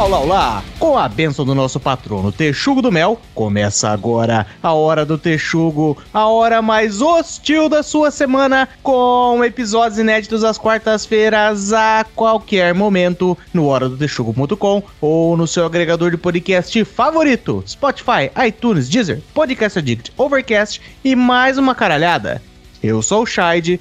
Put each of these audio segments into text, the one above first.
Olá, olá, olá! Com a bênção do nosso patrono Texugo do Mel, começa agora a hora do Texugo, a hora mais hostil da sua semana, com episódios inéditos às quartas-feiras a qualquer momento no horadotexugo.com ou no seu agregador de podcast favorito, Spotify, iTunes, Deezer, Podcast Addict, Overcast e mais uma caralhada. Eu sou o Shide,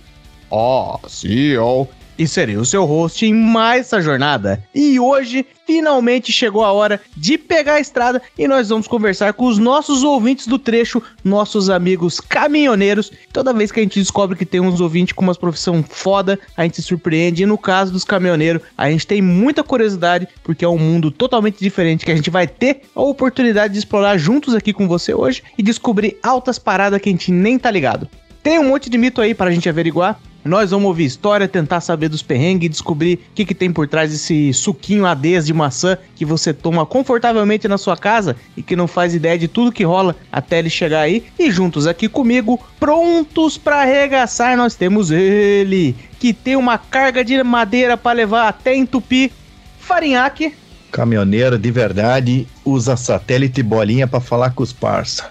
ó, CEO, e serei o seu host em mais essa jornada. E hoje, finalmente chegou a hora de pegar a estrada e nós vamos conversar com os nossos ouvintes do trecho, nossos amigos caminhoneiros. Toda vez que a gente descobre que tem uns ouvintes com uma profissão foda, a gente se surpreende. E no caso dos caminhoneiros, a gente tem muita curiosidade, porque é um mundo totalmente diferente que a gente vai ter a oportunidade de explorar juntos aqui com você hoje e descobrir altas paradas que a gente nem tá ligado. Tem um monte de mito aí para a gente averiguar. Nós vamos ouvir história, tentar saber dos perrengues e descobrir o que, que tem por trás desse suquinho ADs de maçã que você toma confortavelmente na sua casa e que não faz ideia de tudo que rola até ele chegar aí. E juntos aqui comigo, prontos para arregaçar, nós temos ele, que tem uma carga de madeira para levar até entupir, Farinhaque. Caminhoneiro de verdade usa satélite e bolinha para falar com os parça.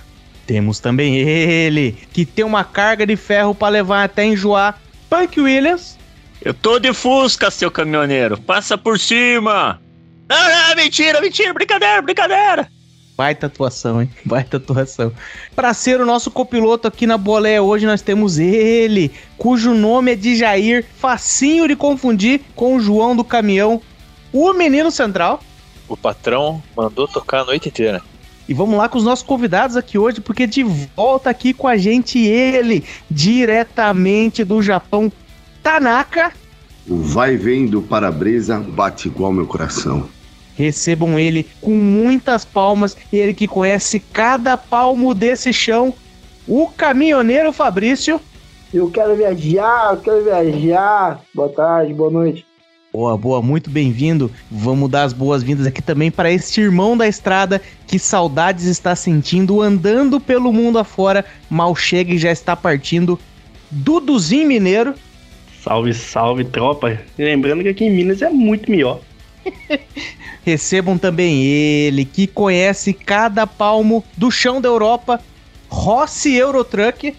Temos também ele, que tem uma carga de ferro para levar até enjoar, Punk Williams. Eu tô de Fusca, seu caminhoneiro. Passa por cima. Não, não, mentira, mentira, brincadeira, brincadeira. Baita atuação, hein? Baita atuação. Para ser o nosso copiloto aqui na boleia hoje, nós temos ele, cujo nome é de Jair, facinho de confundir com o João do caminhão, o menino central. O patrão mandou tocar a noite inteira. E vamos lá com os nossos convidados aqui hoje, porque de volta aqui com a gente ele, diretamente do Japão, Tanaka. O vai e vem do para-brisa bate igual meu coração. Recebam ele com muitas palmas, ele que conhece cada palmo desse chão, o caminhoneiro Fabrício. Eu quero viajar, eu quero viajar. Boa tarde, boa noite. Boa, boa, muito bem-vindo. Vamos dar as boas-vindas aqui também para este irmão da estrada que saudades está sentindo andando pelo mundo afora. Mal chega e já está partindo. Duduzinho Mineiro. Salve, salve, tropa. Lembrando que aqui em Minas é muito melhor. Recebam também ele, que conhece cada palmo do chão da Europa, Rossi Eurotruck.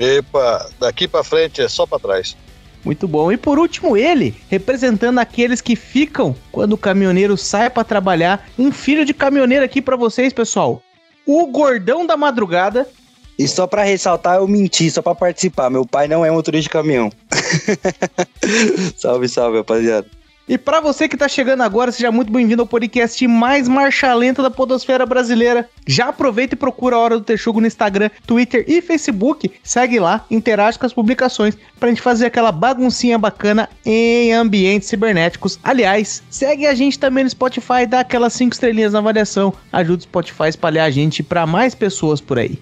Epa, daqui para frente é só para trás. Muito bom. E por último, ele, representando aqueles que ficam quando o caminhoneiro sai para trabalhar. Um filho de caminhoneiro aqui para vocês, pessoal. O gordão da madrugada. E só para ressaltar, eu menti, só para participar. Meu pai não é motorista de caminhão. salve, salve, rapaziada. E para você que tá chegando agora, seja muito bem-vindo ao podcast mais marcha lenta da podosfera brasileira. Já aproveita e procura a Hora do Texugo no Instagram, Twitter e Facebook. Segue lá, interage com as publicações pra gente fazer aquela baguncinha bacana em ambientes cibernéticos. Aliás, segue a gente também no Spotify, dá aquelas 5 estrelinhas na avaliação. Ajuda o Spotify a espalhar a gente para mais pessoas por aí.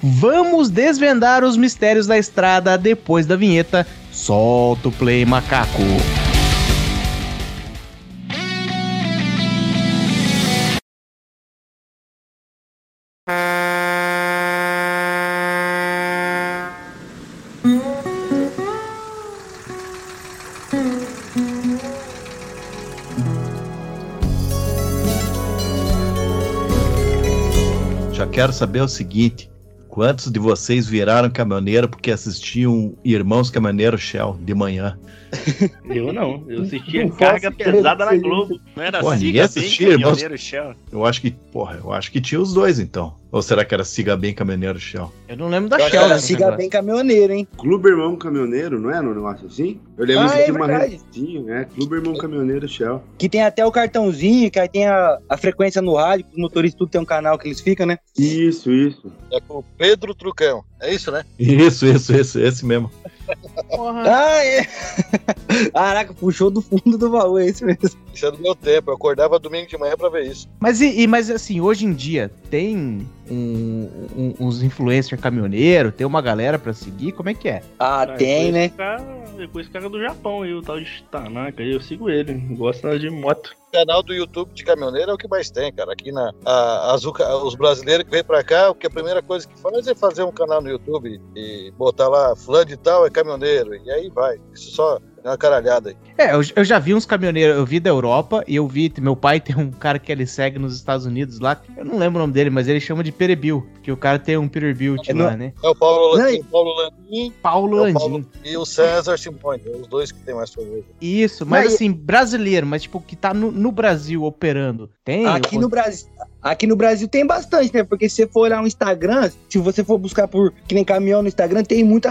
Vamos desvendar os mistérios da estrada depois da vinheta. Solta o play, macaco. Quero saber o seguinte: quantos de vocês viraram caminhoneiro porque assistiam Irmãos Caminhoneiros Shell de manhã? Eu não, eu assistia Não carga pesada na Globo. Não era Pô, assim, ninguém assistia, irmãos. caminhoneiro Shell. Eu acho que, porra, eu acho que tinha os dois então. Ou será que era Siga Bem Caminhoneiro Shell? Eu não lembro da Eu acho Shell. era nesse siga bem caminhoneiro, hein? Clube Irmão Caminhoneiro, não é um negócio assim? Eu lembro Ah, que é tinha uma revistinha, né? Clube Irmão Caminhoneiro Shell. Que tem até o cartãozinho, que aí tem a, a frequência no rádio, os motoristas tudo tem um canal que eles ficam, né? Isso, isso. É com o Pedro Trucão. É isso, né? Isso, isso, isso, esse mesmo. Porra. Ah, é! Caraca, puxou do fundo do baú, é isso mesmo. Isso é do meu tempo. Eu acordava domingo de manhã pra ver isso. Mas, e, e- mas assim, hoje em dia tem um- um- uns influencer caminhoneiro, tem uma galera pra seguir, como é que é? Ah, Ah, tem, né? Depois esse cara do Japão aí, o tal de Tanaka, aí eu sigo ele. Gosta de moto. O canal do YouTube de caminhoneiro é o que mais tem, cara. Aqui na. a- os brasileiros que vêm pra cá, o que a primeira coisa que faz é fazer um canal no YouTube e botar lá fulano de tal é caminhoneiro. E aí vai. Isso só. É uma caralhada aí. É, eu, eu já vi uns caminhoneiros, eu vi da Europa e eu vi, meu pai tem um cara que ele segue nos Estados Unidos lá, eu não lembro o nome dele, mas ele chama de Perebil, que o cara tem um Perebilt É, lá, né? É o Paulo, Landim, Paulo Landim Paulo É o Landim. Paulo- e o César Simões, é os dois que tem mais famoso. Isso, mas e- assim, brasileiro, mas tipo, que tá no, no Brasil operando. Tem? Aqui no Brasil. Aqui no Brasil tem bastante, né? Porque se você for olhar no Instagram, se você for buscar por que nem caminhão no Instagram, tem muita.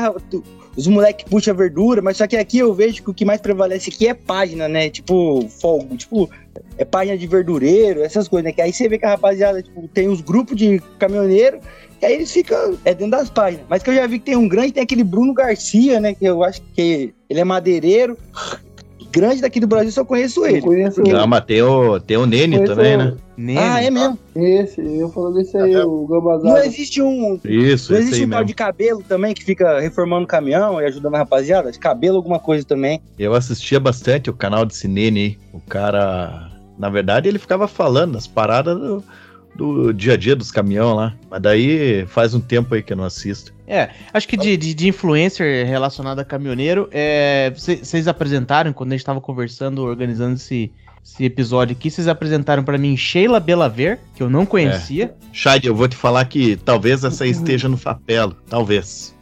Os moleques puxam verdura, mas só que aqui eu vejo que o que mais prevalece aqui é página, né? Tipo, folgo, tipo, é página de verdureiro, essas coisas, né? Que aí você vê que a rapaziada, tipo, tem os grupos de caminhoneiro, e aí eles ficam é dentro das páginas. Mas que eu já vi que tem um grande, tem aquele Bruno Garcia, né? Que eu acho que ele é madeireiro. Grande daqui do Brasil, só conheço Eu ele. conheço Não, mas tem o, tem o Nene conheço também, né? Nele. Ah, é mesmo? Esse, eu falo desse aí, Até- o Não Gambazada. existe um. Isso, Não esse existe aí um tal de cabelo também que fica reformando o caminhão e ajudando a rapaziada? Cabelo, alguma coisa também. Eu assistia bastante o canal desse Nene aí. O cara, na verdade, ele ficava falando as paradas do, do dia a dia dos caminhão lá. Mas daí faz um tempo aí que eu não assisto. É, acho que de, de, de influencer relacionado a caminhoneiro, é, vocês apresentaram, quando a gente tava conversando, organizando esse, esse episódio aqui, vocês apresentaram pra mim Sheila Belaver, que eu não conhecia. Chad, eu vou te falar que talvez essa aí esteja no Fapelo. Talvez.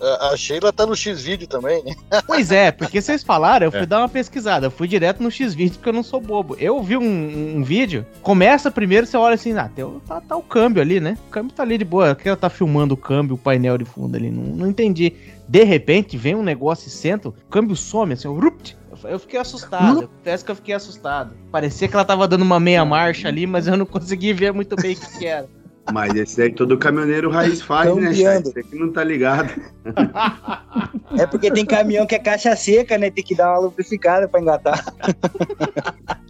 A, a Sheila tá no X-Vídeo também, né? Pois é, porque vocês falaram, eu fui É. dar uma pesquisada, eu fui direto no X-Vídeo porque eu não sou bobo. Eu vi um, um vídeo, começa primeiro, você olha assim, ah, tá, tá o câmbio ali, né? O câmbio tá ali de boa, que ela tá filmando o câmbio, o painel de fundo ali, não, não entendi. De repente, vem um negócio e senta, o câmbio some, assim, rupt. Eu- fiquei assustado, eu confesso que eu fiquei assustado. Parecia que ela tava dando uma meia marcha ali, mas eu não consegui ver muito bem o que, que era. Mas esse aí todo caminhoneiro raiz faz, né. Chay? Você que não tá ligado. É porque tem caminhão que é caixa seca, né? Tem que dar uma lubrificada pra engatar.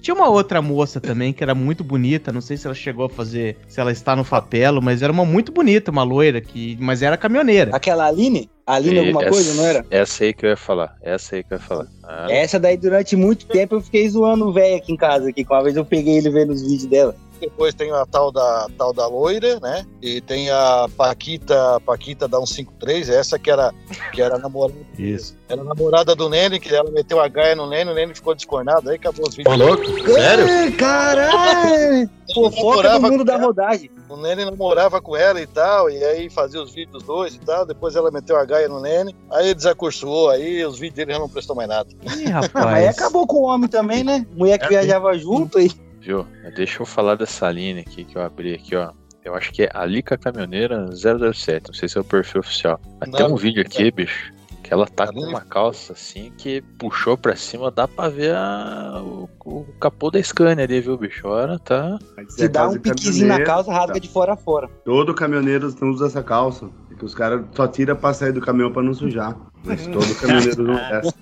Tinha uma outra moça também que era muito bonita, não sei se ela chegou a fazer, se ela está no Fapelo, mas era uma muito bonita, uma loira, que, mas era caminhoneira. Aquela Aline? Aline alguma essa, coisa, não era? Essa aí que eu ia falar. Essa aí que eu ia falar. Ah, Essa daí, durante muito tempo, eu fiquei zoando o velho aqui em casa. Aqui, que uma vez eu peguei ele vendo os vídeos dela. Depois tem a tal da, tal da loira, né? E tem a Paquita, Paquita da 153, essa que era, que era namorada, Isso. era namorada do Nene, que ela meteu a gaia no Nene, o Nene ficou descornado, aí acabou os Ô, vídeos. louco? Sério? É, Caralho! Fofoca do mundo da rodagem. O Nene namorava com ela e tal, e aí fazia os vídeos dos dois e tal. Depois ela meteu a gaia no Nene, aí ele desacursou, aí os vídeos dele já não prestou mais nada. Ih, rapaz. aí acabou com o homem também, né? Mulher que É, viajava junto aí. Viu? Deixa eu falar dessa linha aqui que eu abri aqui, ó. Eu acho que é Alica Caminhoneira 007. Não sei se é o perfil oficial. Não, um vídeo aqui, bicho, que ela tá com uma calça assim que puxou pra cima, dá pra ver a- o, o capô da Scania ali, viu, bicho? Ora, tá. Se é dá um piquezinho na calça, rasga tá. de fora a fora. Todo caminhoneiro não usa essa calça. É que os caras só tiram pra sair do caminhão pra não sujar. Mas todo caminhoneiro não essa.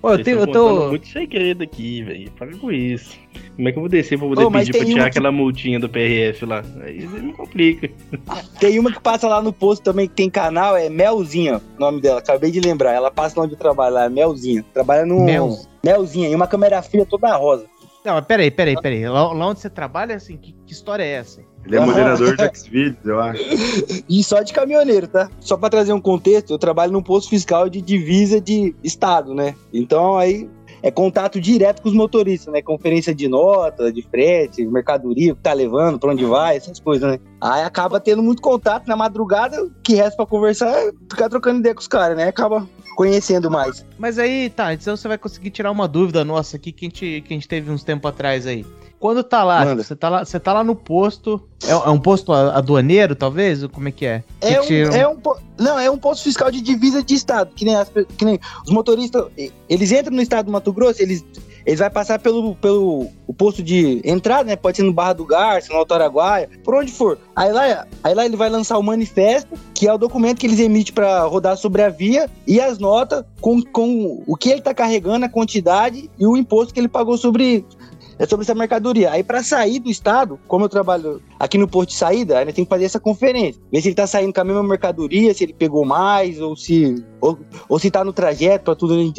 Pô, eu, tenho, eu tô. muito segredo aqui, velho. Para com isso. Como é que eu vou descer pra poder Ô, mas pedir pra tirar que- aquela multinha do PRF lá? Aí você me complica. Tem uma que passa lá no posto também, que tem canal, é Melzinha, o nome dela. Acabei de lembrar. Ela passa lá onde eu trabalho, lá, é Melzinha. Trabalha no. Mel- Melzinha, e uma câmera fria toda rosa. Não, mas peraí, peraí, peraí. Lá, lá onde você trabalha, assim, que, que história é essa? Ele é moderador do Xvideos, eu acho. E só de caminhoneiro, tá? Só pra trazer um contexto, eu trabalho num posto fiscal de divisa de estado, né? Então aí é contato direto com os motoristas, né? Conferência de nota, de frete, mercadoria, que tá levando, pra onde vai, essas coisas, né? Aí acaba tendo muito contato na madrugada, o que resta pra conversar é ficar trocando ideia com os caras, né? Acaba conhecendo mais. Mas aí, tá, então você vai conseguir tirar uma dúvida nossa aqui que a gente, que a gente teve uns tempos atrás aí. Quando tá lá, Manda. você tá lá, você tá lá no posto. É, é um posto aduaneiro, talvez? Ou Como é que é? É Que um, tiram- é um não, é um posto fiscal de divisa de estado, que nem, as que nem os motoristas, eles entram no estado do Mato Grosso, eles eles vai passar pelo, pelo o posto de entrada, né? Pode ser no Barra do Garça, no Alto Araguaia, por onde for. Aí lá, aí lá ele vai lançar o manifesto, que é o documento que eles emitem para rodar sobre a via e as notas com, com o que ele tá carregando, a quantidade e o imposto que ele pagou sobre é sobre essa mercadoria. Aí para sair do estado, como eu trabalho aqui no posto de saída, aí nós tem que fazer essa conferência. Ver se ele tá saindo com a mesma mercadoria, se ele pegou mais, ou se. Ou, ou se tá no trajeto pra tudo.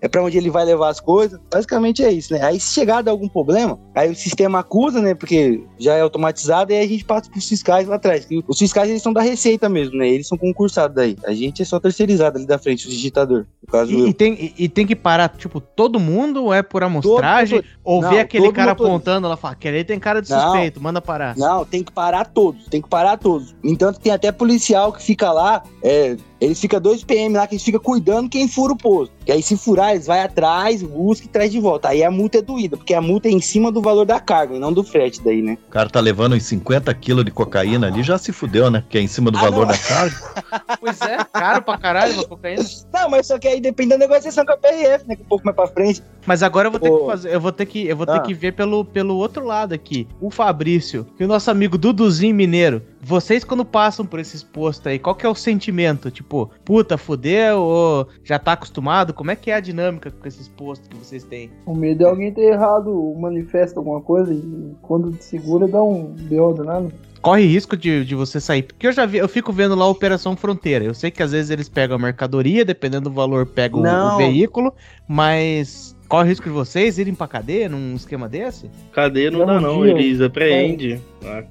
É pra onde ele vai levar as coisas. Basicamente é isso, né? Aí se chegar dar algum problema, aí o sistema acusa, né? Porque já é automatizado, e aí a gente passa pros fiscais lá atrás. Os fiscais eles são da Receita mesmo, né? Eles são concursados daí. A gente é só terceirizado ali da frente, o digitador. No caso, E, eu. e tem, e, e tem que parar, tipo, todo mundo ou é por amostragem? Todo- ou Não, ver aquele todo cara motorista. apontando lá e falar, aquele tem cara de Não. suspeito, manda parar. Não, tem que parar todos, tem que parar todos. Entanto, tem até policial que fica lá, é, eles ficam dois PM lá que eles ficam cuidando quem fura o posto. Que aí se furar, eles vai atrás, busca e traz de volta. Aí a multa é doída, porque a multa é em cima do valor da carga e não do frete daí, né? O cara tá levando uns 50 quilos de cocaína ali, já se fudeu, né? Porque é em cima do Ah, valor não. da carga. Pois é, caro pra caralho uma cocaína. Não, mas só que aí depende da negociação com a PRF, né? Que um pouco mais pra frente. Mas agora eu vou ter Ô. que fazer, eu vou ter que, eu vou ter Ah. que ver pelo, pelo outro lado aqui. O Fabrício e o nosso amigo Duduzinho Mineiro. Vocês quando passam por esses postos aí, qual que é o sentimento? Tipo, puta, fudeu ou já tá acostumado? Como é que é a dinâmica com esses postos que vocês têm? O medo é alguém ter errado o manifesto, alguma coisa, e quando te segura dá um BO danado. Corre risco de, de você sair. Porque eu já vi, eu fico vendo lá a Operação Fronteira. Eu sei que às vezes eles pegam a mercadoria, dependendo do valor, pegam o- o Não. veículo, mas corre risco de vocês irem pra cadeia num esquema desse? Cadeia não Dá dá, um não. dia, Eles apreendem. a-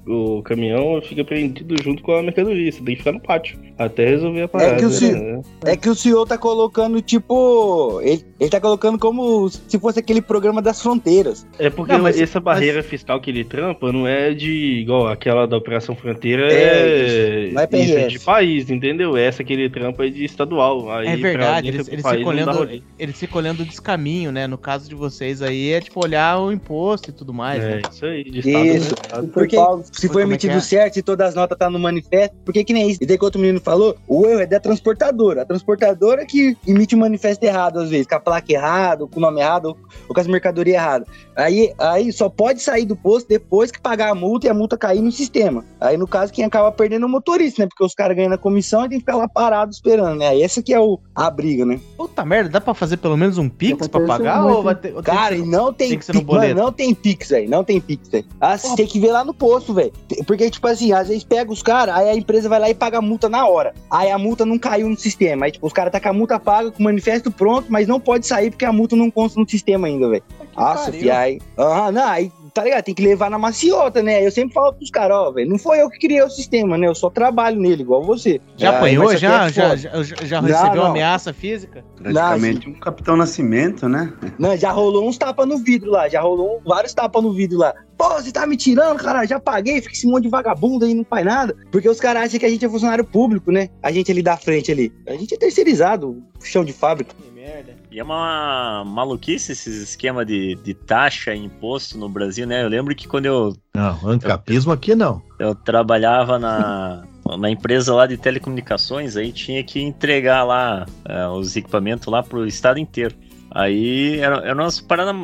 O caminhão fica apreendido junto com a mercadoria. Você tem que ficar no pátio. Até resolver a parada. que o ci- né? É que o senhor tá colocando, tipo. Ele, ele tá colocando como se fosse aquele programa das fronteiras. É porque Não, mas- essa barreira fiscal que ele trampa não é de igual aquela da Operação Fronteira É, é, não é isso é de país, entendeu? Essa que ele trampa é de estadual. Aí, É verdade, eles, eles olhando, rolê. eles olhando o descaminho, né? No caso de vocês aí, é tipo olhar o imposto e tudo mais, né? É, isso aí, de estado Isso. estado. Se Porque- pago, Se Como foi é que emitido é? certo, se todas as notas tá no manifesto, porque que nem isso. E daí que outro menino falou, o erro é da transportadora. A transportadora que emite o manifesto errado, às vezes, com a placa errada, com o nome errado, ou, ou com as mercadorias erradas. Aí, aí só pode sair do posto depois que pagar a multa e a multa cair no sistema. Aí, no caso, quem acaba perdendo é o motorista, né? Porque os caras ganham na comissão e tem que ficar lá parado esperando, né? Aí essa que é o, a briga, né? Puta merda, dá pra fazer pelo menos um Pix pra pagar? muito, Ou vai ter, ou tem Cara, que e ser- não tem, tem que ser no Pix, mano, boleto. não tem Pix aí, não tem Pix aí. Ah, você tem que ver lá no posto, velho. Porque, tipo assim, às vezes pega os caras, aí a empresa vai lá e paga a multa na hora. Aí a multa não caiu no sistema. Aí, tipo, os caras tá com a multa paga, com o manifesto pronto, mas não pode sair porque a multa não consta no sistema ainda, velho. Nossa, fi, aí. Aham, não, aí, tá ligado? Tem que levar na maciota, né? Eu sempre falo pros caras, ó, velho, não foi eu que criei o sistema, né? Eu só trabalho nele, igual você. Já Aí, apanhou? Já, é já, já, já- já Não, recebeu não. ameaça física? Praticamente um Capitão Nascimento, né? Não, já rolou uns tapas no vidro lá, já rolou vários tapas no vidro lá. Pô, você tá me tirando, cara, já paguei, fica esse monte de vagabundo aí, não faz nada. Porque os caras acham que a gente é funcionário público, né? A gente ali da frente ali. A gente é terceirizado, chão de fábrica. Que merda. E é uma maluquice esses esquema de, de taxa e imposto no Brasil, né? Eu lembro que quando eu, Não, ancapismo aqui não. eu trabalhava na, na empresa lá de telecomunicações, aí tinha que entregar lá eh, os equipamentos lá pro estado inteiro. Aí era, era umas paradas,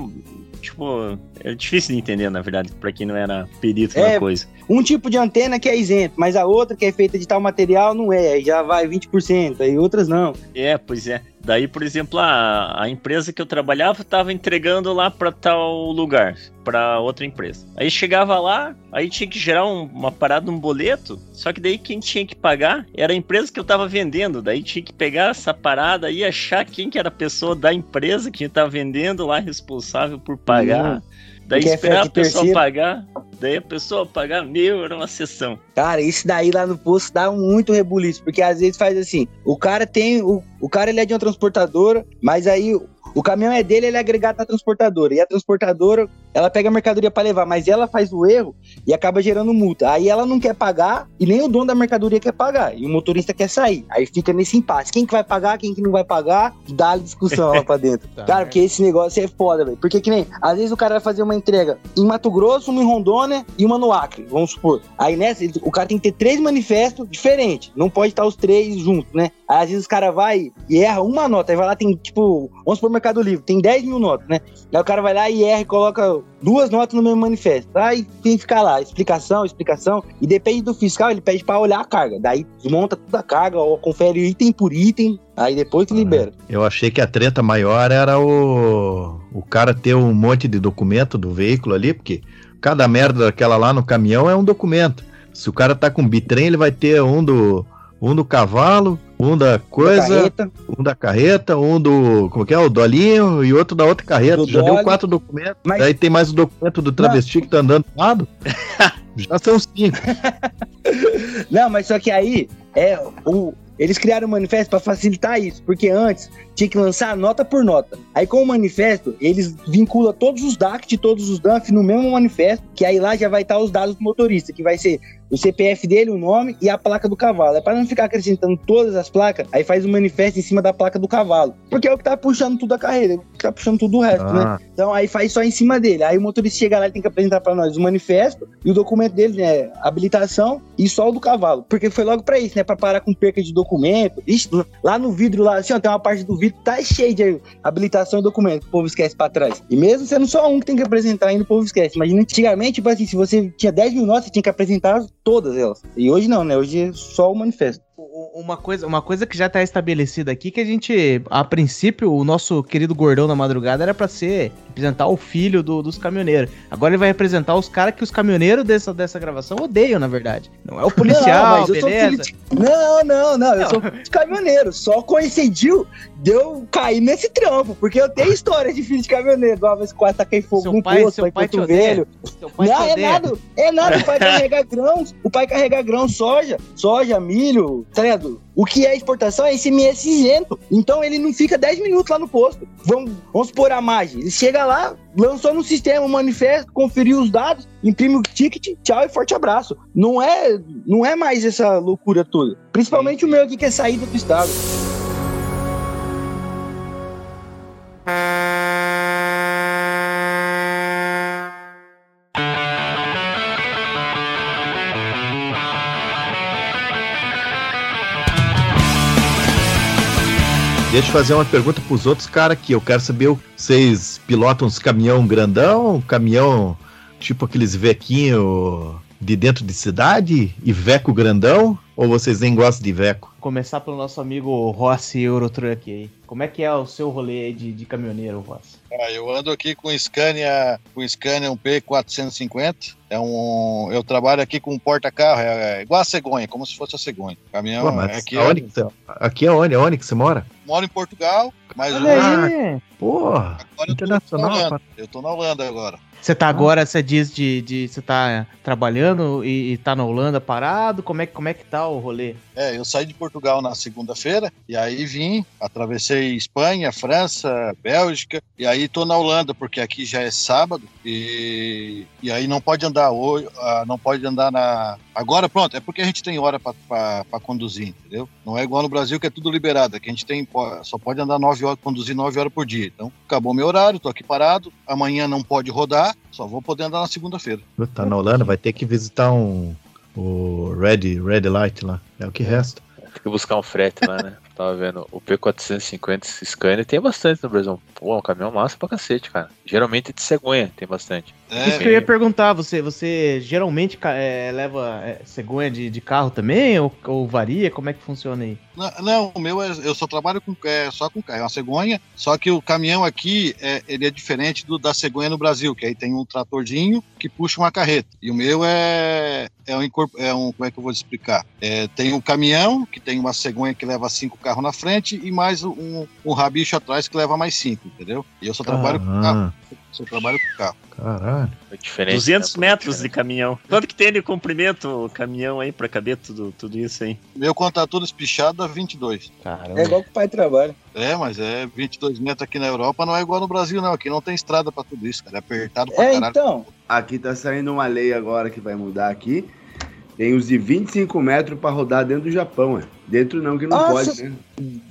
tipo, é difícil de entender, na verdade, pra quem não era perito É, na coisa. Um tipo de antena que é isento, mas a outra que é feita de tal material não é, aí já vai 20%, aí outras não. É, pois é. Daí, por exemplo, a, a empresa que eu trabalhava estava entregando lá para tal lugar, para outra empresa. Aí chegava lá, aí tinha que gerar um- uma parada, um boleto. Só que daí quem tinha que pagar era a empresa que eu estava vendendo. Daí tinha que pegar essa parada e achar quem que era a pessoa da empresa que estava vendendo lá responsável por pagar. Daí esperar a pessoa terceiro. pagar. Daí a pessoa pagar, meu, era uma sessão. Cara, isso daí lá no posto dá muito rebuliço, porque às vezes faz assim, o cara tem, o, o cara ele é de uma transportadora, mas aí o, caminhão é dele, ele é agregado na transportadora, e a transportadora, ela pega a mercadoria pra levar, mas ela faz o erro e acaba gerando multa. Aí ela não quer pagar e nem o dono da mercadoria quer pagar, e o motorista quer sair. Aí fica nesse impasse, quem que vai pagar, quem que não vai pagar, dá a discussão lá pra dentro. Tá, Cara, porque esse negócio é foda, velho. Porque que nem, às vezes o cara vai fazer uma entrega em Mato Grosso, uma em Rondônia e uma no Acre, vamos supor. Aí nessa, o cara tem que ter três manifestos diferentes. Não pode estar os três juntos, né? Aí às vezes o cara vai e erra uma nota. Aí vai lá, tem tipo, vamos supor Mercado Livre, tem 10 mil notas, né? Aí o cara vai lá e erra e coloca duas notas no mesmo manifesto. Aí tem que ficar lá, explicação, explicação. E depende do fiscal, ele pede pra olhar a carga. Daí desmonta toda a carga, ou confere item por item. Aí depois que libera. Eu achei que a treta maior era o, o cara ter um monte de documento do veículo ali, porque cada merda daquela lá no caminhão é um documento. Se o cara tá com bitrem, ele vai ter um do, um do cavalo, um da coisa, Carreta. um da carreta, um do. Como que é? O dolinho e outro da outra carreta. Do Já Dolly. deu quatro documentos. Mas- Daí tem mais o documento do travesti que tá andando do lado. Já são cinco. Não, mas só que aí é o eles criaram o manifesto para facilitar isso, porque antes tinha que lançar nota por nota. Aí com o manifesto, eles vinculam todos os DACT, todos os DANF no mesmo manifesto, que aí lá já vai estar os dados do motorista, que vai ser o CPF dele, o nome e a placa do cavalo. É para não ficar acrescentando todas as placas, aí faz o manifesto em cima da placa do cavalo. Porque é o que tá puxando tudo a carreira, é o que tá puxando tudo o resto, né? Ah, Então aí faz só em cima dele. Aí o motorista chega lá e tem que apresentar pra nós o manifesto e o documento dele, né? Habilitação e só o do cavalo. Porque foi logo pra isso, né? Pra parar com perca de documento. Ixi, lá no vidro, lá, assim, ó, tem uma parte do vidro que tá cheio de habilitação e documento. O povo esquece pra trás. E mesmo sendo só um que tem que apresentar ainda, o povo esquece. Imagina, antigamente, tipo assim, se você tinha 10 mil notas, você tinha que apresentar todas elas. E hoje não, né? Hoje é só o manifesto. Uma coisa, uma coisa que já tá estabelecida aqui, que a gente, a princípio, o nosso querido gordão da madrugada era pra ser, representar o filho do- dos caminhoneiros. Agora ele vai representar os caras que os caminhoneiros dessa, dessa gravação odeiam, na verdade. Não é o policial, Não, beleza? de- Não, não, não, eu sou filho de caminhoneiro. Só coincidiu de eu cair nesse trampo, porque eu tenho história de filho de caminhoneiro. Uma vez quase taquei fogo Seu num pai, posto, seu pai pai te odeia. velho. Seu pai te Não, é odeia. nada, é nada. O pai carrega grãos, o pai carrega grão, soja, soja, milho, tá O que é exportação é ICMS isento. Então ele não fica 10 minutos lá no posto. Vamos, vamos supor a margem. Ele chega lá, lançou no sistema um manifesto, conferiu os dados, imprime o ticket, tchau e forte abraço. Não é, não é mais essa loucura toda. Principalmente o meu aqui que é saída do estado. Deixa eu fazer uma pergunta pros outros caras aqui. Eu quero saber, vocês pilotam uns caminhão grandão, caminhão tipo aqueles vequinho de dentro de cidade e veco grandão? Ou vocês nem gostam de veco? Começar pelo nosso amigo Rossi Eurotruck aí. Como é que é o seu rolê de, de caminhoneiro, Rossi? Ah, eu ando aqui com Scania, com o Scania um P450. É um, eu trabalho aqui com um porta-carro, é, é igual a cegonha, como se fosse a cegonha. Caminhão Pô, mas aqui, aonde que você- aqui é onde? Aonde que você mora? moro em Portugal, mas Olha aí. Porra, eu tô na internacional. Eu tô na Holanda agora. Você tá agora, você diz de, de você tá trabalhando e, e tá na Holanda parado? Como é, que- como é que tá o rolê? É, eu saí de Portugal na segunda-feira e aí vim, atravessei Espanha, França, Bélgica e aí tô na Holanda porque aqui já é sábado e, e aí não pode andar hoje, ah, não pode andar na agora pronto é porque a gente tem hora para conduzir, entendeu? Não é igual no Brasil que é tudo liberado, aqui a gente tem só pode andar nove horas, conduzir nove horas por dia. Então acabou meu horário, tô aqui parado. Amanhã não pode rodar, só vou poder andar na segunda-feira. Tá na Holanda, vai ter que visitar um. O Red, Red Light lá. É o que resta. Tem que buscar um frete lá, né? Tava vendo, o P450 Scania tem bastante no Brasil. Pô, é um caminhão massa pra cacete, cara. Geralmente é de cegonha tem bastante. É, Isso que eu ia perguntar, você, você geralmente é, leva é, cegonha de, de carro também? Ou, ou varia? Como é que funciona aí? Não, não, o meu é, eu só trabalho com é, só com carro, é uma cegonha, só que o caminhão aqui é, ele é diferente do da cegonha no Brasil, que aí tem um tratorzinho que puxa uma carreta. E o meu é é um, é um como é que eu vou explicar? É, tem um caminhão que tem uma cegonha que leva cinco carros na frente e mais um, um rabicho atrás que leva mais cinco, entendeu? E eu só trabalho com carro, Ah, só trabalho com carro. caralho. É diferente. 200 né? metros de Diferente. caminhão. Quanto que tem de comprimento o caminhão aí pra caber tudo, tudo isso aí? Meu quando tá tudo espichado dá 22. Caramba. É igual que o pai trabalha. É, mas é 22 metros aqui na Europa, não é igual no Brasil não, aqui não tem estrada pra tudo isso, cara, é apertado pra É, caralho. então. Aqui tá saindo uma lei agora que vai mudar aqui. Tem os de 25 metros pra rodar dentro do Japão, é. Dentro não, que não Nossa. pode, né?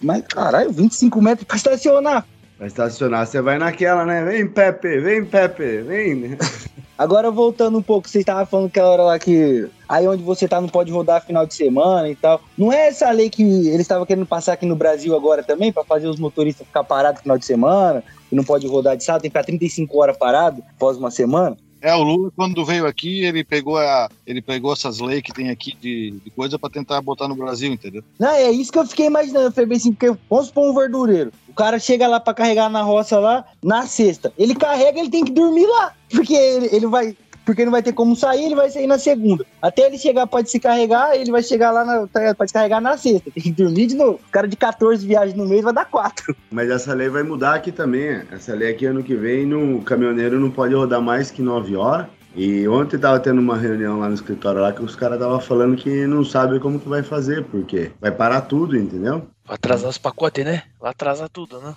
Mas caralho, 25 metros pra estacionar. Pra estacionar, você vai naquela, né? Vem, Pepe, vem, Pepe, vem. Agora voltando um pouco, vocês estavam falando aquela hora lá que aí onde você tá não pode rodar final de semana e tal. Não é essa lei que eles estavam querendo passar aqui no Brasil agora também, pra fazer os motoristas ficar parados no final de semana, e não pode rodar de sábado, tem que ficar 35 horas parado após uma semana? É, o Lula, quando veio aqui, ele pegou, a, ele pegou essas leis que tem aqui de, de coisa pra tentar botar no Brasil, entendeu? Não, é isso que eu fiquei imaginando. Eu falei assim, porque vamos supor um verdureiro. O cara chega lá pra carregar na roça lá, na sexta. Ele carrega, ele tem que dormir lá. Porque ele, ele vai porque não vai ter como sair, ele vai sair na segunda. Até ele chegar, pode se carregar, ele vai chegar lá, na, tá se carregar na sexta. Tem que dormir de novo. O cara de 14 viagens no mês vai dar 4. Mas essa lei vai mudar aqui também. Essa lei aqui ano que vem, no, o caminhoneiro não pode rodar mais que 9 horas. E ontem tava tendo uma reunião lá no escritório lá que os caras estavam falando que não sabe como que vai fazer, porque vai parar tudo, entendeu? Vai atrasar os pacotes, né? Vai atrasar tudo, né?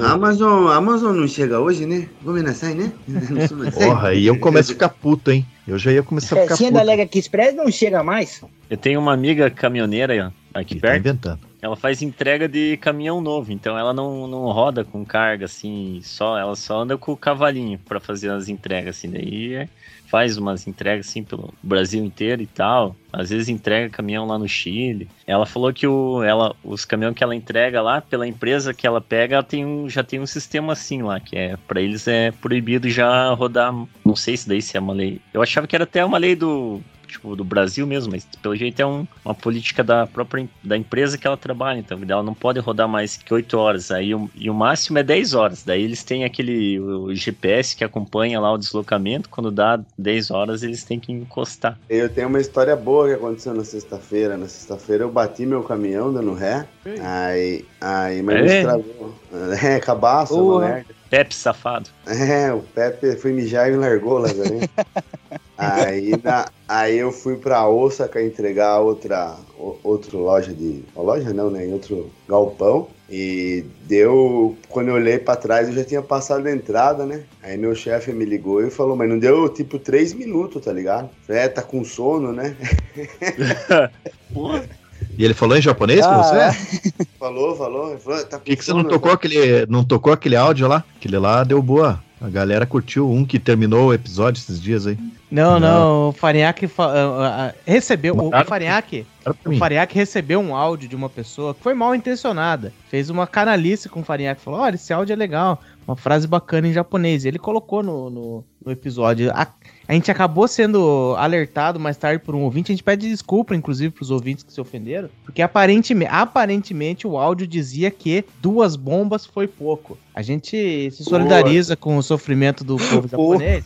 A Amazon, Amazon não chega hoje, né? Gominasai, né? Porra, aí eu começo a ficar puto, hein? Eu já ia começar a ficar se puto. ainda Lega que Express não chega mais. Eu tenho uma amiga caminhoneira aqui tá perto. inventando. Ela faz entrega de caminhão novo, então ela não, não roda com carga assim, só ela só anda com o cavalinho pra fazer as entregas assim, daí é- faz umas entregas assim pelo Brasil inteiro e tal. Às vezes entrega caminhão lá no Chile. Ela falou que o, ela, os caminhões que ela entrega lá pela empresa que ela pega, ela tem um, já tem um sistema assim lá, que é para eles é proibido já rodar, não sei se daí se é uma lei. Eu achava que era até uma lei do tipo, do Brasil mesmo, mas pelo jeito é um- uma política da própria da empresa que ela trabalha, então ela não pode rodar mais que 8 horas, aí o, e o máximo é 10 horas, daí eles têm aquele o GPS que acompanha lá o deslocamento, quando dá 10 horas eles têm que encostar. Eu tenho uma história boa que aconteceu na sexta-feira. Na sexta-feira eu bati meu caminhão dando ré. Aí, aí mas É? estragou. É, cabaço, uma Porra. Pepe safado. É, o Pepe foi mijar e me largou lá, velho. aí, na- aí eu fui pra Osaka entregar outra, o- outra loja de. Uma loja não, né? Em outro galpão. E deu. Quando eu olhei pra trás, eu já tinha passado a entrada, né? Aí meu chefe me ligou e falou, mas não deu tipo três minutos, tá ligado? É, tá com sono, né? Porra, E ele falou em japonês com Ah, você? Falou, falou. Ele falou, tá Por que, que você não tocou aquele, não tocou aquele áudio lá? Aquele lá deu boa. A galera curtiu um que terminou o episódio esses dias aí. Não, Não. não, o Farinhaque fa- ah, ah, recebeu. O, o Mandaram- Farinhaque, Era pra o. Farinhaque recebeu um áudio de uma pessoa que foi mal intencionada. Fez uma canalice com o Farinhaque. Falou: olha, esse áudio é legal. Uma frase bacana em japonês. E ele colocou no, no, no episódio. A, a gente acabou sendo alertado mais tarde por um ouvinte. A gente pede desculpa, inclusive, pros ouvintes que se ofenderam. Porque aparentemente, aparentemente o áudio dizia que duas bombas foi pouco. A gente se solidariza com o sofrimento do povo japonês.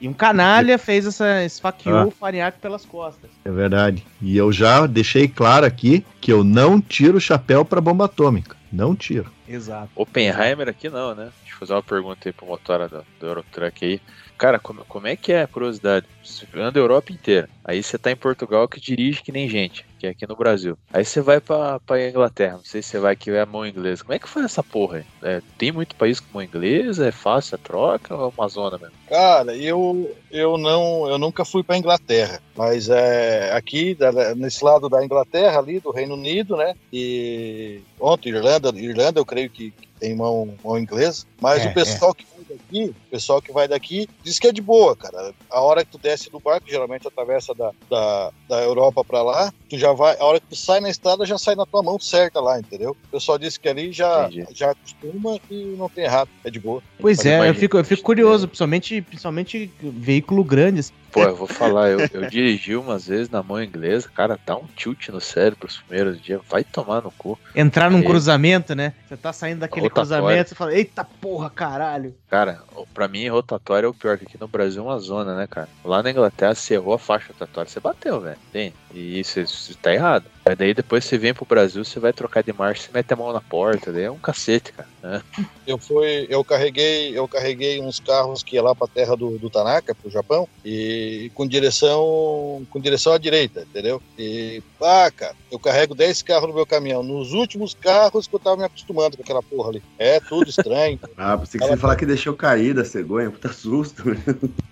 E um canalha fez essa, esfaqueou Ah. o Farinhaque pelas costas. É verdade. E eu já deixei claro aqui que eu não tiro o chapéu pra bomba atômica. Não tiro. Exato. Oppenheimer aqui não, né? Deixa eu fazer uma pergunta aí pro motora do, do Eurotruck aí. Cara, como, como é que é a curiosidade? Você anda a Europa inteira. Aí você tá em Portugal que dirige que nem gente, que é aqui no Brasil. Aí você vai pra, pra Inglaterra. Não sei se você vai que é a mão inglesa. Como é que foi essa porra? É, tem muito país com mão inglesa? É fácil a troca ou é uma zona mesmo? Cara, eu, eu não eu nunca fui para Inglaterra, mas é aqui nesse lado da Inglaterra ali do Reino Unido, né? E ontem Irlanda, Irlanda eu creio que tem mão, mão inglesa, mas É, o pessoal que vai daqui, o pessoal que vai daqui diz que é de boa, cara. A hora que tu desce do barco, geralmente atravessa da, da, da Europa para lá, tu já vai, a hora que tu sai na estrada já sai na tua mão certa lá, entendeu? O pessoal disse que ali já Entendi. já acostuma e não tem errado, é de boa. Pois é, eu fico, eu fico curioso, principalmente, principalmente veículo grande. Pô, eu vou falar, eu, eu dirigi umas vezes na mão inglesa, cara, dá um tilt no cérebro os primeiros dias, vai tomar no cu. Entrar num Aí. cruzamento, né? Você tá saindo daquele cruzamento, você fala, eita porra, caralho. Cara, pra mim, rotatória é o pior, que aqui no Brasil é uma zona, né, cara? Lá na Inglaterra, você errou a faixa rotatória, você bateu, velho. Tem. E isso, isso tá errado. Aí daí depois você vem pro Brasil, você vai trocar de marcha, você mete a mão na porta, daí é um cacete, cara. né? Eu fui, eu carreguei, eu carreguei uns carros que ia lá para terra do, do Tanaka, pro Japão, e com direção, com direção à direita, entendeu? E ah, cara, eu carrego 10 carros no meu caminhão. Nos últimos carros que eu tava me acostumando com aquela porra ali. É tudo estranho. Ah, pensei que você ia falar que deixou cair da cegonha, puta susto.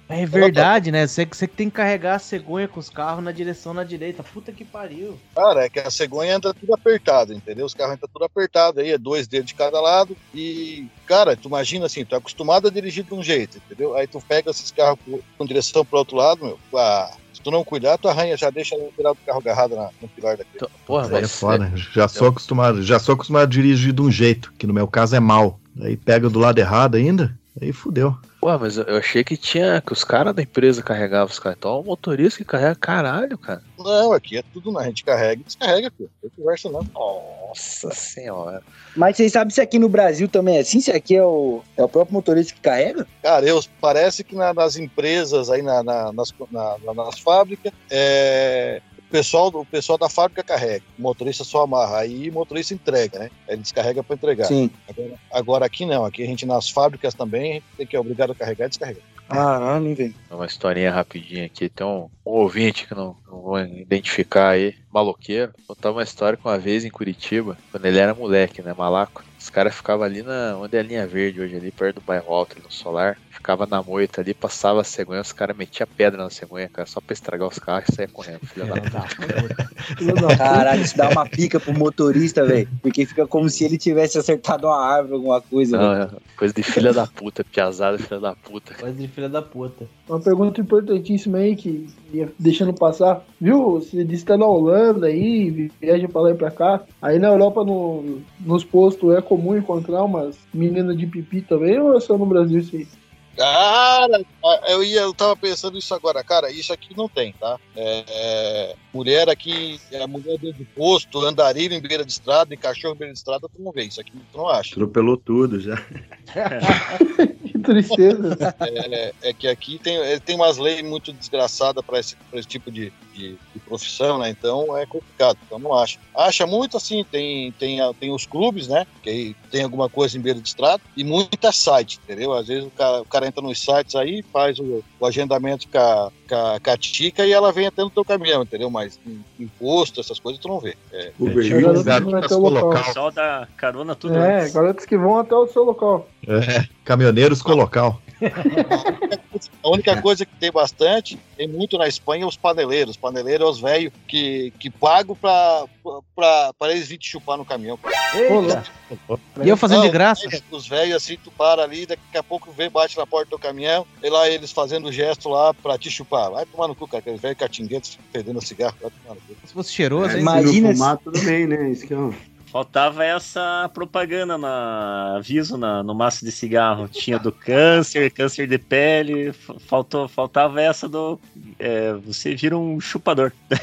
É verdade, né? Você, você que tem que carregar a cegonha com os carros na direção na direita. Puta que pariu. Cara, é que a cegonha anda tudo apertado, entendeu? Os carros andam tudo apertado aí, é dois dedos de cada lado. E, cara, tu imagina assim, tu é acostumado a dirigir de um jeito, entendeu? Aí tu pega esses carros com- direção pro outro lado, meu. Ah, se tu não cuidar, tu arranha, já deixa o lateral do carro agarrado na- no pilar daquele. Então, porra, Aí é mas foda. Já sou acostumado, já sou acostumado a dirigir de um jeito, que no meu caso é mal. Aí pega do lado errado ainda, aí fudeu. Pô, mas eu- eu achei que tinha. que os caras da empresa carregavam os caras. Então é o motorista que carrega caralho, cara. Não, aqui é tudo, né? A gente carrega e descarrega, pô. Não tem conversa não. Nossa senhora. Mas vocês sabem se aqui no Brasil também é assim? Se aqui é o, é o próprio motorista que carrega? Cara, eu, parece que na- nas empresas, aí na- na- nas, na- na- nas fábricas, é, pessoal, o pessoal da fábrica carrega. O motorista só amarra. Aí o motorista entrega, né? Aí Ele descarrega para entregar. Sim. Agora, agora aqui não. Aqui a gente nas fábricas também tem que é obrigado a carregar e descarregar. Caralho, hein, velho. Uma historinha rapidinha aqui. Tem um, um ouvinte que não, não vou identificar aí, maloqueiro. Contar uma história que uma vez em Curitiba, quando ele era moleque, né, malaco. Os caras ficavam ali na. onde é a linha verde hoje, ali perto do bairro alto, no solar. Ficava na moita ali, passava a cegonha, os caras metiam pedra na cegonha, cara, só pra estragar os carros e saia correndo, filha da puta. Caralho, isso dá uma pica pro motorista, velho. Porque fica como se ele tivesse acertado uma árvore, alguma coisa. Não, velho. é coisa de filha da puta, piazada, filha da puta. Coisa de filha da puta. Uma pergunta importantíssima aí que ia deixando passar. Viu? Você disse que tá na Holanda aí, viaja pra lá e pra cá. Aí na Europa, no, nos postos, é comum encontrar umas meninas de pipi também ou é só no Brasil isso aí? Cara, eu, ia, eu tava pensando isso agora, cara, isso aqui não tem, tá? É, é, mulher aqui, é mulher dentro do posto, andarilho em beira de estrada e cachorro em beira de estrada, tu não vê, isso aqui tu não acha. Atropelou tudo já. Tristeza. É, é que aqui tem, é, tem umas leis muito desgraçadas para esse, pra esse tipo de, de, de profissão, né? Então é complicado, então não acha. Acha muito assim, tem, tem, tem os clubes, né? Que tem alguma coisa em beira de estrada e muita site, entendeu? Às vezes o cara, o cara entra nos sites aí, faz o, o agendamento com a, com, a, com a tica e ela vem até no teu caminhão, entendeu? Mas im- imposto, essas coisas tu não vê. É, É, até o. Pessoal da carona tudo É, antes. garotas que vão até o seu local. É, caminhoneiros com local. A única coisa que tem bastante, tem muito na Espanha, os paneleiros. Os paneleiros é os velhos que, que pagam pra eles virem te chupar no caminhão. Eita. E eu fazendo de graça? é, Os velhos assim, tu para ali, daqui a pouco vem, bate na porta do caminhão, e lá eles fazendo o gesto lá pra te chupar. Vai tomar no cu, cara, aqueles velhos catinguetos fedendo cigarro. Vai tomar no cu. Se fosse cheiroso, É, hein? Imagina se- fumar, tudo bem, né? Isso que é um... Faltava essa propaganda na aviso na, no maço de cigarro. Tinha do câncer, câncer de pele. Faltou, faltava essa do. É, você vira um chupador.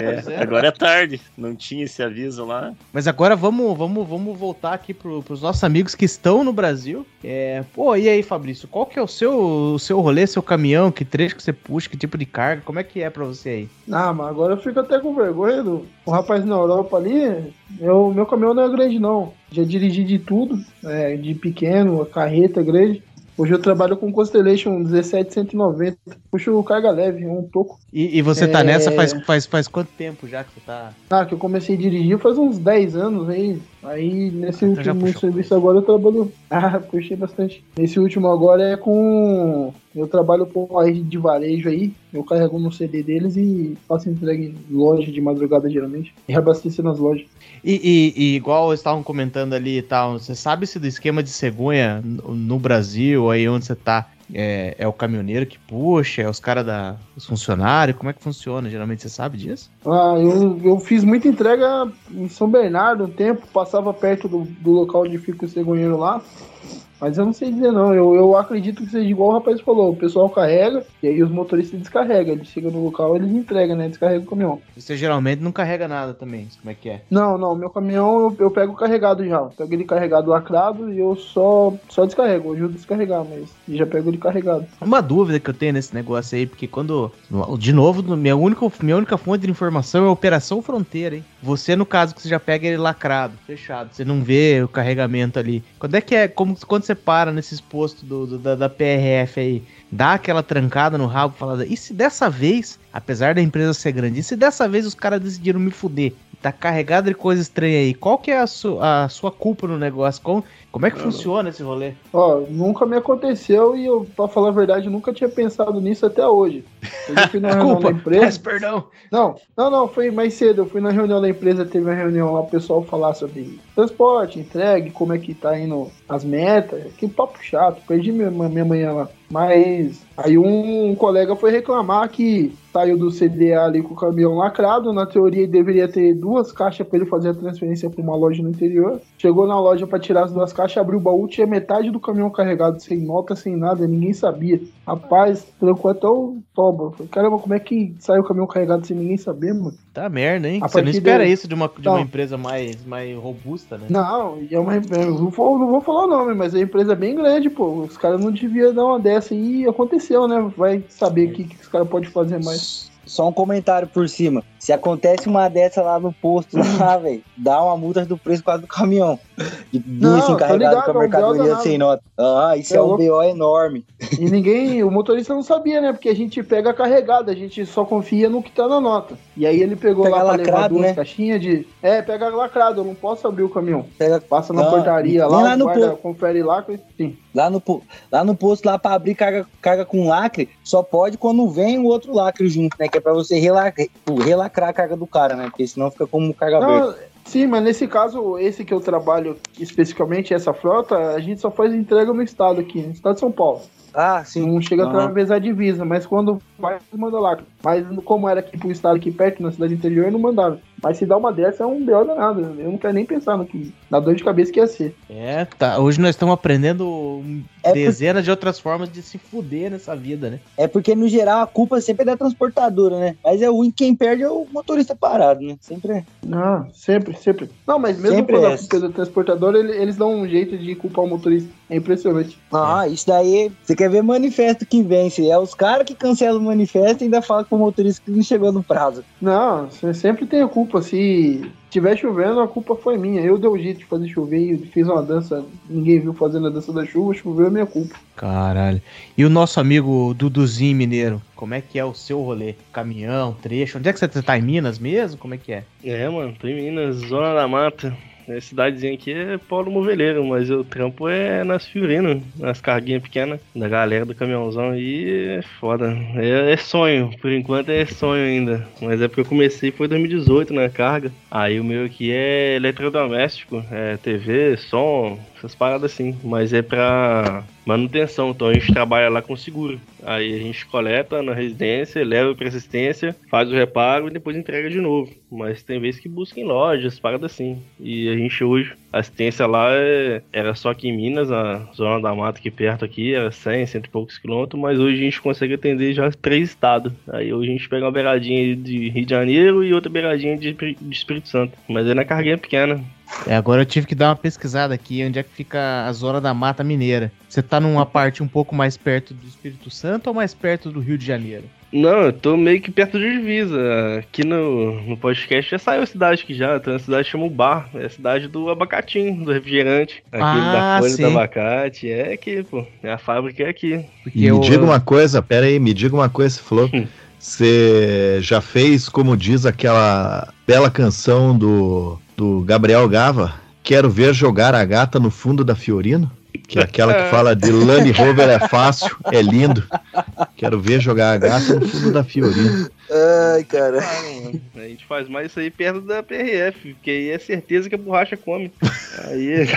É, agora é tarde. Não tinha esse aviso lá. Mas agora vamos, vamos, vamos voltar aqui pro, pros nossos amigos que estão no Brasil. É, pô, e aí, Fabrício, qual que é o seu, o seu rolê, seu caminhão? Que trecho que você puxa? Que tipo de carga? Como é que é pra você aí? Ah, mas agora eu fico até com vergonha do o rapaz na Europa ali. Eu, meu caminhão não é grande, não. Já dirigi de tudo, é, de pequeno, carreta grande. Hoje eu trabalho com Constellation 17190. Puxo carga leve, um toco. E, e você tá É. nessa faz, faz, faz quanto tempo já que você tá. Ah, que eu comecei a dirigir faz uns 10 anos aí. Aí nesse Então último serviço agora eu trabalho. Ah, puxei bastante. Nesse último agora é com. Eu trabalho com a rede de varejo aí. Eu carrego no CD deles e faço entrega em loja de madrugada geralmente. E reabastecer nas lojas. E, e- e igual estavam comentando ali e tal, você sabe se do esquema de cegonha no Brasil, aí onde você tá, é, é o caminhoneiro que puxa, é os caras da. os funcionários? Como é que funciona? Geralmente você sabe disso? Ah, eu, eu fiz muita entrega em São Bernardo um tempo, passava perto do, do local onde fica o cegonheiro lá. Mas eu não sei dizer não, eu, eu acredito que seja igual o rapaz falou, o pessoal carrega e aí os motoristas descarregam, eles chegam no local eles entregam, né? Descarrega o caminhão. Você geralmente não carrega nada também, como é que é? Não, não, meu caminhão eu, eu pego carregado já. Eu pego ele carregado lacrado e eu só, só descarrego, eu ajudo a descarregar, mas já pego ele carregado. Uma dúvida que eu tenho nesse negócio aí, porque quando. De novo, minha única, minha única fonte de informação é a Operação Fronteira, hein? Você, no caso, que você já pega ele lacrado, fechado, você não vê o carregamento ali. Quando é que é? Como, quando você para nesses postos do, do- da, da PRF aí, dá aquela trancada no rabo falando, e se dessa vez, apesar da empresa ser grande, e se dessa vez os caras decidiram me fuder? Tá carregado de coisa estranha aí. Qual que é a, su- a sua culpa no negócio? Como, como é que funciona esse rolê? Ó, nunca me aconteceu e eu, pra falar a verdade, nunca tinha pensado nisso até hoje. Eu fui na reunião da empresa. peço perdão. Não, não, não, foi mais cedo. Eu fui na reunião da empresa, teve uma reunião lá, o pessoal falar sobre transporte, entregue, como é que tá indo as metas. Que papo chato, perdi minha, minha manhã lá. Mas aí um colega foi reclamar que saiu do CDA ali com o caminhão lacrado. Na teoria, ele deveria ter duas caixas para ele fazer a transferência para uma loja no interior. Chegou na loja para tirar as duas caixas, abriu o baú, tinha metade do caminhão carregado, sem nota, sem nada, ninguém sabia. Rapaz, trancou até o toba. Caramba, como é que saiu o caminhão carregado sem ninguém saber, mano? Tá merda, hein? A Você não espera daí- isso de uma, de uma empresa mais, mais robusta, né? Não, e é uma eu não vou, não vou falar o nome, mas é uma empresa bem grande, pô. Os caras não deviam dar uma dessa e aconteceu, né? Vai saber o que, que os caras podem fazer mais. Só um comentário por cima. Se acontece uma dessa lá no posto, lá, velho, dá uma multa do preço quase do caminhão. De encarregado ligado, com a mercadoria sem nota. Ah, isso É é, um. BO enorme. E ninguém, o motorista não sabia, né? Porque a gente pega carregado, a gente só confia no que tá na nota. E aí ele pegou Pega lá pra levar lacrado, duas né? caixinhas de. É, pega lacrado, eu não posso abrir o caminhão. Pega Passa na portaria lá, lá no guarda confere lá, sim. Lá no, lá no posto, lá pra abrir carga, carga com lacre, só pode quando vem o outro lacre junto, né? Que é pra você relacrar, relacrar a carga do cara, né? Porque senão fica como carga. Não, sim, mas nesse caso, esse que eu trabalho especificamente, essa frota, a gente só faz entrega no estado aqui, no estado de São Paulo. Ah, sim. Não chega a Aham. atravessar a divisa, mas quando vai, manda lá. Mas como era aqui pro estado aqui perto, na cidade interior, não mandava. Mas se dá uma dessa, é um B.O. danado. Eu não quero nem pensar no que. Na dor de cabeça que ia ser. É, tá. Hoje nós estamos aprendendo É por- dezenas de outras formas de se fuder nessa vida, né? É porque, no geral, a culpa sempre é da transportadora, né? Mas é que quem perde é o motorista parado, né? Sempre é. Não, sempre, sempre. Não, mas mesmo Sempre quando é a culpa é do transportador, ele- eles dão um jeito de culpar o motorista. É impressionante. Ah, isso daí, você quer ver manifesto que vence. É os caras que cancelam o manifesto e ainda falam com o motorista que não chegou no prazo. Não, você sempre tem a culpa. Se tiver chovendo, a culpa foi minha. Eu dei o jeito de fazer chover e fiz uma dança. Ninguém viu fazendo a dança da chuva, choveu é minha culpa. Caralho. E o nosso amigo Duduzinho Mineiro, como é que é o seu rolê? Caminhão, trecho? Onde é que você tá em Minas mesmo? Como é que é? É, mano, tô em Minas, Zona da Mata. A cidadezinha aqui é Paulo Moveleiro, mas o trampo é nas Fiorinas, nas carguinhas pequenas, da galera do caminhãozão aí é foda. É, é sonho, por enquanto é sonho ainda. Mas é porque eu comecei foi em 2018 na carga. Aí o meu aqui é eletrodoméstico, é TV, som, essas paradas assim. Mas é pra manutenção, então a gente trabalha lá com seguro. Aí a gente coleta na residência, leva pra assistência, faz o reparo e depois entrega de novo. Mas tem vezes que busca em lojas, paradas assim. E a gente hoje, a assistência lá é- era só aqui em Minas, na zona da mata aqui perto aqui, era 100, cento e poucos quilômetros, mas hoje a gente consegue atender já três estados. Aí hoje a gente pega uma beiradinha de Rio de Janeiro e outra beiradinha de, de Espírito Santo. Mas é na carguinha pequena. É, agora eu tive que dar uma pesquisada aqui, onde é que fica a zona da Mata Mineira. Você tá numa parte um pouco mais perto do Espírito Santo ou mais perto do Rio de Janeiro? Não, eu tô meio que perto de divisa. Aqui no, no podcast já saiu a cidade aqui já. Tem uma cidade que chama Bar. É a cidade do abacatinho, do refrigerante. Aquele Ah, da folha sim. do abacate. É aqui, pô. É a fábrica é aqui. Porque E me eu- diga uma coisa, pera aí, me diga uma coisa, você falou. Você já fez, como diz aquela bela canção do, do Gabriel Gava, Quero ver jogar a gata no fundo da Fiorino? Que é aquela que fala de Land Rover é fácil, é lindo. Quero ver jogar a gata no fundo da Fiorino. Ai, cara. A gente faz mais isso aí perto da PRF, porque aí é certeza que a borracha come. Aí.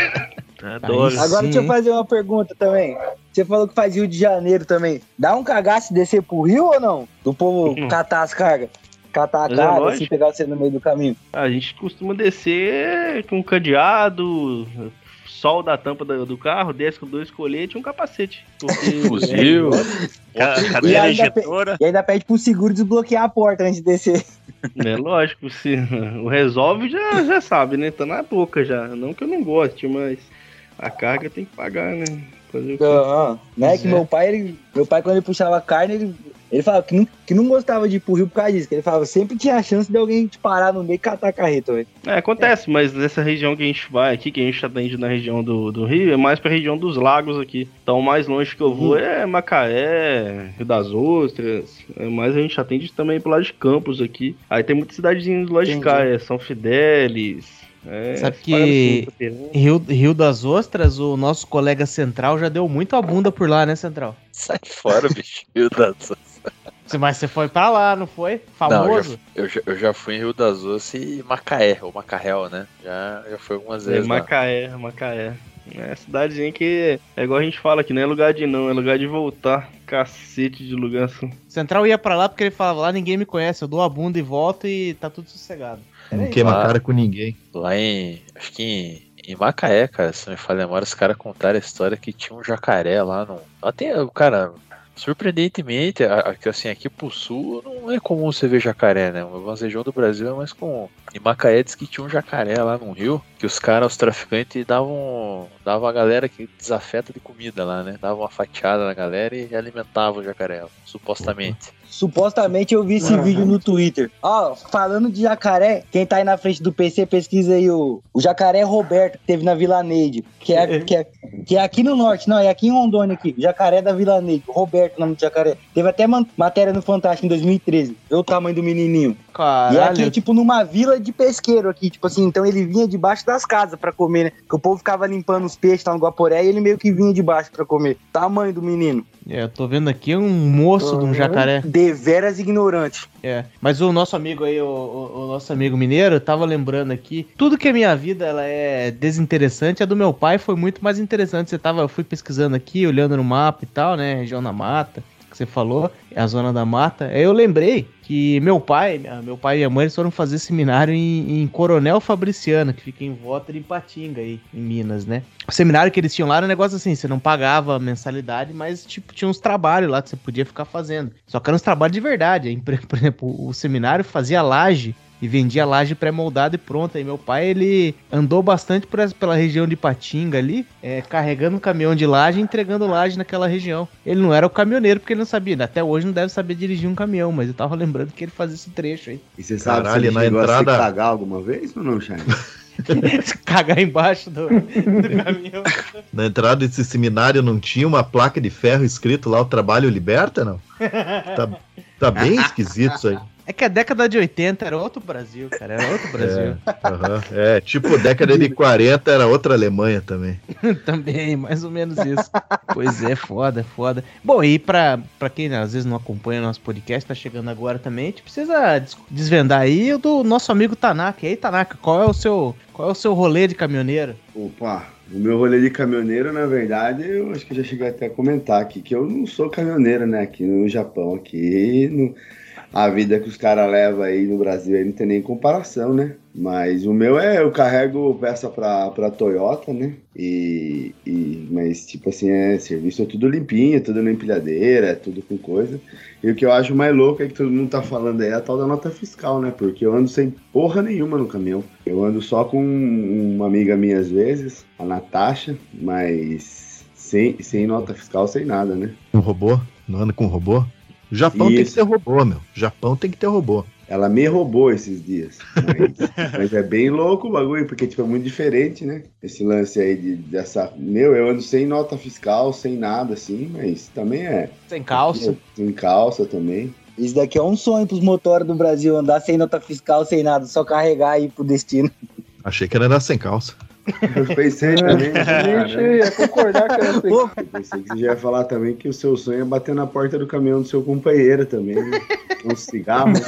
Adoro. Aí Agora Sim, deixa eu fazer uma pergunta também. Você falou que faz Rio de Janeiro também. Dá um cagaço descer pro Rio ou não? Do povo Hum. catar as cargas? Catar a Mas é assim, pegar você no meio do caminho. A gente costuma descer com cadeado, solda a tampa do, do carro, desce com dois coletes e um capacete. Porque Fuzil. E Cadeira injetora. E ainda pede pro seguro desbloquear a porta antes de descer. É lógico, se o resolve já, já sabe, né? Tá na boca já. Não que eu não goste, mas a carga tem que pagar, né? Fazer o? Não, né? Pois Que é. meu pai, ele, meu pai, quando ele puxava carne, ele, ele falava que não, que não gostava de ir pro Rio por causa disso. Que ele falava sempre tinha a chance de alguém te parar no meio e catar a carreta, velho. É, acontece, mas nessa região que a gente vai aqui, que a gente atende na região do, do Rio, é mais pra região dos lagos aqui. Então, o mais longe que eu vou é Macaé, Rio das Ostras. É, mas a gente atende também pro lado de Campos aqui. Aí tem muita cidadezinha do lado de cá, é São Fidélis. É, Sabe que-. Rio, Rio das Ostras, o nosso colega Central já deu muito a bunda por lá, né, Central? Sai fora, bicho. Rio das Ostras. Mas você foi pra lá, não foi? Não, Famoso? eu já, eu já fui em Rio das Ostras e Macaé, ou Macael, né? Já, já fui algumas É, vezes lá. Macaé, Macaé. É cidadezinha que é igual a gente fala que não é lugar de não, é lugar de voltar. Cacete de lugar assim. Central ia pra lá porque ele falava, lá ninguém me conhece, eu dou a bunda e volto e tá tudo sossegado. Era Não isso. queima lá. cara com ninguém. Lá em. Acho que em, em Macaé, cara, se não me falha a memória, os caras contaram a história que tinha um jacaré lá no. Lá tem. Cara, surpreendentemente, assim, aqui pro sul não é comum você ver jacaré, né? O região do Brasil é mais comum. Em Macaé diz que tinha um jacaré lá no rio, que os caras, os traficantes, davam, davam a galera que desafeta de comida lá, né? Davam uma fatiada na galera e alimentavam o jacaré, supostamente. Supostamente eu vi esse vídeo no Twitter. Ó, falando de jacaré, quem tá aí na frente do PC, pesquisa aí o, o jacaré Roberto, que teve na Vila Neide. Que é, que, é, que é aqui no norte, não, é aqui em Rondônia aqui. Jacaré da Vila Neide. Roberto, o nome do jacaré. Teve até matéria no Fantástico em 2013. Vê o tamanho do menininho. E Caralho. aqui, tipo, numa vila de pesqueiro aqui, tipo assim, então ele vinha debaixo das casas pra comer, né? Que o povo ficava limpando os peixes lá no Guaporé e ele meio que vinha debaixo pra comer. Tamanho do menino. É, eu tô vendo aqui um moço de um jacaré. Deveras ignorante. É, mas o nosso amigo aí, o, o- o nosso amigo mineiro, eu tava lembrando aqui, tudo que a minha vida ela é desinteressante, a do meu pai foi muito mais interessante. Você tava, eu fui pesquisando aqui, olhando no mapa e tal, né, região da mata, que você falou, é a zona da mata. Eu lembrei que meu pai, meu pai e minha mãe foram fazer seminário em, em Coronel Fabriciano, que fica em volta de Ipatinga aí, em Minas, né? O seminário que eles tinham lá era um negócio assim, você não pagava mensalidade, mas tipo, tinha uns trabalhos lá que você podia ficar fazendo. Só que eram uns trabalhos de verdade. Por exemplo, o seminário fazia laje e vendia laje pré-moldada e pronta. E meu pai, ele andou bastante por essa- pela região de Patinga ali, é, carregando um caminhão de laje e entregando laje naquela região. Ele não era o caminhoneiro porque ele não sabia, até hoje não deve saber dirigir um caminhão, mas eu tava lembrando que ele fazia esse trecho aí. E você sabe Caralho, se ele na chegou a entrada- se cagar alguma vez ou não, Shine? Cagar embaixo do, do caminhão. Na entrada desse seminário não tinha uma placa de ferro escrito lá, o trabalho liberta, não? Tá, tá bem esquisito isso aí. É que a década de 80 era outro Brasil, cara, era outro Brasil. Aham. É, tipo, década de 40 era outra Alemanha também. Também, mais ou menos isso. pois é, foda, foda. Bom, e pra, pra quem né, às vezes não acompanha o nosso podcast, tá chegando agora também, a gente precisa des- desvendar aí o do nosso amigo Tanaka. E aí, Tanaka, qual é o seu, qual é o seu rolê de caminhoneiro? Opa, o meu rolê de caminhoneiro, na verdade, eu acho que eu já cheguei até a comentar aqui, que eu não sou caminhoneiro, né? Aqui no Japão, aqui, no- a vida que os caras levam aí no Brasil aí não tem nem comparação, né? Mas o meu é, eu carrego peça pra, pra Toyota, né? E, e, mas, tipo assim, é serviço é tudo limpinho, é tudo na empilhadeira, é tudo com coisa. E o que eu acho mais louco é que todo mundo tá falando aí é a tal da nota fiscal, né? Porque eu ando sem porra nenhuma no caminhão. Eu ando só com uma amiga minha às vezes, a Natasha, mas sem, sem nota fiscal, sem nada, né? Um robô? Não anda com robô? O Japão tem que Isso. ter robô, meu. O Japão tem que ter robô. Ela me roubou esses dias. Mas, mas é bem louco o bagulho, porque tipo, é muito diferente, né? Esse lance aí de, dessa. Meu, eu ando sem nota fiscal, sem nada assim, mas também é. Sem calça. Sem calça também. Isso daqui é um sonho pros motores do Brasil, andar sem nota fiscal, sem nada, só carregar e ir pro destino. Achei que era andar sem calça. Eu pensei também. A gente cara, ia concordar com essa eu pensei que você já ia falar também que o seu sonho é bater na porta do caminhão do seu companheiro também. Né? Um cigarro. Né?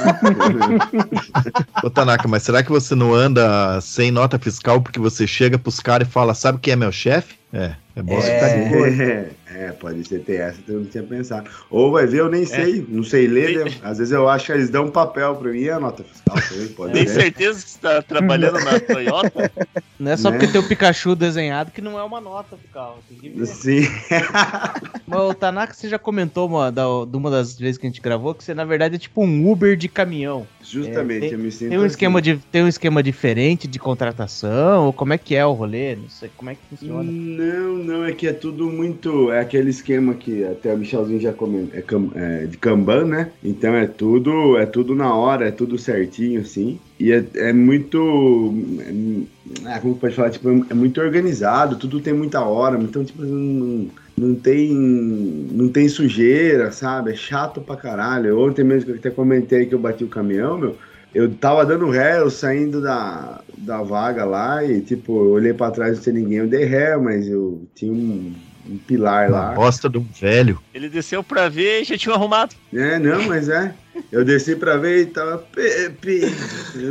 Ô, Tanaka, mas será que você não anda sem nota fiscal porque você chega pros caras e fala, sabe quem é meu chefe? É, é bom você ficar de boa. É, é, pode ser ter essa, eu não tinha pensado. Ou vai ver, eu nem sei, não sei ler, né? Às vezes eu acho que eles dão um papel pra mim e a nota fiscal também, pode Tem certeza que você tá trabalhando na Toyota? Não é só Né? porque tem o Pikachu desenhado que não é uma nota fiscal. Tem que ver. Sim. Mas o Tanaka, você já comentou uma, da, de uma das vezes que a gente gravou que você, na verdade, é tipo um Uber de caminhão. Justamente, É, tem- eu me sinto Tem um, assim. esquema de, tem um esquema diferente de contratação? Ou como é que é o rolê? Não sei como é que funciona. Não, não, é que é tudo muito. É aquele esquema que até o Michelzinho já comentou, é, é de Kanban, né? Então é tudo, é tudo na hora, é tudo certinho, assim. E é, é muito. É, ah, como pode falar? Tipo, é muito organizado, tudo tem muita hora, então, tipo, não, não tem. Não tem sujeira, sabe? É chato pra caralho. Ontem mesmo que eu até comentei que eu bati o caminhão, meu. Eu tava dando ré, eu saindo da, da vaga lá e, tipo, eu olhei pra trás não tinha ninguém, eu dei ré, mas eu tinha um, um pilar Uma lá. bosta de um velho. Ele desceu pra ver e já tinha arrumado. É, não, mas é. Eu desci pra ver e tava Pepe.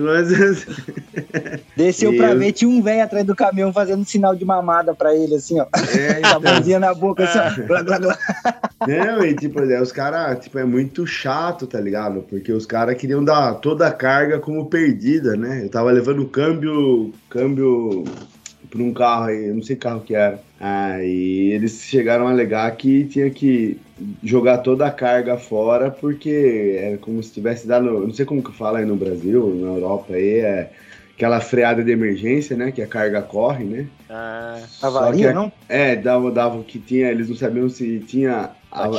Mas, assim, Desceu E pra eu- ver, tinha um velho atrás do caminhão fazendo sinal de mamada pra ele, assim, ó. é, Com a então, mãozinha na boca, assim, ó. Blá, blá, blá. Não, e tipo, é, os caras, tipo, é muito chato, tá ligado? Porque os caras queriam dar toda a carga como perdida, né? Eu tava levando câmbio, câmbio pra um carro aí, eu não sei que carro que era. Aí eles chegaram a alegar que tinha que jogar toda a carga fora, porque era como se tivesse dado, eu não sei como que fala aí no Brasil, na Europa aí, é aquela freada de emergência, né? Que a carga corre, né? Ah, Avaria, que- não? É, dava, dava que tinha, eles não sabiam se tinha. a-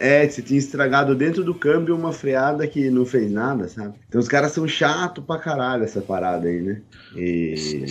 é, é, se tinha estragado dentro do câmbio uma freada que não fez nada, sabe? Então os caras são chato pra caralho essa parada aí, né? E.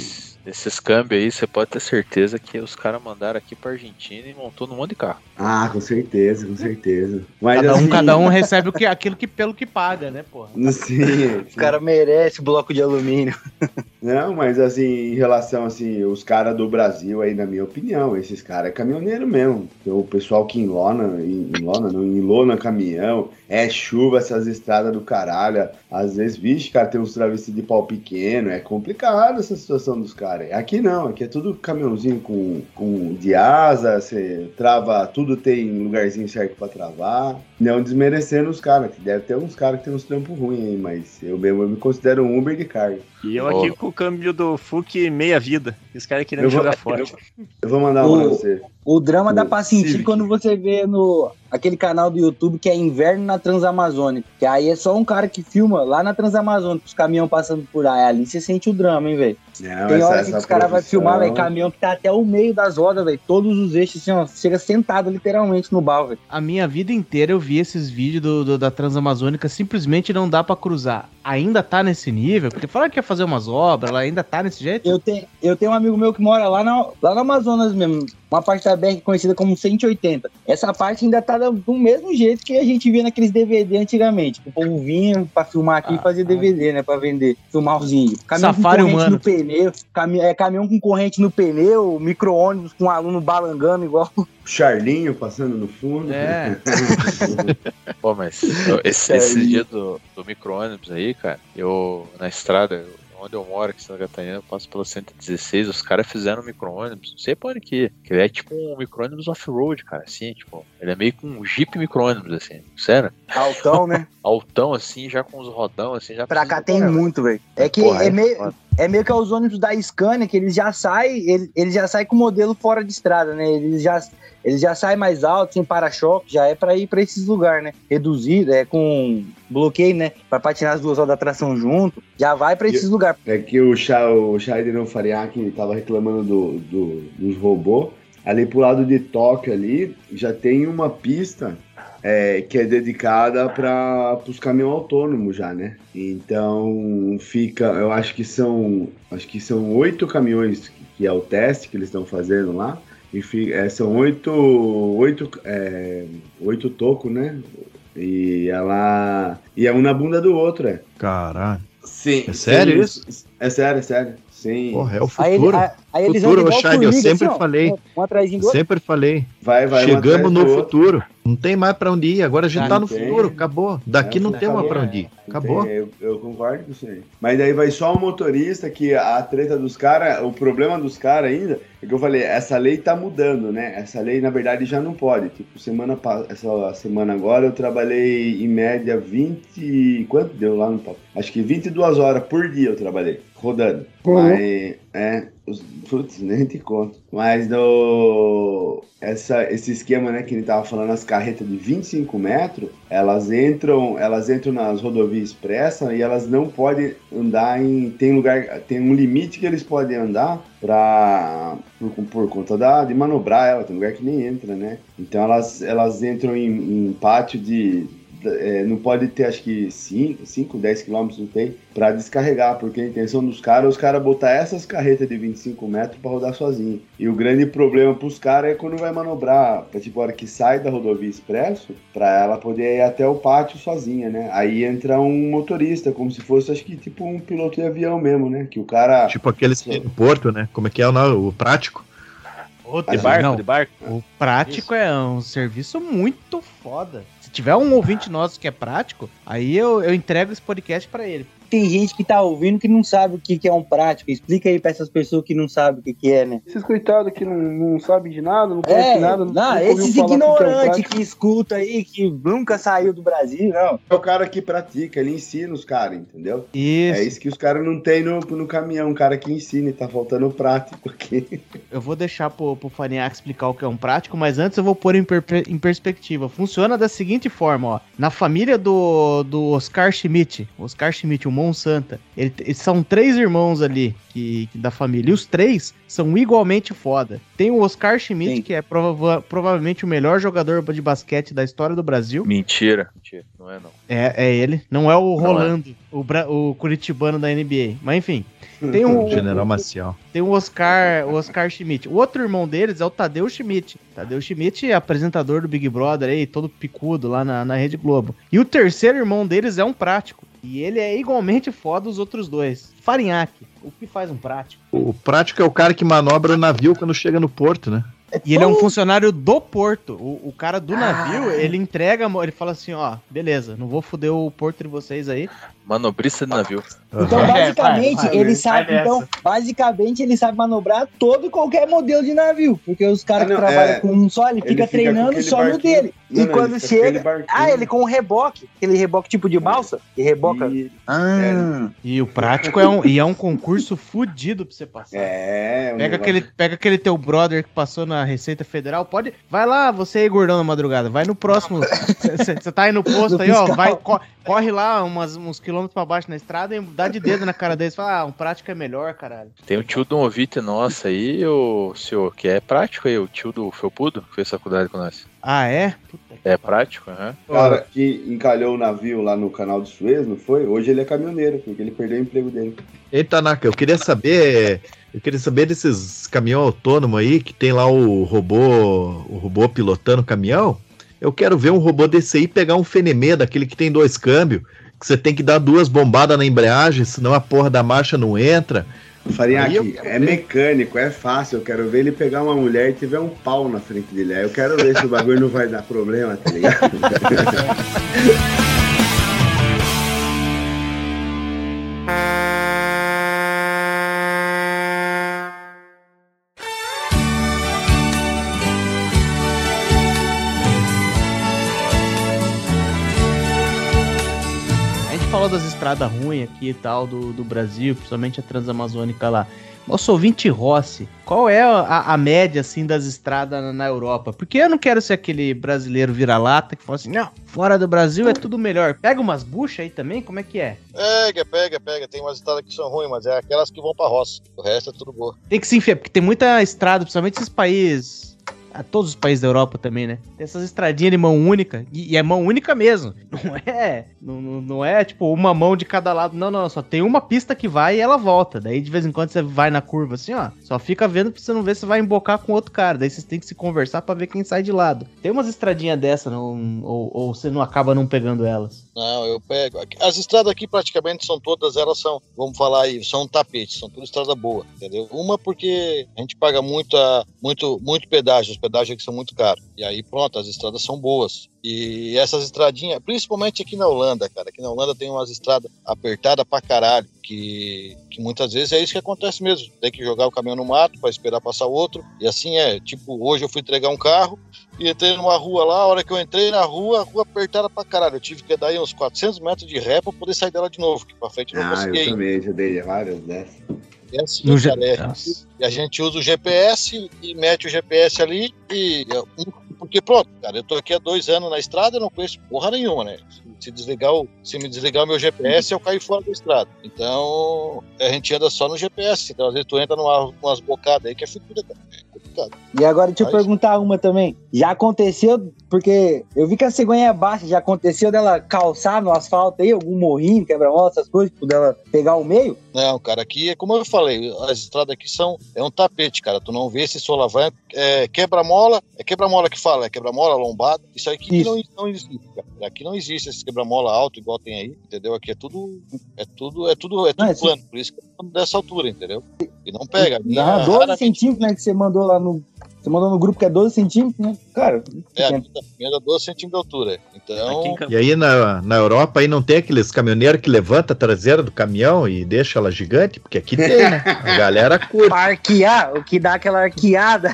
Esses, esses câmbios aí, você pode ter certeza que os caras mandaram aqui pra Argentina e montou num monte de carro. Ah, com certeza, com certeza. Mas Cada um, assim, cada um recebe o que, aquilo que pelo que paga, né, porra? Sim, Os caras merecem bloco de alumínio. Não, mas assim, em relação assim, os caras do Brasil aí, na minha opinião, esses caras é caminhoneiro mesmo. O pessoal que enlona, em- enlona, não, enlona caminhão, é chuva essas estradas do caralho. Às vezes, vixe, cara, tem uns travestis de pau pequeno, é complicado essa situação dos caras. Aqui não, aqui é tudo caminhãozinho com, com de asa, você trava, tudo tem lugarzinho certo pra travar. Não desmerecendo os caras, que deve ter uns caras que tem uns trampos ruins aí, mas eu mesmo eu me considero um Uber de carga. E eu aqui Ó. com o câmbio do FUC meia vida. Os caras querendo Eu vou- jogar fora. Eu vou mandar uma pra O- você. O drama O dá pra sentir Civic. quando você vê no aquele canal do YouTube que é Inverno na Transamazônica. Que aí é só um cara que filma lá na Transamazônica, os caminhões passando por aí. Ali você sente o drama, hein, velho. Não, Tem essa- hora que essa os caras vão filmar, velho, caminhão que tá até o meio das rodas, velho. Todos os eixos, assim, ó, chega sentado literalmente no velho. A minha vida inteira eu vi esses vídeos do, do- da Transamazônica, simplesmente não dá pra cruzar. Ainda tá nesse nível? Porque falaram que ia fazer umas obras, ela ainda tá nesse jeito? Eu tenho, eu tenho um amigo meu que mora lá, na, lá no Amazonas mesmo, uma parte da BR conhecida como 180. Essa parte ainda tá do, do mesmo jeito que a gente via naqueles DVD antigamente. que O povo vinha pra filmar aqui Ah, e fazer DVD, né? Pra vender, filmar os índios. Caminhão Safari humano. no pneu, cami é, caminhão com corrente no pneu, micro-ônibus com aluno balangando igual. Charlinho passando no fundo. É. Pô, mas eu- esse, esse dia do, do micro-ônibus aí, cara, eu na estrada, eu- onde eu moro aqui em Santa Catarina, eu passo pela 116, os caras fizeram um micro-ônibus, não sei pra onde que é, que ele é tipo um micro-ônibus off-road, cara, assim, tipo, ele é meio que um jeep micro-ônibus, assim, sério, Altão, né? altão, assim, já com os rodão, assim, já Pra cá tem Porra, muito, velho. É que porra, é, meio, foda. é meio que é os ônibus da Scania, que eles já saem, eles, eles já saem com o modelo fora de estrada, né? Eles já, eles já saem mais alto, sem para-choque, já é pra ir pra esses lugares, né? Reduzido, é com bloqueio, né? Pra patinar as duas rodas da tração junto, já vai pra esses lugares. É que o, Cha, o Scheider Fariak tava reclamando do, do- dos robôs. Ali pro lado de Tóquio ali, já tem uma pista é, que é dedicada para os caminhões autônomos já, né? Então fica, eu acho que são, acho que são oito caminhões que, que é o teste que eles estão fazendo lá. E fi- é, são oito, oito, é, oito tocos, né? E ela. E é um na bunda do outro, é. Caralho. Sim. É sério sim, isso? É sério, é sério. Sim. Porra, é o futuro. aí, aí eles Futuro, Shine, eu sempre assim, falei. Um. Sempre falei. Vai, vai. Chegamos no outro. futuro. Não tem mais pra onde ir. Agora a gente Ah, tá no tem. futuro. Acabou. Daqui É, não não tem mais pra onde ir. Acabou. Eu, eu concordo com isso aí. Mas daí vai só o motorista, que a treta dos caras, o problema dos caras ainda, é que eu falei, essa lei tá mudando, né? Essa lei, na verdade, já não pode. Tipo, semana essa semana agora eu trabalhei em média 20. Quanto deu lá no papo? Acho que 22 horas por dia eu trabalhei, rodando. Mas, é, os, putz, nem te conto. Mas do, essa, esse esquema, né, que ele tava falando, as carretas de 25 metros, elas entram, elas entram nas rodovias expressas e elas não podem andar em. Tem lugar, tem um limite que eles podem andar pra, por, por conta da, de manobrar ela, tem lugar que nem entra, né? Então elas, elas entram em, em pátio de. É, não pode ter acho que 5, 5 10 quilômetros, não tem, pra descarregar, porque a intenção dos caras é os caras botar essas carretas de 25 metros pra rodar sozinho. E o grande problema pros caras é quando vai manobrar, pra, tipo, a hora que sai da rodovia expresso, pra ela poder ir até o pátio sozinha, né? Aí entra um motorista, como se fosse, acho que tipo um piloto de avião mesmo, né? Que o cara. Tipo aqueles que no Porto, né? Como é que é o, nome? o prático? De barco, Não. de barco. O prático é um serviço muito foda. Tiver um ouvinte nosso que é prático, aí eu, eu entrego esse podcast pra ele. Tem gente que tá ouvindo que não sabe o que, que é um prático. Explica aí pra essas pessoas que não sabem o que, que é, né? Esses coitados que não, não sabem de nada, não É, conhecem nada. não, nunca esses o que é um ignorantes que escuta aí, que nunca saiu do Brasil, não. É o cara que pratica, ele ensina os caras, entendeu? Isso. É isso que os caras não tem no, no caminhão, um cara que ensina e tá faltando prático aqui. Eu vou deixar pro, pro Faniac explicar o que é um prático, mas antes eu vou pôr em, per- em perspectiva. Funciona da seguinte forma, ó. Na família do, do Oscar Schmidt, Oscar Schmidt, o Monsanta, ele, eles são três irmãos ali que, que da família. E os três são igualmente foda. Tem o Oscar Schmidt, Sim. que é prova- provavelmente o melhor jogador de basquete da história do Brasil. Mentira. Mentira, não é não. É, é ele. Não é o Não é. Rolando, O, bra- o curitibano da NBA. Mas enfim. Tem o, General Maciel. tem o Oscar, o Oscar Schmidt. O outro irmão deles é o Tadeu Schmidt. Tadeu Schmidt é apresentador do Big Brother aí, todo picudo lá na, na Rede Globo. E o terceiro irmão deles é um prático. E ele é igualmente foda os outros dois. Farinhaque. O que faz um prático? O prático é o cara que manobra o navio quando chega no porto, né? E ele é um funcionário do porto. O, o cara do navio, ele entrega, ele fala assim, ó, beleza, não vou foder o porto de vocês aí. Manobrista de navio. Então, É, basicamente, vai, vai, ele vai sabe, então, basicamente, ele sabe manobrar todo e qualquer modelo de navio. Porque os caras não, que trabalham é. com um só, ele fica Ele fica com treinando só no barquinho. dele. Não, e não, quando ele fica chega. Ah, ele com um reboque. Aquele reboque tipo de balsa. E reboca. E- Ah, E o prático é um, e é um concurso fudido pra você passar. É, um Pega negócio- aquele, pega aquele teu brother que passou na Receita Federal, pode. Vai lá, você aí, gordão na madrugada. Vai no próximo. Você tá aí no posto No aí, ó. fiscal. Vai, co- corre lá umas, uns quilômetros pra baixo na estrada e dá de dedo na cara deles. Fala, ah, um prático é melhor, caralho. Tem o tio de um ouvinte nosso aí, o senhor, que é prático aí, o tio do Felpudo, que fez faculdade com nós. Ah, é? Puta É prático, aham. O cara que encalhou o navio lá no canal de Suez, não foi? Hoje ele é caminhoneiro, porque ele perdeu o emprego dele. Ei, Tanaka, eu queria saber. Eu queria saber desses caminhão autônomo aí, que tem lá o robô. O robô pilotando o caminhão. Eu quero ver um robô desse aí pegar um Fenemê, daquele que tem dois câmbios, que você tem que dar duas bombadas na embreagem, senão a porra da marcha não entra. Farinha Aí eu aqui, quero é mecânico, é fácil. Eu quero ver ele pegar uma mulher e tiver um pau na frente dele. Aí eu quero ver se o bagulho não vai dar problema, tá ligado? estradas ruins aqui e tal, do, do Brasil, principalmente a Transamazônica lá. Nosso ouvinte Rossi, qual é a, a média, assim, das estradas na, na Europa? Porque eu não quero ser aquele brasileiro vira-lata que fala assim, não, fora do Brasil é tudo melhor. Pega umas buchas aí também, como é que é? Pega, pega, pega. Tem umas estradas que são ruins, mas é aquelas que vão pra roça. O resto é tudo boa. Tem que se enfiar, porque tem muita estrada, principalmente esses países... A todos os países da Europa também, né? Tem essas estradinhas de mão única. E, e é mão única mesmo. Não é. Não, não- é tipo uma mão de cada lado. Não, não. Só tem uma pista que vai e ela volta. Daí de vez em quando você vai na curva assim, ó. Só fica vendo pra você não ver se vai embocar com outro cara. Daí vocês têm que se conversar pra ver quem sai de lado. Tem umas estradinhas dessa, não, ou, ou você não acaba não pegando elas. Não, eu pego. As estradas aqui praticamente são todas, elas são, vamos falar aí, são um tapete, são tudo estrada boa, entendeu? Uma porque a gente paga muita, muito, muito pedágio, os pedágios aqui são muito caros. E aí pronto, as estradas são boas. E essas estradinhas, principalmente aqui na Holanda, cara, aqui na Holanda tem umas estradas apertadas pra caralho, que, que muitas vezes é isso que acontece mesmo. Tem que jogar o caminhão no mato pra esperar passar outro. E assim é, tipo, hoje eu fui entregar um carro, e entrei numa rua lá, a hora que eu entrei na rua, a rua apertada pra caralho. Eu tive que dar aí uns 400 metros de ré pra poder sair dela de novo, que pra frente eu não ah, consegui eu ir. também já dei várias dessas. É assim, No é- Nossa. e a gente usa o GPS e mete o GPS ali e. Porque pronto, cara, eu tô aqui há dois anos na estrada, eu não conheço porra nenhuma, né? Se desligar o, se me desligar o meu GPS, eu caio fora da estrada. Então, a gente anda só no GPS. Então, às vezes tu entra numa, umas bocadas aí que é futura, cara. E agora deixa eu Mas- perguntar uma também. Já aconteceu, porque eu vi que a cegonha é baixa, já aconteceu dela calçar no asfalto aí, algum morrinho, quebra-mola, essas coisas, tipo, dela pegar o meio? Não, cara, aqui é como eu falei, as estradas aqui são é um tapete, cara. Tu não vê esse solavanco, é quebra-mola, é quebra-mola que fala, é quebra-mola, lombada. Isso aí aqui Isso. não, não existe, cara. Aqui não existe esse quebra-mola alto igual tem aí, entendeu? Aqui é tudo é tudo é tudo é tudo Não, plano, por isso que é dessa altura, entendeu? E não pega. Ah, 12 raramente- centímetros, né, que você mandou lá no... Você mandou no grupo que é 12 centímetros, né? Cara, É, a minha minha é 12 centímetros de altura. Então, E aí na, na Europa aí não tem aqueles caminhoneiros que levanta a traseira do caminhão e deixa ela gigante? Porque aqui tem, né? A galera curte. Pra arquear, o que dá aquela arqueada,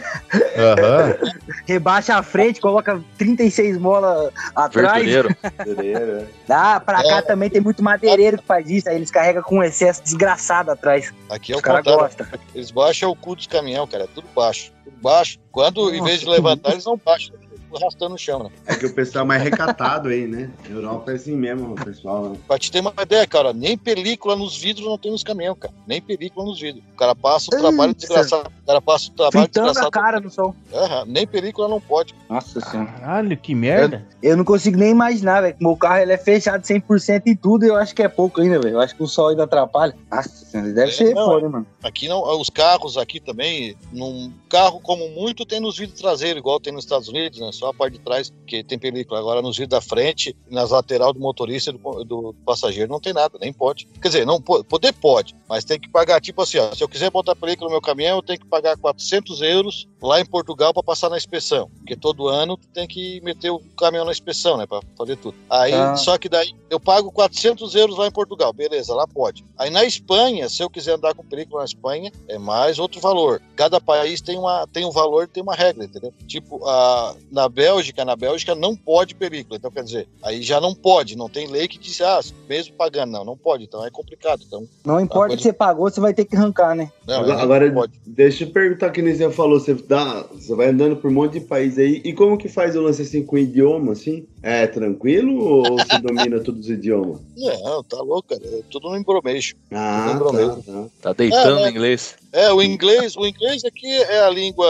Aham. rebaixa a frente, coloca 36 molas atrás. Verdureiro. Dá, pra cá É. também tem muito madeireiro que faz isso, aí eles carregam com um excesso desgraçado atrás. aqui é o contrário. gostam. Eles baixam o cu dos caminhão, cara. É tudo baixo. Baixo. Quando, em Nossa, vez de levantar, eles não baixam. Arrastando no chão, né? É que o pessoal é mais recatado aí, né? Europa é assim mesmo, o pessoal. né? Pra te ter uma ideia, cara, nem película nos vidros não tem nos caminhão, cara. Nem película nos vidros. O cara passa o trabalho Eita. desgraçado. O cara passa o trabalho Fritando a desgraçado. cara no sol. Aham, nem película não pode. Nossa senhora. Caralho, que merda. Eu não consigo nem imaginar, velho. que Meu carro ele é fechado 100% e tudo, e eu acho que é pouco ainda, velho. Eu acho que o sol ainda atrapalha. Nossa senhora, deve É, ser não. foda, mano. Aqui não, os carros aqui também, num carro como muito tem nos vidros traseiros, igual tem nos Estados Unidos, né? Só a parte de trás que tem película. Agora nos vidros da frente, nas lateral do motorista e do, do passageiro não tem nada, nem pode. Quer dizer, não po- poder pode, mas tem que pagar tipo assim, ó, se eu quiser botar película no meu caminhão, eu tenho que pagar 400 euros lá em Portugal para passar na inspeção, porque todo ano tu tem que meter o caminhão na inspeção, né, para fazer tudo. Aí, Ah. só que daí eu pago 400 euros lá em Portugal, beleza, lá pode. Aí na Espanha, se eu quiser andar com película na Espanha, é mais outro valor. Cada país tem, uma, tem um valor, tem uma regra, entendeu? Tipo, a, na Bélgica, na Bélgica não pode película. Então, quer dizer, aí já não pode, não tem lei que diz, ah, mesmo pagando, não, não pode. Então é complicado. Então, Não importa coisa- que você pagou, você vai ter que arrancar, né? não, Agora, agora não pode. deixa eu perguntar que nem você falou, você, dá, você vai andando por um monte de país aí, e como que faz o lance assim com o idioma, assim? É tranquilo ou você domina todos os idiomas? Não, tá louco, cara. É tudo no embromation. Ah, tá, tá. Tá deitando É, é. em inglês. É, o inglês, o inglês aqui é a língua,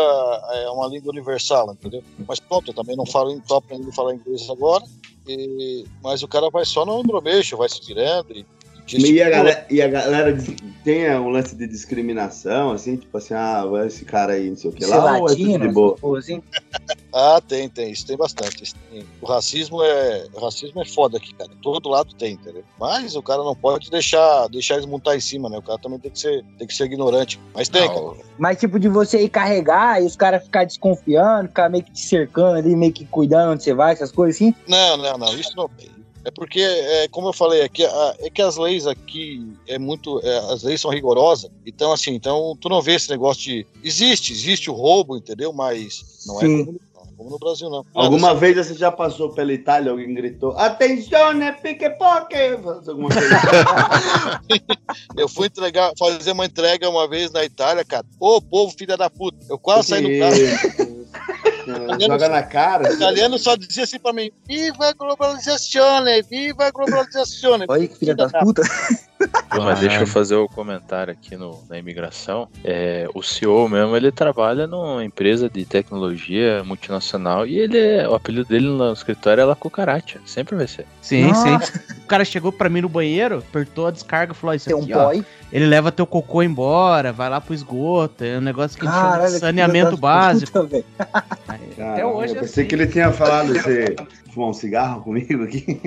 é uma língua universal, entendeu? Mas pronto, eu também não falo, tô aprendendo a falar inglês agora, e- mas o cara vai só no embromation, vai se virando e E a, galera, e a galera tem é, um lance de discriminação, assim, tipo assim, ah, vai esse cara aí, não sei o que lá, ou é tudo de boa? Pô, assim. Ah, tem, tem, isso tem bastante. isso tem. O racismo é, o racismo é foda aqui, cara. Todo lado tem, entendeu? Mas o cara não pode deixar, deixar eles montar em cima, né? O cara também tem que ser, tem que ser ignorante. Mas tem, Não, cara. Mas tipo de você ir carregar e os caras ficar desconfiando, ficar meio que te cercando ali, meio que cuidando onde você vai, essas coisas assim. Não, não, não, isso não tem. É porque, é, como eu falei aqui, a- é que as leis aqui é muito, é, as leis são rigorosas. Então, assim, então tu não vê esse negócio de existe, existe o roubo, entendeu? Mas não é como, não é como no Brasil, não. Alguma vez você já passou pela Itália, alguém gritou, atenção, né, pique-poque. Eu fui entregar, fazer uma entrega uma vez na Itália, cara. Ô, povo, filha da puta. Eu quase saí do carro. Joga na cara. O italiano só dizia assim pra mim: Viva a globalizazione! Viva a globalizazione! Olha que filha da puta. Mas deixa eu fazer o comentário aqui no, na imigração. É, o CEO mesmo, ele trabalha numa empresa de tecnologia multinacional e ele é, o apelido dele no escritório é La Cucaracha. Sempre vai ser. Sim, Nossa. sim. O cara chegou pra mim no banheiro, apertou a descarga e falou: Isso Tem um aqui, ó, boy. ele leva teu cocô embora, vai lá pro esgoto. É um negócio que a gente chama Caralho, de saneamento básico. puta, velho. Até Caralho, hoje eu é pensei assim. que ele tinha falado você fumar um cigarro comigo aqui.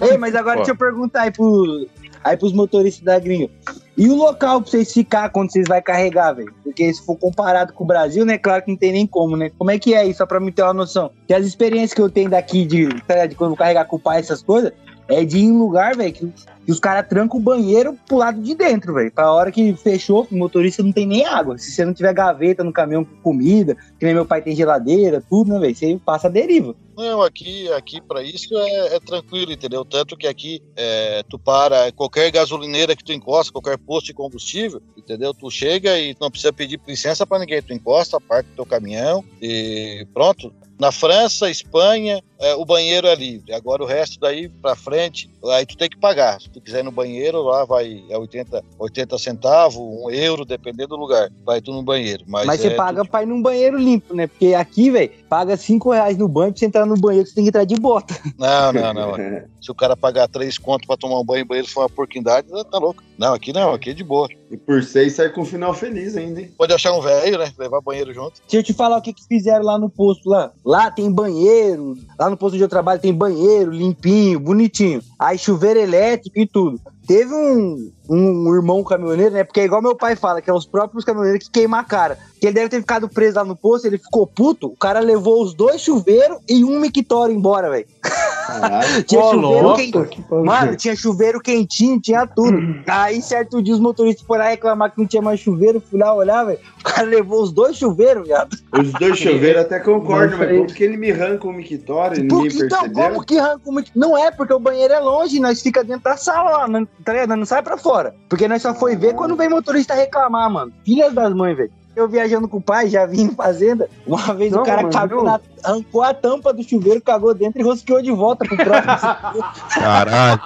Ei, mas agora Ó. deixa eu perguntar aí, pro, aí pros motoristas da gringa. E o local pra vocês ficar quando vocês vão carregar, velho? Porque se for comparado com o Brasil, né? Claro que não tem nem como, né? Como é que é isso, só pra me ter uma noção? Que as experiências que eu tenho daqui de, de quando eu vou carregar com o pai, essas coisas, é de ir em lugar, velho, que, que os caras trancam o banheiro pro lado de dentro, velho. Pra hora que fechou, o motorista não tem nem água. Se você não tiver gaveta no caminhão com comida, que nem meu pai tem geladeira, tudo, né, velho? Você passa a deriva. Não, aqui, aqui para isso é, é tranquilo, entendeu? Tanto que aqui é, tu para qualquer gasolineira que tu encosta, qualquer posto de combustível, entendeu? Tu chega e não precisa pedir licença para ninguém. Tu encosta, parque teu caminhão e pronto. Na França, Espanha, é, o banheiro é livre. Agora o resto daí para frente, aí tu tem que pagar. Se tu quiser ir no banheiro, lá vai é 80, 80 centavos, um euro, dependendo do lugar. Vai tu no banheiro. Mas, Mas, é você paga tudo- pra ir num banheiro limpo, né? Porque aqui, velho, paga 5 reais no banho pra você entrar no banheiro, você tem que entrar de bota. Não, não, não. Se o cara pagar três contos pra tomar um banho em banheiro for uma porquindade, tá louco. Não, aqui não, aqui é de boa. E por seis sai com um final feliz ainda, hein? Pode achar um velho, né? Levar banheiro junto. Deixa eu te falar o que, que fizeram lá no posto lá. Lá tem banheiro, lá no posto onde eu trabalho tem banheiro, limpinho, bonitinho. Aí chuveiro elétrico e tudo. Teve um, um irmão caminhoneiro, né? Porque é igual meu pai fala, que é os próprios caminhoneiros que queimam a cara. Que ele deve ter ficado preso lá no posto, ele ficou puto, o cara levou os dois chuveiros e um mictório embora, velho. Caralho. Tinha Ô, chuveiro louco, quentinho. que pariu. Mano, tinha chuveiro quentinho, tinha tudo. Aí, certo dia, os motoristas foram lá reclamar que não tinha mais chuveiro. Fui lá olhar, velho. O cara levou os dois chuveiros, viado. Os dois chuveiros até concordo, Mas como que ele me arranca um mictório e Por ninguém que, então, percebeu? como que arranca o mic- Não é, porque o banheiro é longe, nós fica dentro da sala lá, não, tá ligado? Não sai pra fora. Porque nós só foi ver quando vem motorista reclamar, mano. Filhas das mães, velho. Eu viajando com o pai, já vim em fazenda. Uma vez Não, o cara mas cagou na, arrancou a tampa do chuveiro, cagou dentro e rosqueou de volta pro próximo. Caralho.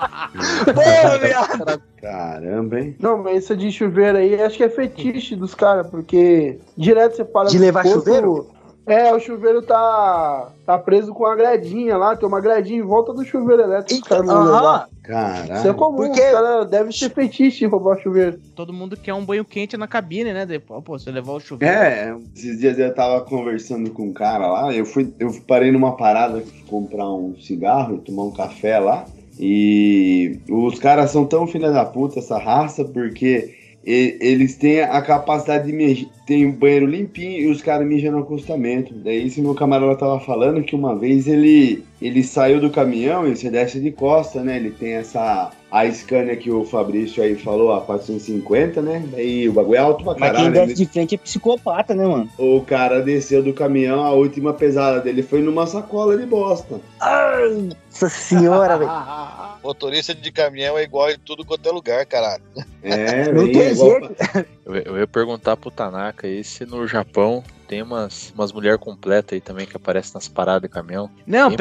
Pô, viado. Caramba, hein? Não, mas essa de chuveiro aí, acho que é fetiche dos caras, porque direto você para De levar posto, chuveiro? É, o chuveiro tá, tá preso com a gradinha lá, tem uma gradinha em volta do chuveiro elétrico. caras vão levar. Aham. Isso é Caralho. comum, Porque- os caras devem ser fetiche roubar chuveiro. Todo mundo quer um banho quente na cabine, né? Depois, pô, você levar o chuveiro. É, esses dias eu tava conversando com um cara lá, eu fui, eu parei numa parada comprar um cigarro e tomar um café lá. E os caras são tão filha da puta, essa raça, porque e- eles têm a capacidade de mijar, tem um banheiro limpinho e os caras mijam no acostamento. Daí esse meu camarada tava falando que uma vez ele, ele saiu do caminhão e você desce de costa, né? Ele tem essa a Scania que o Fabrício aí falou, a 450, né? Daí o bagulho é alto pra Mas quem caralho. desce né? de frente é psicopata, né, mano? O cara desceu do caminhão, a última pesada dele foi numa sacola de bosta. Nossa senhora, velho. Motorista de caminhão é igual em tudo quanto é lugar, caralho. É, Não tem é igual jeito. Eu, eu ia perguntar pro Tanaka aí se no Japão tem umas, umas mulheres completas aí também que aparecem nas paradas de caminhão. Não, Tem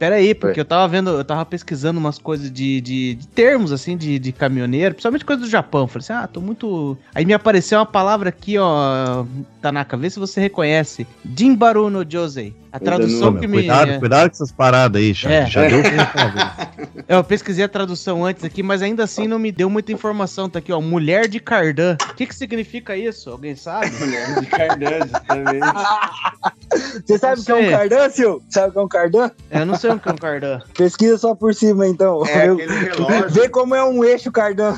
peraí. Peraí, porque eu tava vendo, eu tava pesquisando umas coisas de, de, de termos, assim, de, de caminhoneiro, principalmente coisa do Japão. Falei assim, ah, tô muito. Aí me apareceu uma palavra aqui, ó, Tanaka, vê se você reconhece. Jimbaru no Josei. A tradução não, que me. Cuidado, cuidado com essas paradas aí, já, É. já deu Eu pesquisei a tradução antes aqui, mas ainda assim não me deu muita informação. Tá aqui, ó. Mulher de Cardan. O que, que significa isso? Alguém sabe? mulher de Cardan, também. Você sabe o que é um cardan, seu? Sabe o que é um cardan? Eu não sei o que é um Cardan. Pesquisa só por cima, então. É Eu- aquele relógio. Vê como é um eixo cardan.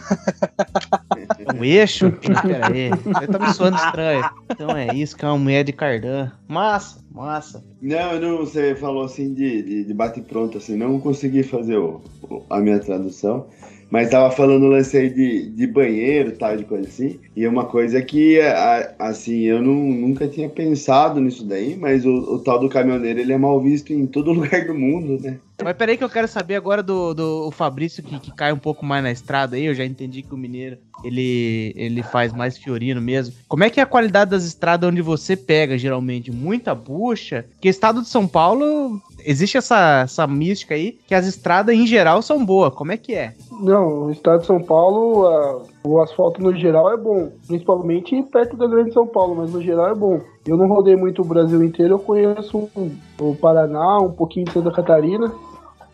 Um eixo? Pera aí. Você tá me soando estranho. Então é isso que é uma mulher de Cardan. Massa, massa. Não, não, você falou assim de, de, de bate-pronto, assim, não consegui fazer o, o- a minha tradução. Mas tava falando o lance aí de, de banheiro tal, de coisa assim. E é uma coisa que, assim, eu não, nunca tinha pensado nisso daí, mas o, o tal do caminhoneiro, ele é mal visto em todo lugar do mundo, né? Mas peraí que eu quero saber agora do, do Fabrício que, que cai um pouco mais na estrada aí. Eu já entendi que o mineiro ele, ele faz mais fiorino mesmo. Como é que é a qualidade das estradas onde você pega, geralmente? Muita bucha? Porque estado de São Paulo, existe essa, essa mística aí que as estradas em geral são boas. Como é que é? Não, no estado de São Paulo, o asfalto no geral é bom. Principalmente perto da Grande São Paulo, mas no geral é bom. Eu não rodei muito o Brasil inteiro, eu conheço o Paraná, um pouquinho de Santa Catarina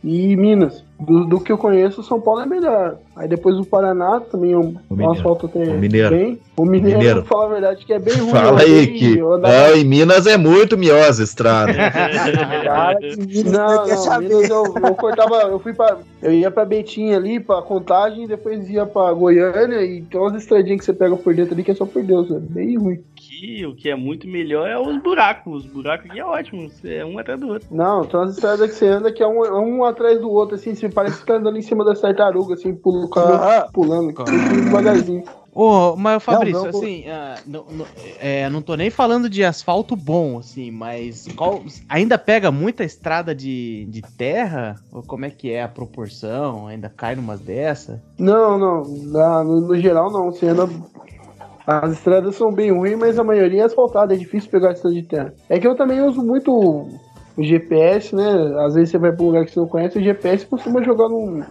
e Minas. Do, do que eu conheço, São Paulo é melhor. Aí depois o Paraná também é um, O um mineiro. asfalto até O mineiro. bem. O mineiro, Mineiro. pra falar a verdade, que é bem ruim. Fala Eu aí que. andava- Não, em Minas é muito miosa a estrada. Cara, Não, não. Minas eu, eu cortava, eu fui pra. Eu ia pra Betim ali, pra contagem, e depois ia pra Goiânia, e tem umas estradinhas que você pega por dentro ali que é só por Deus, é bem ruim. Aqui, o que é muito melhor é os buracos. Os buracos aqui é ótimo. É um atrás do outro. Não, tem umas estradas que você anda que é um, um atrás do outro, assim, você parece que tá andando em cima das tartarugas, assim, pulo, o cara Aham. pulando, tudo devagarzinho. Ô, mas Fabrício, não, pô. assim, ah, não, não- é, não tô nem falando de asfalto bom, assim, mas qual- ainda pega muita estrada de, de terra? Ou como é que é a proporção? Ainda cai numas dessa? Não, não, na- no, no geral não, você anda. As estradas são bem ruins, mas a maioria é asfaltada, é difícil pegar estrada de terra. É que eu também uso muito o GPS, né? Às vezes você vai pra um lugar que você não conhece, o GPS costuma jogar num,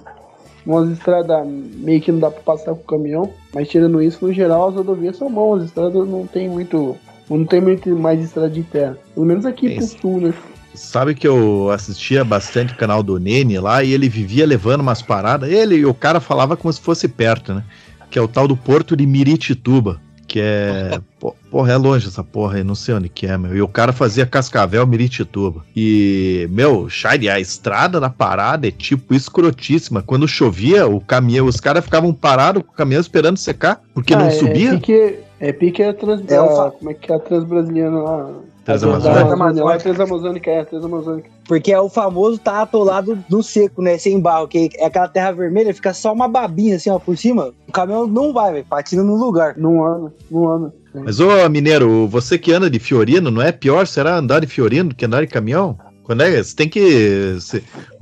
umas estradas meio que não dá pra passar com o caminhão. Mas tirando isso, no geral, as rodovias são boas, as estradas não tem muito. Não tem muito mais estrada de terra. Pelo menos aqui pro Isso. sul, né? Sabe que eu assistia bastante o canal do Nene lá e ele vivia levando umas paradas. Ele, o cara falava como se fosse perto, né? que é o tal do Porto de Miritituba. Que é. po- Porra, é longe essa porra aí, não sei onde que é, meu. E o cara fazia Cascavel Miritituba. E, meu, Shine, a estrada na parada é tipo escrotíssima. Quando chovia, o caminhão, os caras ficavam parados com o caminhão esperando secar, porque Ah, não é, subia. É pique, é pique a trans, É, a- como é que é a transbrasiliana lá? Transamazônica. É Transamazônica, é, Transamazônica. Porque é o famoso tá atolado no seco, né? Sem barro, que é aquela terra vermelha, fica só uma babinha assim, ó, por cima. O caminhão não vai, velho, patina no lugar. Não anda, não anda. Mas, ô, mineiro, você que anda de Fiorino, não é pior, será, andar de Fiorino do que andar de caminhão? Quando é? Você tem que.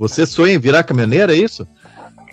Você, sonha em virar caminhoneiro, é isso?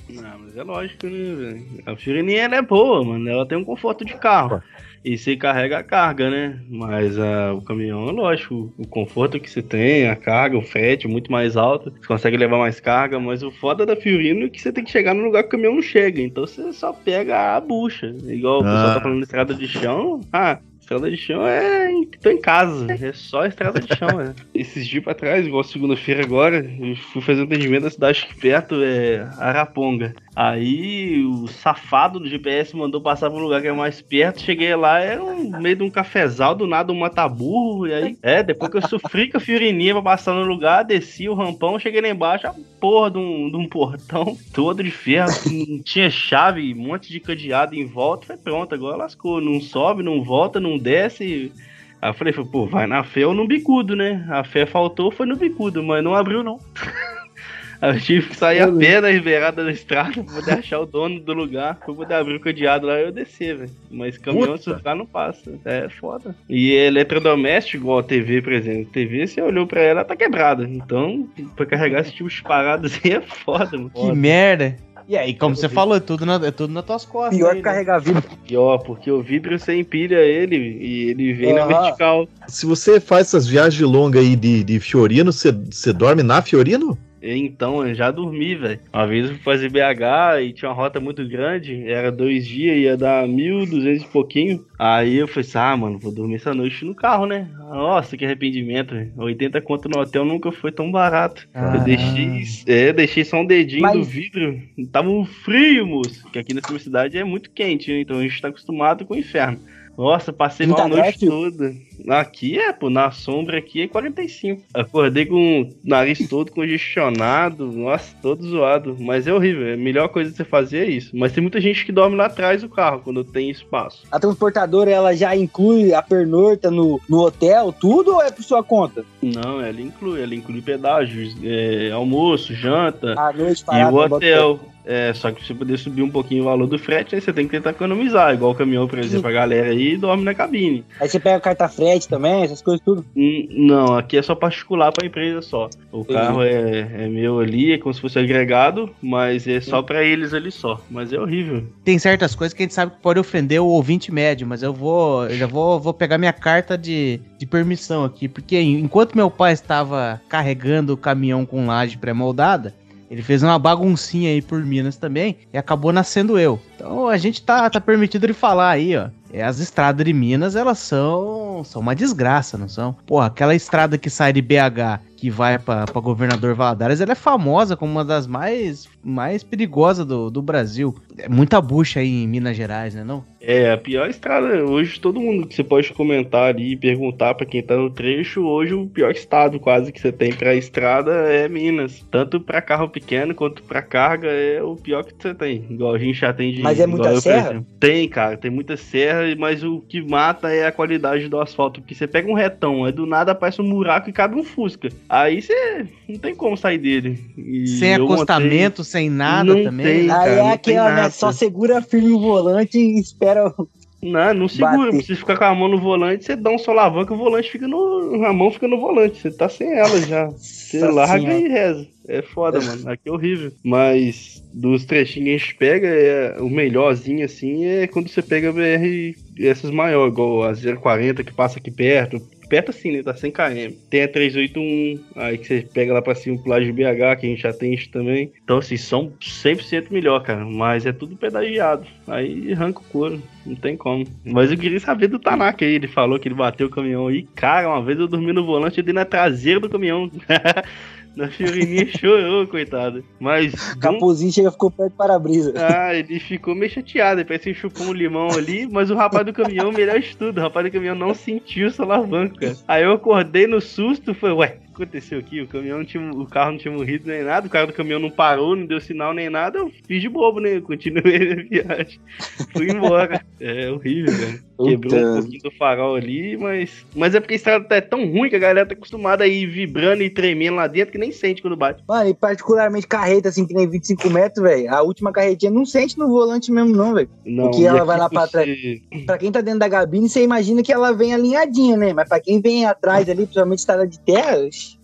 Não, mas é lógico, né, velho? A Fiorine ela é boa, mano. Ela tem um conforto de carro. E você carrega a carga, né? Mas ah, o caminhão é lógico. O conforto que você tem, a carga, o frete é muito mais alto. Você consegue levar mais carga. Mas o foda da Fiorino é que você tem que chegar no lugar que o caminhão não chega. Então você só pega a bucha. Igual o pessoal Ah. tá falando de estrada de chão. Ah, estrada de chão é. Tô em casa. É só estrada de chão, é. Esses dias pra trás, igual segunda-feira agora, eu fui fazer um atendimento na cidade perto, é Araponga. Aí o safado do GPS mandou passar um lugar que é mais perto. Cheguei lá, era um meio de um cafezal, do nada um mataburro. E aí, é, depois que eu sofri com a Fiorininha pra passar no lugar, desci o rampão, cheguei lá embaixo, a porra de um, de um portão todo de ferro, não tinha chave, um monte de cadeado em volta. Foi pronto, agora lascou. Não sobe, não volta, não desce. Aí eu falei, pô, vai na fé ou no bicudo, né? A fé faltou, foi no bicudo, mas não abriu não. Eu tive que sair a pé da beirada da estrada pra poder achar o dono do lugar, pra poder abrir o cadeado lá e eu descer, velho. Mas caminhão se ficar não passa. É foda. E eletrodoméstico, igual a TV, por exemplo. TV, você olhou pra ela, ela tá quebrada. Então, pra carregar esse tipo de parada assim é foda, mano. Que merda. E aí, como você falou, é tudo, na, é tudo nas tuas costas. Pior aí, que né? carregar vidro. Pior, porque o vidro você empilha ele e ele vem na vertical. Se você faz essas viagens longas aí de, de Fiorino, você, você dorme na Fiorino? Então, eu já dormi, velho. Uma vez eu fui fazer BH e tinha uma rota muito grande, era dois dias, ia dar 1.200 e pouquinho. Aí eu falei assim, ah, mano, vou dormir essa noite no carro, né? Nossa, que arrependimento, velho. 80 conto no hotel nunca foi tão barato. Ah. Eu deixei, é, deixei só um dedinho Mas- do vidro. Tava um frio, moço. Que aqui nessa cidade é muito quente, né? Então a gente tá acostumado com o inferno. Nossa, passei mal a 30 noite toda. Aqui é, pô, na sombra aqui é 45. Acordei com o nariz todo congestionado, nossa, todo zoado. Mas é horrível, a melhor coisa de você fazer é isso. Mas tem muita gente que dorme lá atrás do carro, quando tem espaço. A transportadora, ela já inclui a pernorta no, no hotel, tudo ou é por sua conta? Não, ela inclui, ela inclui pedágios, é, almoço, janta À noite, e parada, o bota- hotel. É, só que pra você poder subir um pouquinho o valor do frete, aí você tem que tentar economizar. Igual o caminhão, por exemplo, a galera aí dorme na cabine. Aí você pega carta frete também, essas coisas tudo. Hum, Não, aqui é só particular pra empresa só. O Entendi. carro é, é meu ali, é como se fosse agregado, mas é só pra eles ali só. Mas é horrível. Tem certas coisas que a gente sabe que pode ofender o ouvinte médio, mas eu vou, eu já vou, vou pegar minha carta de, de permissão aqui, porque enquanto meu pai estava carregando o caminhão com laje pré-moldada, ele fez uma baguncinha aí por Minas também e acabou nascendo eu. Então a gente tá, tá permitido de falar aí, ó. É, as estradas de Minas, elas são, são uma desgraça, não são? Porra, aquela estrada que sai de BH que vai pra, pra Governador Valadares, ela é famosa como uma das mais, mais perigosas do, do Brasil. É muita bucha aí em Minas Gerais, né não? É, a pior estrada, hoje todo mundo que você pode comentar ali e perguntar pra quem tá no trecho, hoje o pior estado quase que você tem pra estrada é Minas. Tanto pra carro pequeno quanto pra carga é o pior que você tem. Igual a gente já tem de. Mas é muita serra? Tem, cara, tem muita serra, mas o que mata é a qualidade do asfalto. Porque você pega um retão, aí do nada aparece um buraco e cabe um Fusca. Aí você não tem como sair dele. E sem eu montei- acostamento, sem nada Não também. tem. né? Aí cara, é aquela, né? Só segura firme o volante e espera. Não, não segura. Bater. Precisa ficar com a mão no volante, você dá um solavanco, o volante fica no. A mão fica no volante. Você tá sem ela já. Você Nossa larga Senhora. e reza. É foda, mano. Aqui é horrível. Mas dos trechinhos que a gente pega, é, o melhorzinho assim é quando você pega a BR essas maiores, igual a 040 que passa aqui perto. Perto assim, né? Tá 100 km. Tem a 381, aí que você pega lá pra cima o Plágio BH, que a gente já tem isso também. Então, assim, são 100% melhor, cara. Mas é tudo pedagiado. Aí arranca o couro. Não tem como. Mas eu queria saber do Tanaka aí. Ele falou que ele bateu o caminhão aí. Cara, uma vez eu dormi no volante, eu dei na traseira do caminhão. Na Fiorininha chorou, coitado. Mas. O capuzinho chega ficou perto do para-brisa. Ah, ele ficou meio chateado. Ele parece que chupou um limão ali, mas o rapaz do caminhão, melhor de tudo, o rapaz do caminhão não sentiu essa alavanca. Aí eu acordei no susto, foi, ué, aconteceu aqui? O caminhão não tinha, o carro não tinha morrido nem nada, o carro do caminhão não parou, não deu sinal nem nada, eu fiz de bobo, né? Eu continuei a viagem. Fui embora. É horrível, velho. Quebrou um pouquinho do farol ali, mas. Mas é porque a estrada tá tão ruim que a galera tá acostumada a ir vibrando e tremendo lá dentro que nem sente quando bate. Mano, e particularmente carreta, assim, que nem 25 metros, velho. A última carretinha não sente no volante mesmo, não, velho. Não, Porque ela vai lá pra você- trás. Pra quem tá dentro da gabine, você imagina que ela vem alinhadinha, né? Mas pra quem vem atrás ali, principalmente estrada de terra,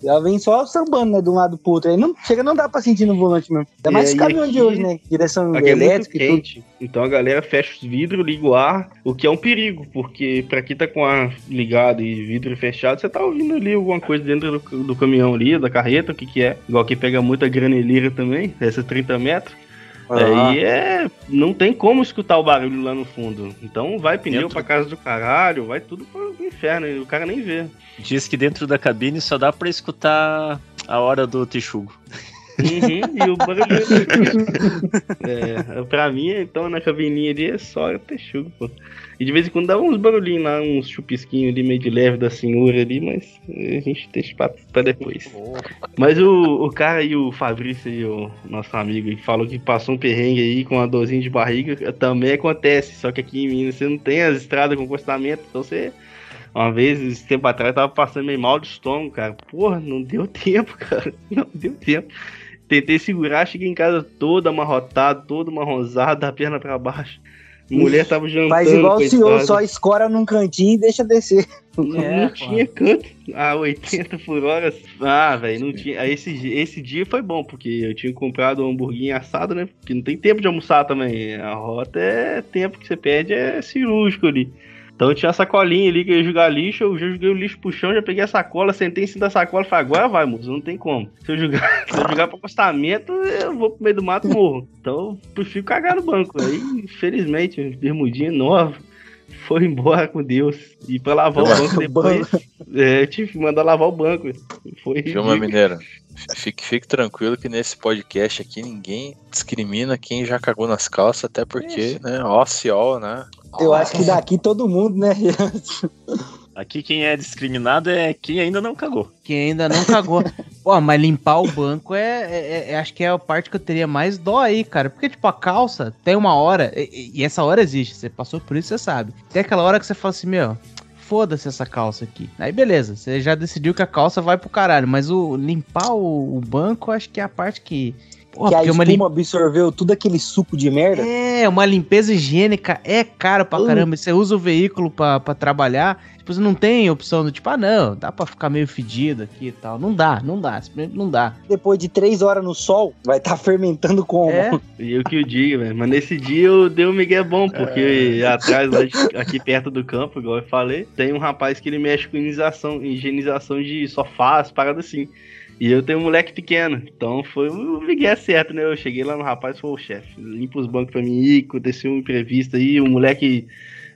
ela vem só sambando, né? De um lado pro outro. Aí não, chega, não dá pra sentir no volante mesmo. Ainda mais É, esse e caminhão de hoje, né? Direção é elétrica e tudo. Então a galera fecha os vidros, liga o ar, o que é um perigo, porque pra quem tá com ar ligado e vidro fechado, você tá ouvindo ali alguma coisa dentro do, do caminhão ali, da carreta, o que que é. Igual que pega muita graneleira também, esses 30 metros. Aí é. Não tem como escutar o barulho lá no fundo. Então vai pneu Dentro- pra casa do caralho, vai tudo pro inferno, e o cara nem vê. Diz que dentro da cabine só dá pra escutar a hora do texugo. Uhum, e o barulho. é, pra mim, então, na cabininha ali é só texugo, pô. E de vez em quando dá uns barulhinhos lá, uns chupisquinhos ali meio de leve da senhora ali, mas a gente deixa pra, pra depois. Mas o, o cara aí, o Fabrício aí, o nosso amigo, falou que passou um perrengue aí com uma dorzinha de barriga, também acontece, só que aqui em Minas você não tem as estradas com acostamento, então você. Uma vez, esse tempo atrás, tava passando meio mal do estômago, cara. Porra, não deu tempo, cara. Não deu tempo. Tentei segurar, cheguei em casa toda amarrotada, toda marronzada, a perna pra baixo. Mulher tava jantando. Faz igual o senhor, só escora num cantinho e deixa descer. não tinha canto. A 80 por hora. Ah, velho, não tinha. Esse, esse dia foi bom, porque eu tinha comprado um hamburguinho assado, né? Porque não tem tempo de almoçar também. A rota é tempo que você perde, é cirúrgico ali. Então tinha a sacolinha ali que eu ia jogar lixo, eu já joguei o lixo pro chão, já peguei a sacola, sentei em cima da sacola e falei, agora vai, moço, não tem como. Se eu jogar, se eu jogar pro acostamento, eu vou pro meio do mato e morro. Então eu prefiro cagar no banco. Aí, infelizmente, bermudinha nova, foi embora com Deus. E pra lavar o banco depois, é, eu tive que mandar lavar o banco. Foi Vilma ridículo. Mineiro, fique, fique tranquilo que nesse podcast aqui ninguém discrimina quem já cagou nas calças, até porque, né, ó, se ó, né? Eu acho que daqui todo mundo, né? Aqui quem é discriminado é quem ainda não cagou. Que ainda não cagou. Pô, mas limpar o banco é, é- é- Acho que é a parte que eu teria mais dó aí, cara. Porque, tipo, a calça tem uma hora. E, e essa hora existe. Você passou por isso, você sabe. Tem aquela hora que você fala assim, meu. Foda-se essa calça aqui. Aí beleza, você já decidiu que a calça vai pro caralho. Mas o limpar o, o banco, acho que é a parte que. Pô, que a espuma absorveu tudo aquele suco de merda. É, uma limpeza higiênica é caro pra Hum. caramba. Você usa o veículo pra, pra trabalhar, tipo, você não tem opção do tipo, ah, não, dá pra ficar meio fedido aqui e tal. Não dá, não dá, simplesmente não dá. Depois de três horas no sol, vai estar fermentando como? É, E eu que eu digo, velho. Mas nesse dia eu dei um migué bom, porque atrás, lá de- aqui perto do campo, igual eu falei, tem um rapaz que ele mexe com higienização, higienização de sofás, paradas assim. E eu tenho um moleque pequeno, então foi o migué certo, né? Eu cheguei lá no rapaz e falei, ô chefe, limpa os bancos pra mim aí, aconteceu um imprevisto aí, o moleque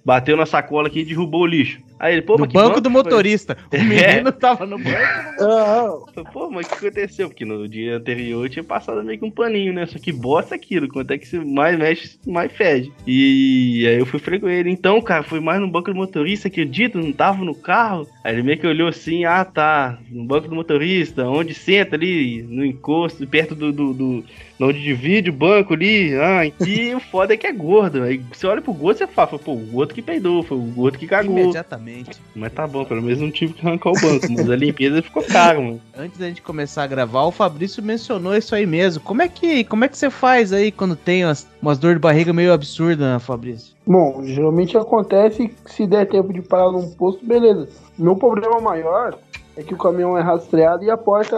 bateu na sacola aqui e derrubou o lixo. Aí ele, pô, no mas que banco do foi? motorista. O É. menino tava no banco. Pô, mas o que aconteceu? Porque no dia anterior eu tinha passado meio que um paninho, né? Só que bosta é aquilo. Quanto é que você mais mexe, mais fede. E aí eu fui falei com ele. Então, cara, foi mais no banco do motorista, acredita? Não tava no carro. Aí ele meio que olhou assim, ah, tá. No banco do motorista, onde senta ali, no encosto, perto do. do, do onde divide o banco ali. Ah, aqui o foda é que é gordo. Aí você olha pro gordo e você fala, pô, o gordo que peidou, foi o gordo que cagou. Imediatamente. Mas tá bom, pelo menos não tive que arrancar o banco. Mas a limpeza ficou caro, mano. Antes da gente começar a gravar, o Fabrício mencionou isso aí mesmo. Como é que, como é que você faz aí quando tem umas, umas dores de barriga meio absurdas, né, Fabrício? Bom, geralmente acontece que se der tempo de parar num posto, beleza. Meu problema maior é que o caminhão é rastreado e a porta.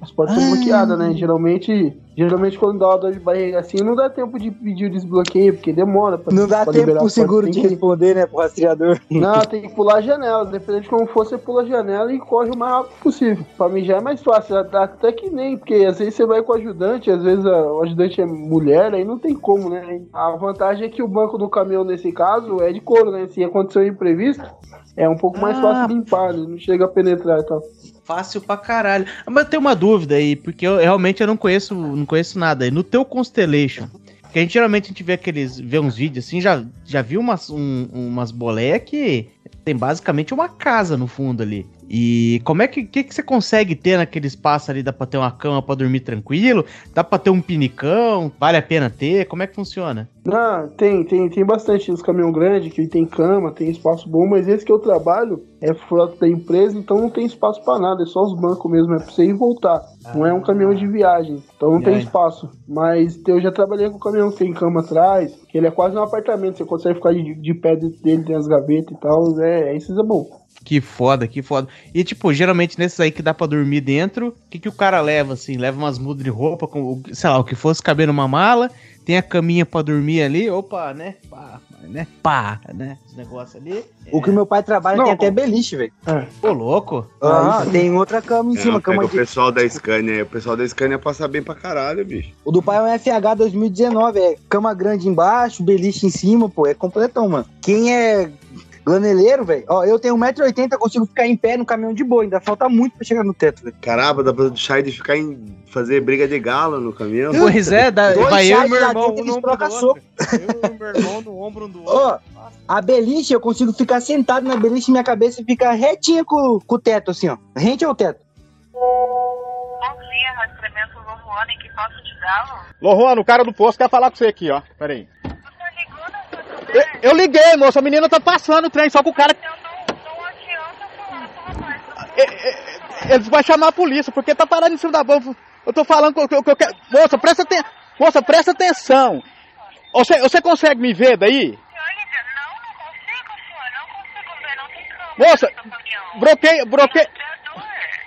As portas são Ah. bloqueadas, né? Geralmente Geralmente quando dá uma dor de barriga assim, não dá tempo de pedir o desbloqueio, porque demora pra Não dá pra tempo pro seguro te que- responder, né, pro rastreador. Não, tem que pular a janela. Dependendo de como for, você pula a janela e corre o mais rápido possível. Pra mim já é mais fácil. Até que nem, porque às vezes você vai com o ajudante, às vezes a- o ajudante é mulher, aí não tem como, né? A vantagem é que o banco do caminhão, nesse caso, é de couro, né? Se acontecer um imprevisto, é um pouco mais Ah. fácil de limpar, né? Não chega a penetrar e tal. Fácil pra caralho. Mas tem uma dúvida aí, porque eu realmente eu não conheço, não conheço nada. aí. No teu Constellation, que a gente geralmente a gente vê aqueles, vê uns vídeos assim, já, já viu umas, um- umas boleias que tem basicamente uma casa no fundo ali. E como é que, que, que você consegue ter naquele espaço ali? Dá pra ter uma cama pra dormir tranquilo? Dá pra ter um pinicão? Vale a pena ter? Como é que funciona? Não, tem, tem, tem bastante os caminhão grande que tem cama, tem espaço bom, mas esse que eu trabalho é frota da empresa, então não tem espaço pra nada, é só os bancos mesmo, é pra você ir e voltar. Não é um caminhão de viagem, então não tem espaço. Mas eu já trabalhei com caminhão que tem cama atrás, ele é quase um apartamento, você consegue ficar de, de pé dentro dele, tem as gavetas e tal, é, esses é bom. Que foda, que foda. E, tipo, geralmente nesses aí que dá pra dormir dentro, o que, que o cara leva, assim? Leva umas mudas de roupa, com, o- sei lá, o que fosse caber numa mala, tem a caminha pra dormir ali, opa, né? Pá, né? Pá, né? Esse negócio ali. O que meu pai trabalha Não, tem até beliche, velho. Ô, louco. Ah, tem outra cama em É, cima, pega cama o de... pessoal da Scania aí. O pessoal da Scania passa bem pra caralho, bicho. O do pai é um FH 2019, é cama grande embaixo, beliche em cima, pô, é completão, mano. Quem é glaneleiro, velho, ó, eu tenho 1,80m, consigo ficar em pé no caminhão de boa, ainda falta muito pra chegar no teto, velho. Caramba, dá pra deixar de ficar em. fazer briga de galo no caminhão. Pois é, dá- Dois vai eu e meu irmão um no ombro do outro. Eu e meu irmão no ombro um do outro. Ó, a beliche, eu consigo ficar sentado na beliche e minha cabeça fica retinha com, com o teto, assim, ó. Rente ao teto. Bom dia, rastreamento Lohuana, em que posso te dar? Lohana, o cara do posto quer falar com você aqui, ó. Pera aí. Você ligou na sua Eu, eu liguei, moça. A menina tá passando o trem, só que o cara. Então não, não adianta falar com o rapaz. é, é, Eles vão chamar a polícia, porque tá parado em cima da bomba. Eu tô falando que eu, que eu- que eu quero. Moça, presta atenção. Moça, presta atenção. Você, você consegue me ver daí? Olha, não, não consigo, senhor. Não consigo ver, não tem câmera Moça, bloqueia, bloqueia.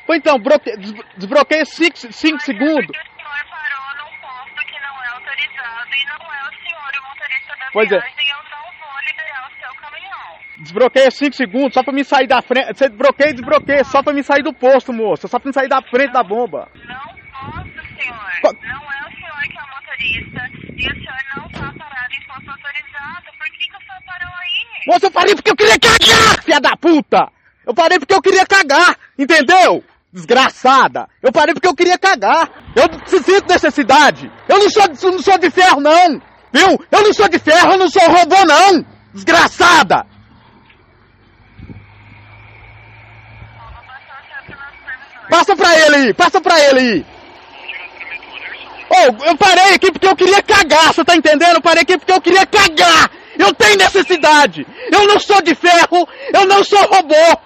Então, bloqueia, des- desbloqueia 5 segundos. Porque o senhor parou num posto que não é autorizado e não é o senhor o motorista da Pois é. viagem. Eu não vou liberar o seu caminhão. Desbloqueia 5 segundos, só pra me sair da frente. Você bloqueia e desbloqueia, só pra me sair do posto, moça. Só pra me sair da frente da bomba. Não posso, senhor. Co- Não é o senhor que é o motorista e o senhor não tá parado em posto autorizado. Por que, que o senhor parou aí? Moça, eu parei porque eu queria cagar, filha da puta! Eu parei porque eu queria cagar, entendeu? Desgraçada! Eu parei porque eu queria cagar! Eu sinto necessidade! Eu não sou, eu não sou de ferro, não! Viu? Eu não sou de ferro, eu não sou robô, não! Desgraçada! Vou passar o senhor pelo supervisor. Passa pra ele aí! Passa pra ele aí! Oh, eu parei aqui porque eu queria cagar, você tá entendendo? Eu parei aqui porque eu queria cagar! Eu tenho necessidade! Eu não sou de ferro, eu não sou robô!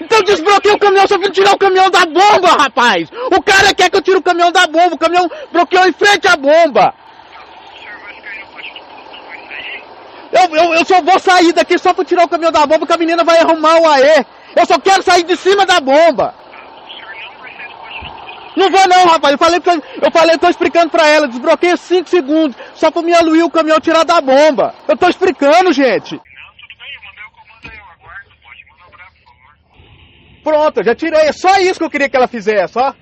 Então desbloqueia o caminhão, só pra tirar o caminhão da bomba, rapaz! O cara quer que eu tire o caminhão da bomba, o caminhão bloqueou em frente à bomba! Eu, eu, eu só vou sair daqui só pra tirar o caminhão da bomba que a menina vai arrumar o AE! Eu só quero sair de cima da bomba! Não vou não, rapaz. Eu falei, pra- eu falei, eu tô explicando pra ela. Desbloqueia 5 segundos. Só pra me aluir o caminhão tirar da bomba. Eu tô explicando, gente. Pronto, eu já tirei. É só isso que eu queria que ela fizesse, ó.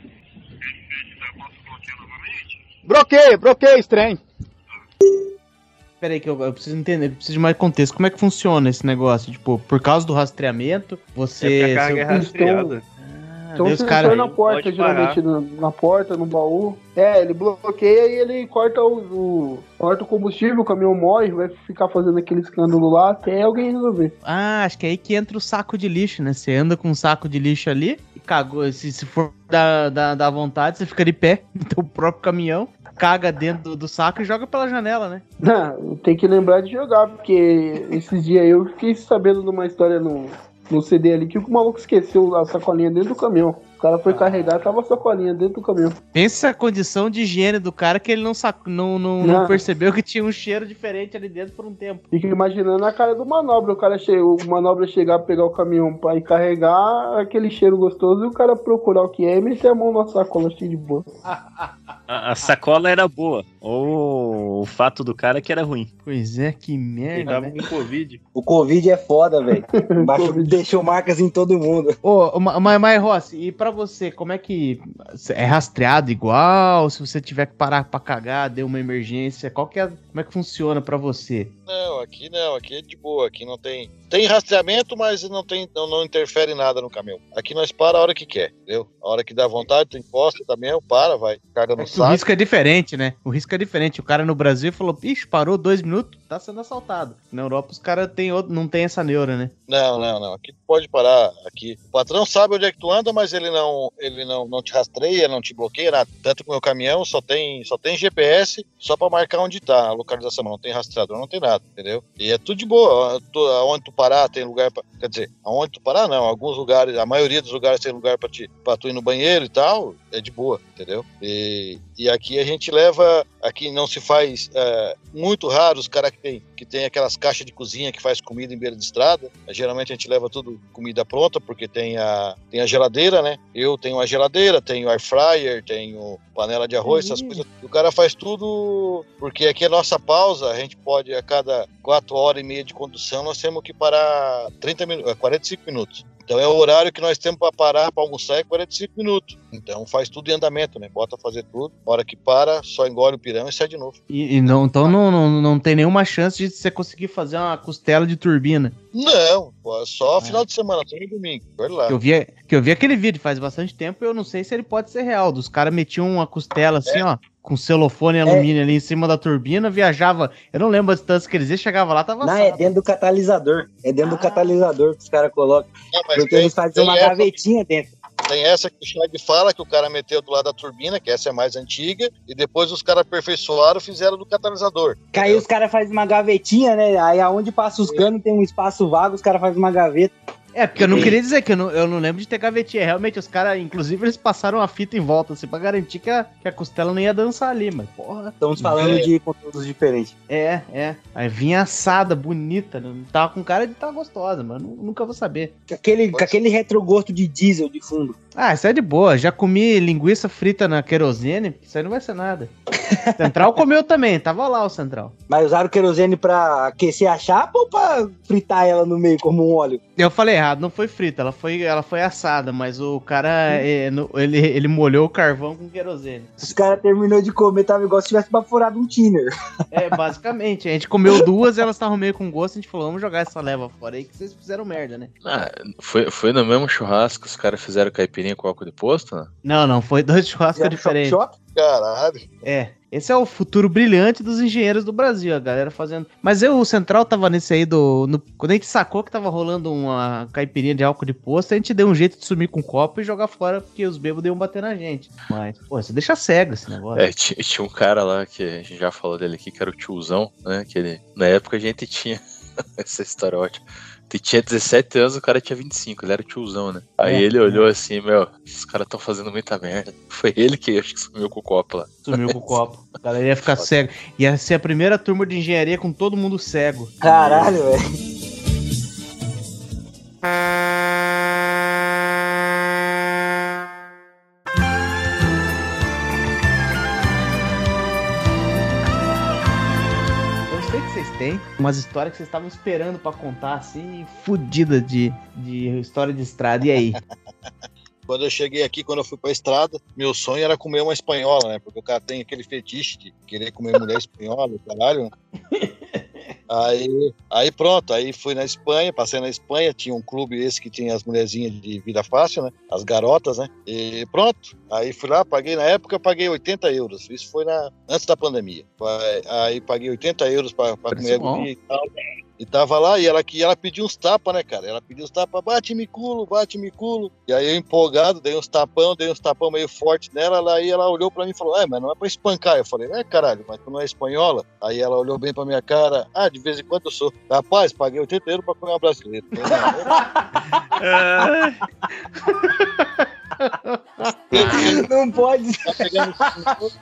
Bloqueia, bloqueia esse trem. Pera aí que eu, eu preciso entender, eu preciso de mais contexto. Como é que funciona esse negócio? Tipo, por causa do rastreamento, você... É a carga é rastreada. Ah, Então daí você cara- na porta, geralmente na, na porta, no baú. É, ele bloqueia e ele corta o, o- corta o combustível, o caminhão morre, vai ficar fazendo aquele escândalo lá até alguém resolver. Ah, acho que é aí que entra o saco de lixo, né? Você anda com um saco de lixo ali e cagou. Se, se for da, da, da vontade, você fica de pé no teu próprio caminhão, caga dentro do, do saco e joga pela janela, né? Não, tem que lembrar de jogar, porque esses dias eu fiquei sabendo de uma história no, no CD ali que o maluco esqueceu a sacolinha dentro do caminhão. O cara foi carregar, tava a sacolinha dentro do caminhão. Pensa a condição de higiene do cara que ele não, sac... não, não, não Não. percebeu que tinha um cheiro diferente ali dentro por um tempo. Fica imaginando a cara do manobra. O cara che... o manobra chegar, pegar o caminhão pra ir carregar aquele cheiro gostoso e o cara procurar o que é e meter a mão na sacola cheia de boa. A, a sacola era boa. Ou o fato do cara que era ruim. Pois é, que Ele merda. tava né? com Covid. O Covid é foda, velho. Baixo- Deixou marcas em todo mundo. Ô, Ma- Ma- mas Rossi, e pra você, como é que é rastreado igual? Se você tiver que parar pra cagar, deu uma emergência, qual que é, como é que funciona pra você? Não, aqui não, aqui é de boa, aqui não tem. Tem rastreamento, mas não tem, não, não interfere nada no caminhão. Aqui nós para a hora que quer, entendeu? A hora que dá vontade, tu encosta também, para, vai, carga no É que o saco. risco é diferente, né? O risco é diferente. O cara no Brasil falou, ixi, parou dois minutos, tá sendo assaltado. Na Europa os caras tem outro- não tem essa neura, né? Não, não, não. Aqui pode parar. Aqui o patrão sabe onde é que tu anda, mas ele não, ele não, não te rastreia, não te bloqueia nada. Tanto que o meu caminhão só tem, só tem GPS, só para marcar onde tá a localização, não tem rastreador, não tem nada, entendeu? E é tudo de boa. Tu, aonde tu parar tem lugar para, quer dizer, aonde tu parar não. Alguns lugares, a maioria dos lugares tem lugar para te, para tu ir no banheiro e tal. É de boa, entendeu? E, e aqui a gente leva, aqui não se faz é, muito raro os caras que tem, que tem aquelas caixas de cozinha que faz comida em beira de estrada. Geralmente a gente leva tudo comida pronta, porque tem a, tem a geladeira, né? Eu tenho a geladeira, tenho air fryer, tenho panela de arroz, essas coisas. O cara faz tudo, porque aqui é nossa pausa, a gente pode, a cada quatro horas e meia de condução, nós temos que parar 30 minutos, 45 minutos. Então é o horário que nós temos para parar para almoçar é 45 minutos. Então faz tudo em andamento, né? Bota fazer tudo. Hora que para, só engole o pirão e sai de novo. E, e não, então não, não, não tem nenhuma chance de você conseguir fazer uma costela de turbina. Não, pô, só final de semana, só no domingo. Vai lá. Que eu, vi, que eu vi aquele vídeo faz bastante tempo e eu não sei se ele pode ser real. Dos caras metiam uma costela assim, ó, com celofone e alumínio ali em cima da turbina, viajava. Eu não lembro a distância que eles iam, chegava lá, tava Não, é dentro do catalisador. É dentro do catalisador que os caras colocam. Não, Porque tem- eles fazem uma gavetinha dentro. Tem essa que o Schneider fala que o cara meteu do lado da turbina, que essa é mais antiga, e depois os caras aperfeiçoaram e fizeram do catalisador. Que aí os caras fazem uma gavetinha, né? Aí aonde passa os canos tem um espaço vago, os caras fazem uma gaveta. É, porque eu não queria dizer que eu não, eu não lembro de ter gavetinha. Realmente, os caras, inclusive, eles passaram a fita em volta, assim, pra garantir que a, que a costela não ia dançar ali, mas porra. Estamos falando É. de conteúdos diferentes. É, é. Aí vinha assada, bonita. Não tava com cara de estar gostosa, mas nu- nunca vou saber. Com aquele, com aquele retrogosto de diesel de fundo. Ah, isso é de boa. Já comi linguiça frita na querosene, isso aí não vai ser nada. Central comeu também, tava lá o Central. Mas usaram querosene pra aquecer a chapa ou pra fritar ela no meio como um óleo? Eu falei errado, não foi frita, ela foi, ela foi assada, mas o cara, é, no- ele, ele molhou o carvão com querosene. Os caras terminou de comer, tava igual se tivesse baforado um tiner. É, basicamente. A gente comeu duas, elas estavam meio com gosto, a gente falou, vamos jogar essa leva fora aí que vocês fizeram merda, né? Ah, foi, foi no mesmo churrasco que os caras fizeram caipirinha com álcool de posto, né? Não, não, foi dois churrascos diferentes. choque-choque? Caralho. É, esse é o futuro brilhante dos engenheiros do Brasil, a galera fazendo. Mas eu, o Central tava nesse aí do. no- quando a gente sacou que tava rolando uma caipirinha de álcool de posto, a gente deu um jeito de sumir com o copo e jogar fora, porque os bêbados iam bater na gente. Mas, pô, você deixa cego esse negócio. É, ti- tinha um cara lá que a gente já falou dele aqui, que era o tiozão, né? Que ele, na época a gente tinha. Essa história ótima. Ele tinha 17 anos, o cara tinha 25, ele era tiozão, né? Aí É. ele olhou assim, meu, esses caras estão fazendo muita merda. Foi ele que acho que sumiu com o copo lá. Sumiu com o copo. A galera ia ficar cego. Ia ser a primeira turma de engenharia com todo mundo cego. Caralho, velho. vocês têm umas histórias que vocês estavam esperando pra contar, assim, fodida de, de história de estrada. E aí? Quando eu cheguei aqui, quando eu fui pra estrada, meu sonho era comer uma espanhola, né? Porque o cara tem aquele fetiche de querer comer mulher espanhola, caralho. Aí, aí pronto, aí fui na Espanha, passei na Espanha, tinha um clube esse que tinha as mulherzinhas de vida fácil, né? As garotas, né? E pronto, aí fui lá, paguei na época, paguei 80 euros. Isso foi na, antes da pandemia. Aí- paguei 80 euros Preço comer e tal. E tava lá, e ela, que ela pediu uns tapas, né, cara? Ela pediu uns tapas, bate-me culo, bate-me culo. E aí eu empolgado, dei uns tapão, dei uns tapão meio forte nela, ela, aí ela olhou pra mim e falou, é, mas não é pra espancar. Eu falei, é, caralho, mas tu não é espanhola? Aí ela olhou bem pra minha cara, ah, de vez em quando eu sou. Rapaz, paguei 80 euros pra comer uma brasileira. "Não, pode. Tá pegando-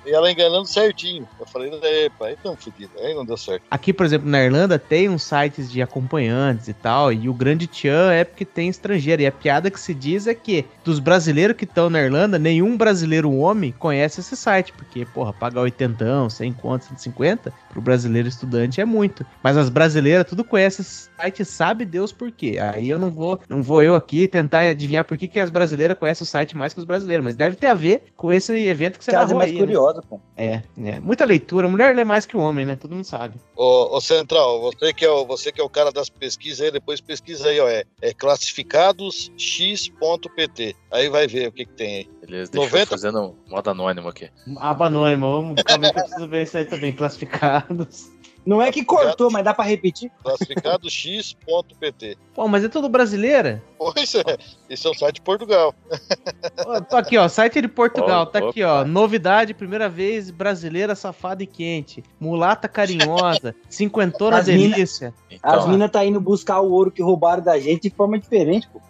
e ela enganando certinho. Eu falei, epa, aí tão fodido. Aí não deu certo. Aqui, por exemplo, na Irlanda tem uns sites de acompanhantes e tal, e o grande tchan é porque tem estrangeiro. E a piada que se diz é que dos brasileiros que estão na Irlanda, nenhum brasileiro homem conhece esse site, porque, porra, pagar 80, 100 conto, 150, pro brasileiro estudante é muito. Mas as brasileiras tudo conhece esse site, sabe Deus por quê. Aí eu não vou, não vou eu aqui tentar adivinhar por que, que as brasileiras conhecem o site mais que os brasileiros, mas deve ter a ver com esse evento que você Casa é narrou mais aí, né? curiosa, pô. É, é, muita leitura. Mulher lê mais que o homem, né? Todo mundo sabe. Ô, ô, Central, você que, é o, você que é o cara das pesquisas aí, depois pesquisa aí, ó. É, é classificados x.pt. Aí vai ver o que, que tem aí. Beleza, deixa 90. eu fazendo um modo anônimo aqui. Aba anônima, vamos calma que eu preciso ver isso aí também, classificados. Não é que cortou, mas dá pra repetir. Classificados x.pt. Pô, mas é tudo brasileira? Pois é, esse é o site de Portugal. Tô aqui, ó, site de Portugal, tá aqui, ó, novidade, primeira vez, brasileira safada e quente, mulata carinhosa, cinquentona As mina- delícia. Então, As minas tá indo buscar o ouro que roubaram da gente de forma diferente, pô.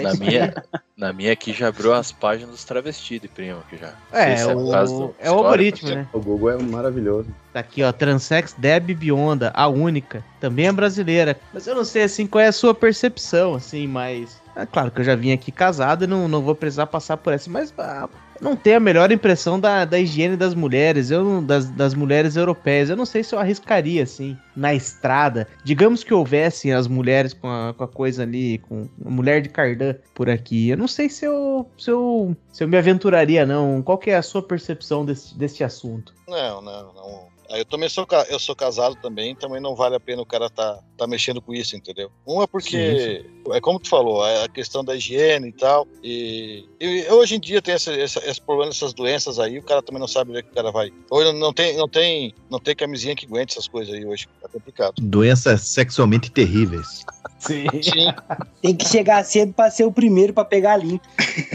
na, minha, na minha aqui já abriu as páginas dos travestis de primo aqui já. É, se o, causa do é o algoritmo, né? O Google é maravilhoso. Tá aqui, ó, Transex Deb Bionda, a única, também é brasileira. Mas eu não sei, assim, qual é a sua percepção, assim, mas... É claro que eu já vim aqui casado e não, não vou precisar passar por essa, mas ah, não tenho a melhor impressão da, da higiene das mulheres, eu não- das, das mulheres europeias. Eu não sei se eu arriscaria, assim, na estrada. Digamos que houvessem as mulheres com a, com a coisa ali, com a mulher de cardan por aqui. Eu não sei se eu, se eu, se eu me aventuraria, não. Qual que é a sua percepção desse, desse assunto? Não, não, não. Aí Eu também sou, eu sou casado também, também não vale a pena o cara tá, tá mexendo com isso, entendeu? Um é porque, é como tu falou, é a questão da higiene e tal, e, e hoje em dia tem esse, esse, esse problema dessas doenças aí, o cara também não sabe onde é que o cara vai. Hoje não tem, não tem, não tem camisinha que aguente essas coisas aí hoje, é complicado. Doenças sexualmente terríveis. Sim. Sim, Tem que chegar cedo pra ser o primeiro pra pegar limpo.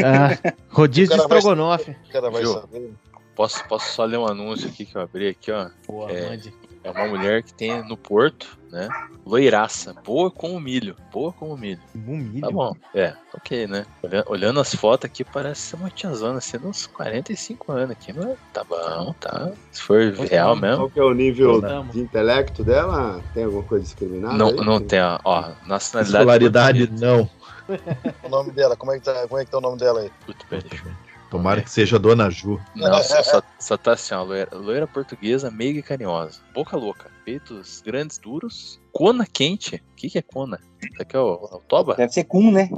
Ah, rodízio de vai- estrogonofe. o cara vai saber. Posso, posso só ler um anúncio aqui que eu abri aqui, ó. Boa, É. mande. É uma mulher que tem no Porto, né? Loiraça, boa como milho, boa como milho. Um milho. Tá bom, é, ok, né? Olha- Olhando as fotos aqui, parece ser uma tiazona, sendo uns 45 anos aqui, mas tá bom, tá. Se for real mesmo. Qual que é o nível Vamos. de intelecto dela? Tem alguma coisa discriminada? Não, aí? não tem, ó, ó, nacionalidade. Escolaridade, não. O nome dela, como é que tá, como é que tá o nome dela aí? Puta, peraí, deixa eu- Tomara que seja Dona Ju. Não, só, só, só tá assim, ó, loira, loira portuguesa, meiga e carinhosa. Boca louca, peitos grandes, duros, cona quente. O que, que é cona? Isso aqui é o, é o toba? Deve ser cum, né?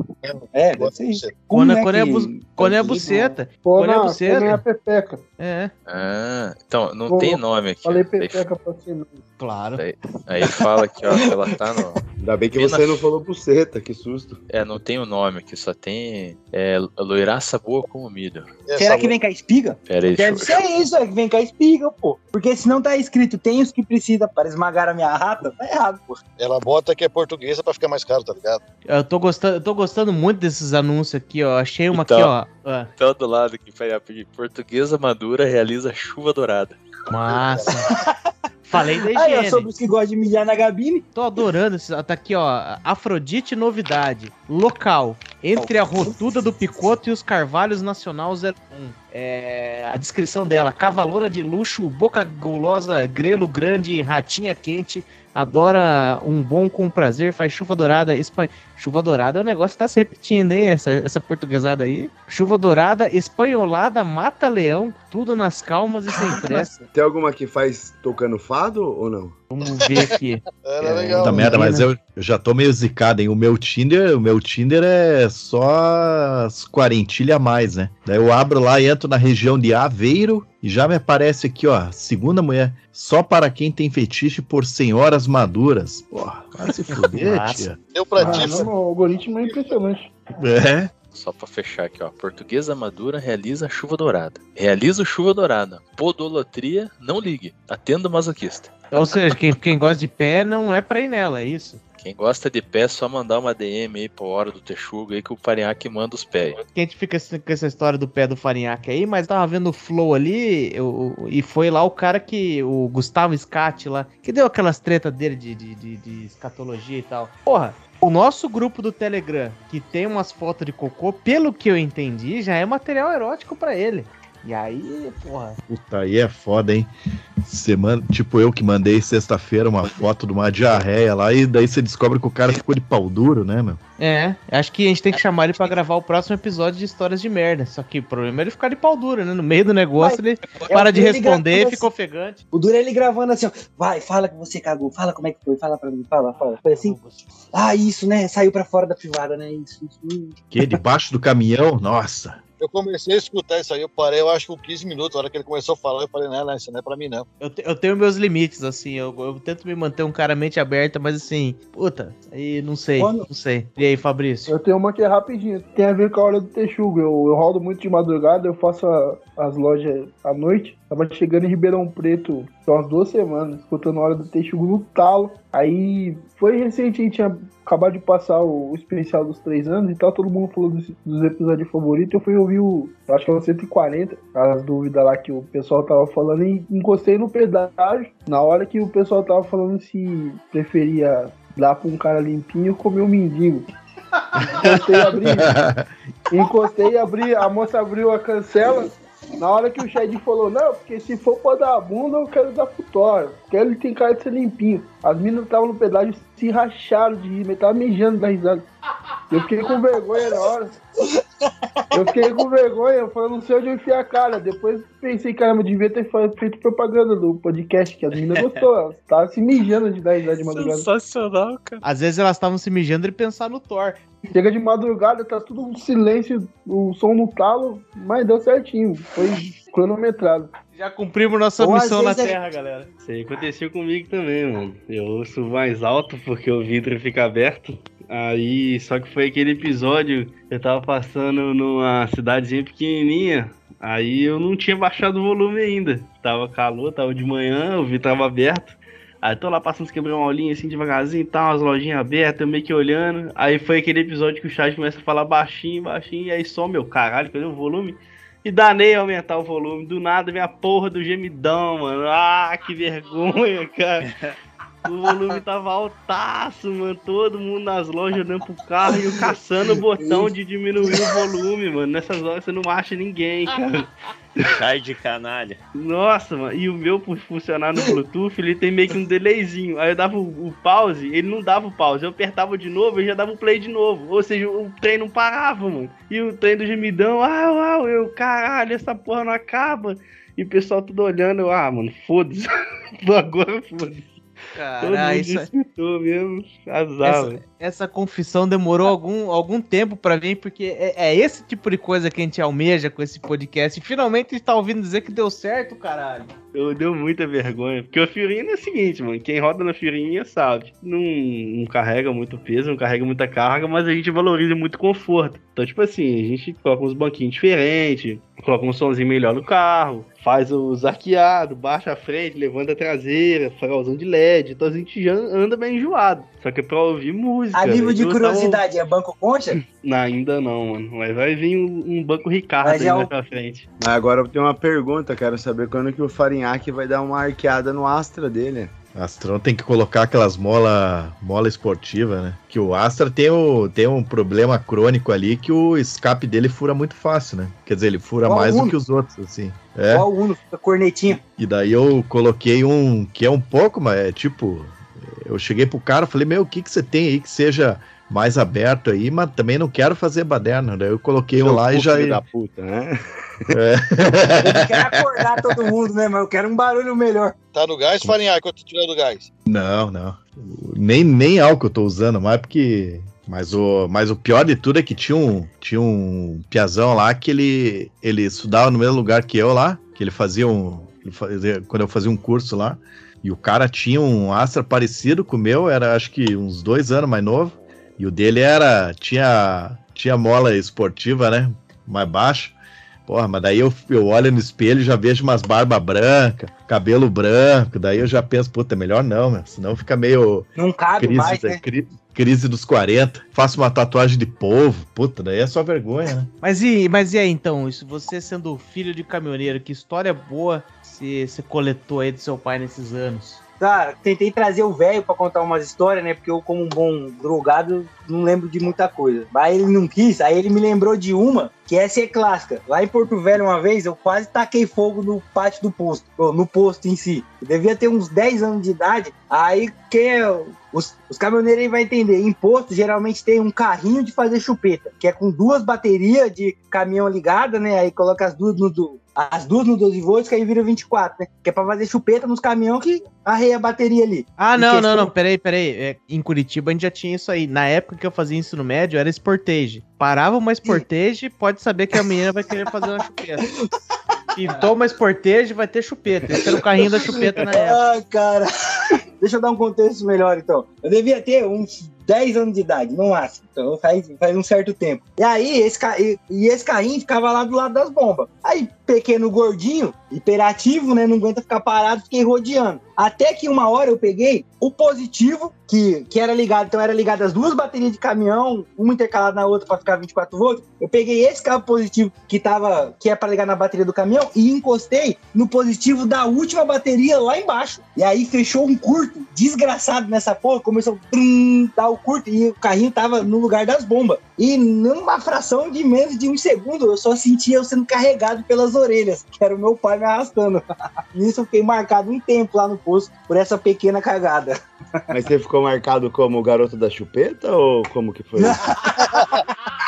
É, deve ser né, quando, é, que- bu- quando é a buceta. Pô, Quando é na, buceta. quando é a pepeca. É, Ah, então, não Pô, tem nome aqui. Falei pepeca pra cima. claro. Aí ele fala aqui, ó, que ela tá no. Ainda bem que Pena- você não falou buceta, que susto. É, não tem o nome aqui, só tem. É, loiraça boa como milho. Será que vem com a espiga? Pera aí, Deve eu- ser isso, é que vem com a espiga, pô. Porque se não tá escrito, tem os que precisa para esmagar a minha rata, tá errado, pô. Ela bota que é portuguesa pra ficar mais caro, tá ligado? Eu tô gostando, eu tô gostando muito desses anúncios aqui, ó. Achei uma Então. aqui, ó. Ah, Então, do lado aqui, peraí, rapidinho. Portuguesa madura realiza chuva dourada. massa. Falei da Aí, ó, higiene. sobre os que gostam de mijar na gabine. Tô adorando esse. Tá aqui, ó. Afrodite novidade. Local. Entre a rotuda do Picoto e os Carvalhos Nacional 01. É, a descrição dela: cavalona de luxo, boca gulosa, grelo grande, ratinha quente. Adora um bom com prazer, faz chuva dourada. Espan... Chuva dourada é um negócio que tá se repetindo, hein? Essa, essa portuguesada aí. Chuva dourada, espanholada, mata leão, tudo nas calmas e sem pressa. Tem alguma que faz tocando fado ou não? Vamos ver aqui. Era É, legal. Puta Não, merda, mas eu, eu já tô meio zicado, hein? O meu Tinder, o meu Tinder é só as quarentilhas a mais, né? Daí eu abro lá e entro na região de Aveiro e já me aparece aqui, ó, segunda mulher. Só para quem tem fetiche por senhoras maduras. Porra, vai se fuder, Massa. tia. Deu pra Ah, ti, não, o algoritmo é impressionante. É. Só pra fechar aqui, ó. Portuguesa madura realiza chuva dourada. Realiza chuva dourada. Podolatria, não ligue. Atenda o masoquista. Ou seja, quem, quem gosta de pé não é pra ir nela, é isso. Quem gosta de pé, é só mandar uma DM aí pra hora do Texugo aí que o Parinhaque manda os pés. Que a gente fica assim com essa história do pé do Farinhaque aí, mas tava vendo o Flow ali eu- e foi lá o cara que. O Gustavo Scatti lá, que deu aquelas tretas dele de, de, de- de escatologia e tal. Porra, O nosso grupo do Telegram, que tem umas fotos de cocô, pelo que eu entendi, já é material erótico pra ele. E aí, porra. Puta, aí é foda, hein? Manda, tipo eu que mandei sexta-feira uma foto de uma diarreia lá e daí você descobre que o cara ficou de pau duro, né, meu? É, acho que a gente tem que chamar ele pra gravar o próximo episódio de histórias de merda. Só que o problema é ele ficar de pau duro, né? No meio do negócio ele para de responder e fica ofegante. O duro é ele gravando assim, ó. Vai, fala que você cagou. Fala como é que foi. Fala pra mim. Fala, fala. Foi assim? Ah, isso, né? Saiu pra fora da privada, né? Isso, isso. Que debaixo do caminhão, nossa. Eu comecei a escutar isso aí, eu parei, eu acho que com 15 minutos. A hora que ele começou a falar, eu falei, não, não, isso não é pra mim, não. Eu, te- eu tenho meus limites, assim, eu, eu tento me manter um cara mente aberta, mas assim, puta, aí não sei, Quando- não sei. E aí, Fabrício? Eu tenho uma que é rapidinho, tem a ver com a hora do texugo. Eu, eu rodo muito de madrugada, eu faço a- as lojas à noite. Tava chegando em Ribeirão Preto há umas duas semanas, escutando a hora do texugo no. Aí foi recente, a gente tinha acabado de passar o, o especial dos três anos e tal, todo mundo falou dos, dos episódios favoritos. Eu fui ouvir o, acho que é o 140, as dúvidas lá que o pessoal tava falando e encostei no pedágio. Na hora que o pessoal tava falando se preferia dar pra um cara limpinho ou comer um mendigo. Encostei e abri. Encostei e abri. A moça abriu a cancela. Na hora que o Shed falou, não, porque se for pra dar a bunda, eu quero dar pro Thor. Porque ele tem cara de ser limpinho. As meninas estavam no pedágio se racharam de rir, tava mijando da risada. Eu fiquei com vergonha na hora. Eu fiquei com vergonha, eu falei, não sei onde eu enfiar a cara. Depois pensei, caramba, eu devia ter feito propaganda do podcast, que as meninas gostou. Elas estavam se mijando de dar risada de madrugada. Sensacional, cara. Às vezes elas estavam se mijando e pensar no Thor. Chega de madrugada, tá tudo um silêncio, o som no talo, mas deu certinho. Foi cronometrado. Já cumprimos nossa Ou às missão na vezes é- Terra, galera. Isso aí aconteceu comigo também, mano. Eu ouço mais alto porque o vidro fica aberto. Aí, só que foi aquele episódio, eu tava passando numa cidadezinha pequenininha. Aí eu não tinha baixado o volume ainda. Tava calor, tava de manhã, o vidro tava aberto. Aí tô lá passando quebrar uma aulinha assim devagarzinho e tal, as lojinhas abertas, meio que olhando. Aí foi aquele episódio que o chat começa a falar baixinho, baixinho, e aí só meu caralho, cadê o volume? E danei aumentar o volume. Do nada vem a porra do gemidão, mano. Ah, que vergonha, cara. O volume tava altaço, mano. Todo mundo nas lojas olhando pro carro e eu caçando o botão de diminuir o volume, mano. Nessas horas você não acha ninguém, cara. Cai de canalha. Nossa, mano. E o meu, por funcionar no Bluetooth, ele tem meio que um delayzinho. Aí eu dava o, o pause, ele não dava o pause. Eu apertava de novo, ele já dava o play de novo. Ou seja, o trem não parava, mano. E o trem do gemidão, ah, ah, eu, caralho, essa porra não acaba. E o pessoal tudo olhando, eu, ah, mano, foda-se. Agora foda-se. Todo Caralho, mundo isso, escutou mesmo. Azar, essa, velho. Essa confissão demorou algum, algum tempo pra vir, porque é, é esse tipo de coisa que a gente almeja com esse podcast. E finalmente a gente tá ouvindo dizer que deu certo, caralho. Eu deu muita vergonha. Porque o Fiorino é o seguinte, mano. Quem roda na Fiorinha sabe. Não, não carrega muito peso, não carrega muita carga, mas a gente valoriza muito o conforto. Então, tipo assim, a gente coloca uns banquinhos diferentes, coloca um somzinho melhor no carro, faz os arqueados, baixa a frente, levanta a traseira, farolzão de LED. Então a gente já anda bem enjoado. Só que é pra ouvir música. A nível de curiosidade, é banco concha? Não, ainda não, mano. Mas vai vir um, um banco Ricardo Mas aí é mais o- pra frente. Mas agora eu tenho uma pergunta, quero saber quando que o Farinhaque vai dar uma arqueada no Astra dele. Astrão tem que colocar aquelas mola, mola esportiva, né? Que o Astra tem, o, tem um problema crônico ali que o escape dele fura muito fácil, né? Quer dizer, ele fura Igual mais do que os outros, assim. É. Igual o Uno, fica cornetinha. E daí eu coloquei um que é um pouco, mas é tipo. Eu cheguei pro cara e falei, meu, o que, que você tem aí que seja mais aberto aí, mas também não quero fazer baderna. Daí eu coloquei um lá e já. filho da puta, né? Ele quer acordar todo mundo, né? Mas eu quero um barulho melhor. Tá no gás, Farinha, enquanto tu tiver do gás. Não, não. Nem, nem álcool eu tô usando mais, porque. Mas o, mas o pior de tudo é que tinha um, tinha um piazão lá que ele, ele estudava no mesmo lugar que eu lá, que ele fazia um. ele fazia- quando eu fazia um curso lá, e o cara tinha um Astra parecido com o meu, era acho que uns dois anos mais novo, e o dele era. tinha, tinha mola esportiva, né? Mais baixo. Porra, mas daí eu, eu olho no espelho e já vejo umas barbas brancas, cabelo branco, daí eu já penso, puta, é melhor não, meu, senão fica meio Não cabe crise, mais, né? cri- crise dos 40. Faço uma tatuagem de polvo, puta, daí é só vergonha, né? Mas e, mas e aí então, isso, você sendo filho de caminhoneiro, que história boa você, você coletou aí do seu pai nesses anos? Cara, tentei trazer o velho pra contar umas histórias, né? Porque eu, como um bom drogado, não lembro de muita coisa. Aí ele não quis, aí ele me lembrou de uma, que essa é clássica. Lá em Porto Velho, uma vez, eu quase taquei fogo no pátio do posto, no posto em si. Eu devia ter uns 10 anos de idade. Aí quem é. Os, os caminhoneiros aí entender. Em posto, geralmente tem um carrinho de fazer chupeta, que é com duas baterias de caminhão ligada, né? Aí coloca as duas no, as duas no 12 volts, que aí vira 24, né? Que é pra fazer chupeta nos caminhões que arreia a bateria ali. Ah, não, questão- não, não, peraí, peraí. É, em Curitiba a gente já tinha isso aí. Na época que eu fazia ensino médio, era Sportage. Parava uma Sportage, pode saber que a menina vai querer fazer uma chupeta. Pintou uma Sportage, vai ter chupeta. Esse era o carrinho da chupeta na época. Ai, cara. Deixa eu dar um contexto melhor, então. Eu devia ter uns 10 anos de idade, no máximo. Então faz, faz um certo tempo. E aí, esse, e, esse carrinho ficava lá do lado das bombas. Aí, pequeno gordinho, hiperativo, né? Não aguenta ficar parado, fiquei rodeando. Até que uma hora eu peguei o positivo, que, que era ligado, então era ligado as duas baterias de caminhão, uma intercalada na outra para ficar 24 volts. Eu peguei esse cabo positivo que tava, que é para ligar na bateria do caminhão e encostei no positivo da última bateria lá embaixo. E aí fechou um curto, desgraçado nessa porra, começou a dar o curto e o carrinho tava no lugar das bombas. E numa fração de menos de um segundo, eu só sentia eu sendo carregado pelas orelhas, que era o meu pai me arrastando. Nisso eu fiquei marcado um tempo lá no posto por essa pequena cagada. Mas você ficou marcado como o garoto da chupeta ou como que foi? isso?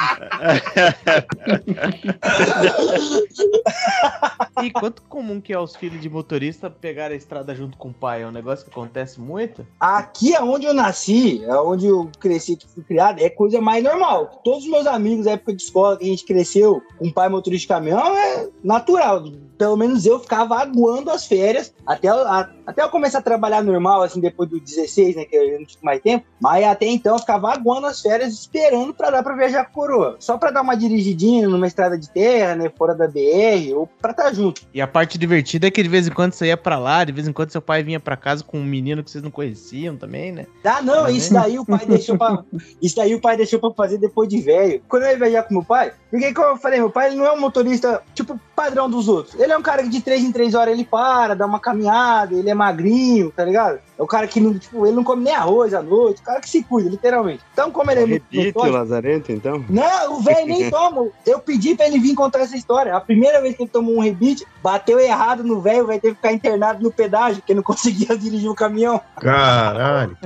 E quanto comum que é os filhos de motorista pegar a estrada junto com o pai? É um negócio que acontece muito? Aqui é onde eu nasci, é onde eu cresci, que fui criado, é coisa mais normal. Todos os meus amigos época de escola que a gente cresceu com pai motorista de caminhão é natural. Pelo menos eu ficava aguando as férias até, eu- a- até eu começar a trabalhar normal, assim, depois do 16, né? Que eu não tive mais tempo. Mas até então eu ficava aguando as férias esperando pra dar pra viajar com a coroa. Só pra dar uma dirigidinha numa estrada de terra, né? Fora da BR, ou pra estar junto. E a parte divertida é que de vez em quando você ia pra lá, de vez em quando seu pai vinha pra casa com um menino que vocês não conheciam também, né? Ah, não, Também. isso daí o pai deixou pra. Isso daí o pai deixou pra fazer depois de velho. Quando eu ia viajar com meu pai, porque como eu falei, meu pai ele não é um motorista, tipo, padrão dos outros. Ele é um cara que de 3 em 3 horas ele para, dá uma caminhada, ele é magrinho, tá ligado? É o cara que não, tipo, ele não come nem arroz à noite, o cara que se cuida, literalmente. Então, como ele é muito Repito, metódico- Lazarento, então? não, o velho nem toma. Eu pedi pra ele vir contar essa história. A primeira vez que ele tomou um rebite, bateu errado no velho, vai ter que ficar internado no pedágio, porque não conseguia dirigir o caminhão. Caralho.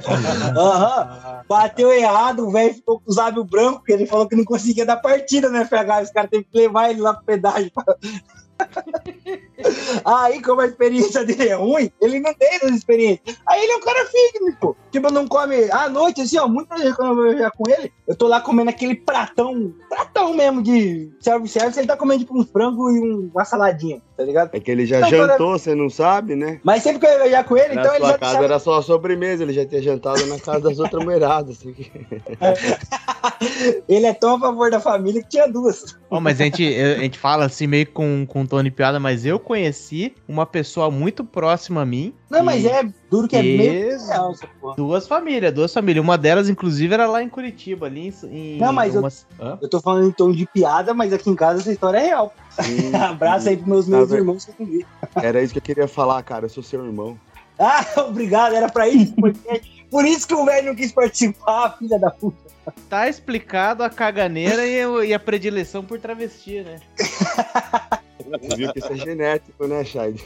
Aham. Bateu errado, o velho ficou com os lábios brancos, porque ele falou que não conseguia dar partida no FH. Os caras teve que levar ele lá pro pedágio. Aí, como a experiência dele é ruim, ele não tem essa experiência. Aí ele é um cara pô. Tipo, não come à noite, assim, ó. Muitas vezes quando eu vou viajar com ele, eu tô lá comendo aquele pratão, pratão mesmo de self-service. Ele tá comendo tipo um frango e um- uma saladinha, tá ligado? É que ele já Não, jantou, você não sabe, né? Mas sempre que eu ia viajar com ele, Na então ele sua já casa sabe- era só a sobremesa, ele já tinha jantado na casa das outras mulheradas. Assim. Ele é tão a favor da família que tinha duas. Ó, mas a gente, a gente fala assim meio com, com tom de piada, mas eu conheci uma pessoa muito próxima a mim. Não, mas e- é duro que é meio real essa porra. Duas famílias, duas famílias. Uma delas, inclusive, era lá em Curitiba, ali em. Não, mas eu- umas- Hã? Eu tô falando em tom de piada, mas aqui em casa essa história é real. Sim, Abraço aí pros meus, Tá meus vendo? irmãos que eu convido. Era isso que eu queria falar, cara. Eu sou seu irmão. Ah, obrigado, era pra isso. Por isso que o velho não quis participar, filha da puta. Tá explicado a caganeira e, e a predileção por travesti, né? Você viu que isso é genético, né, Shade?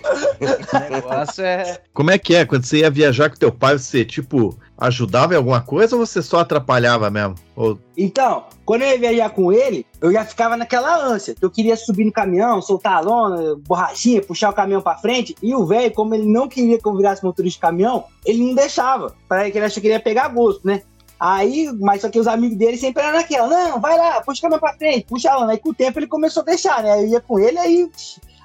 O negócio é. Como é que é? Quando você ia viajar com teu pai, você, tipo, ajudava em alguma coisa ou você só atrapalhava mesmo? Ou... Então, quando eu ia viajar com ele, eu já ficava naquela ânsia. Eu queria subir no caminhão, soltar a lona, borrachinha, puxar o caminhão pra frente. E o velho, como ele não queria que eu virasse motorista de caminhão, ele não deixava. Para que ele achou que ele ia pegar gosto, né? Aí, mas só que os amigos dele sempre eram naquela, não, vai lá, puxa o caminhão pra frente, puxa a lona. Aí com o tempo ele começou a deixar, né? Eu ia com ele, aí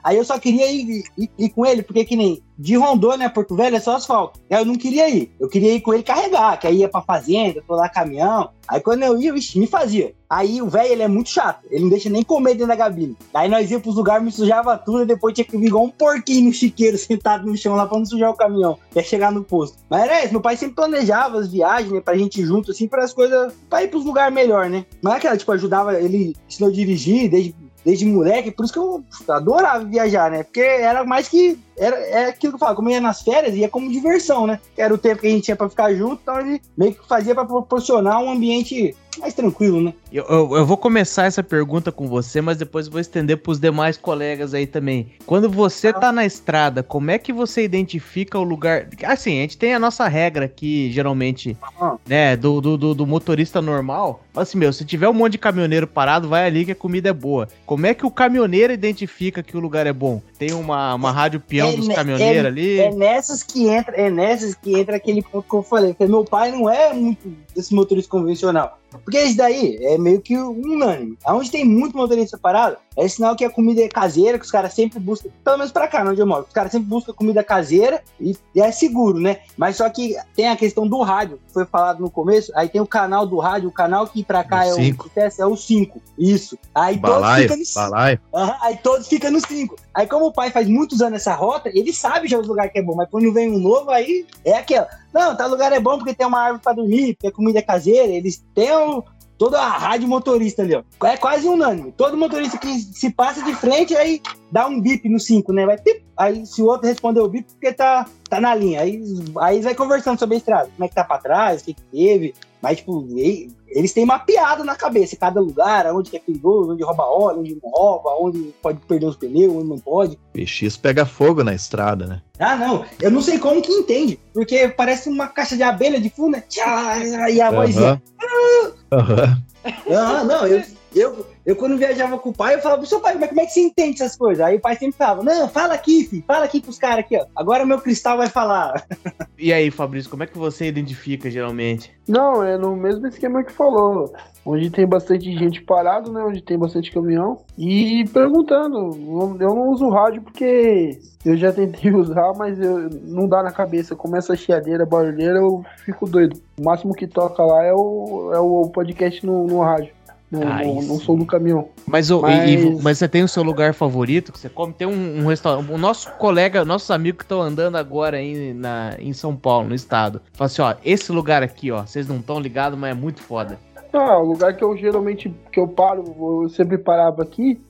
Aí eu só queria ir, ir- ir com ele, porque que nem de Rondônia a Porto Velho é só asfalto. Aí eu não queria ir. Eu queria ir com ele carregar, que aí ia pra fazenda, lá caminhão. Aí quando eu ia, vixi, me fazia. Aí o velho, ele é muito chato. Ele não deixa nem comer dentro da cabine. Aí nós ia pros lugares, me sujava tudo, e depois tinha que vir igual um porquinho no chiqueiro, sentado no chão lá pra não sujar o caminhão. Até chegar no posto. Mas era isso, meu pai sempre planejava as viagens, né, pra gente ir junto, assim, para as coisas, pra ir pros lugares melhor, né? Não é aquela, tipo, ajudava, ele ensinou a dirigir desde desde moleque, por isso que eu adorava viajar, né? Porque era mais que era, é aquilo que eu falo, como ia nas férias, ia como diversão, né? Era o tempo que a gente tinha pra ficar junto, então ele meio que fazia pra proporcionar um ambiente mais tranquilo, né? Eu, eu, eu vou começar essa pergunta com você, mas depois vou estender pros demais colegas aí também. Quando você tá na estrada, como é que você identifica o lugar? Assim, a gente tem a nossa regra aqui, geralmente, Ah. né, do, do, do- do motorista normal. Assim, meu, se tiver um monte de caminhoneiro parado, vai ali que a comida é boa. Como é que o caminhoneiro identifica que o lugar é bom? Tem uma, uma rádio peão É dos ne- caminhoneiros é- ali? É nessas que entra, é nessas que entra aquele ponto que eu falei. Que meu pai não é muito desse motorista convencional. Porque esse daí é meio que unânime. Aonde tem muito motorista parado, é sinal que a comida é caseira, que os caras sempre buscam, pelo menos pra cá, onde eu moro, os caras sempre buscam comida caseira e, e é seguro, né? Mas só que tem a questão do rádio, que foi falado no começo, aí tem o canal do rádio, o canal que pra cá O é o, cinco. é o 5. Isso. Aí todos Balaio, ficam no balaio. Aham, aí todos ficam nos cinco. Aí, como o pai faz muitos anos essa rota, ele sabe já os lugares que é bom, mas quando vem um novo, aí é aquela. Não, tá lugar é bom porque tem uma árvore pra dormir, a comida é caseira, eles têm o- toda a rádio motorista ali, ó. É quase unânime. Todo motorista que se passa de frente, aí dá um bip no 5, né? Vai pip. Aí se o outro respondeu o bip, porque tá, tá na linha. Aí, aí vai conversando sobre a estrada. Como é que tá pra trás, o que, que teve. Mas, tipo, eles têm mapeado na cabeça cada lugar, onde é perigoso, onde rouba óleo, onde não rouba, onde pode perder os pneus, onde não pode. PX pega fogo na estrada, né? Ah, não, eu não sei como que entende, porque parece uma caixa de abelha de fundo, né? Tchá, e a vozinha. Aham. Ah, não, eu, eu, eu quando viajava com o pai, eu falava pro seu pai, mas como é que você entende essas coisas? Aí o pai sempre falava, não, fala aqui, filho, fala aqui pros caras aqui, ó. Agora meu cristal vai falar. E aí, Fabrício, como é que você identifica geralmente? Não, é no mesmo esquema que falou. Onde tem bastante gente parado, né? Onde tem bastante caminhão. E perguntando. Eu eu não uso rádio porque eu já tentei usar, mas eu- não dá na cabeça. Começa a chiadeira, barulheira, eu fico doido. O máximo que toca lá é o, é o podcast no, no rádio. No, Ah, isso. no som do caminhão. Mas, o- e- e- Mas- mas você tem o seu lugar favorito que você come? Tem um, um restaurante. O nosso colega, nossos amigos que estão andando agora aí na, em São Paulo, no estado. Fala assim: ó, esse lugar aqui, ó, vocês não estão ligados, mas é muito foda. Ah, o lugar que eu geralmente que eu paro, eu sempre parava aqui,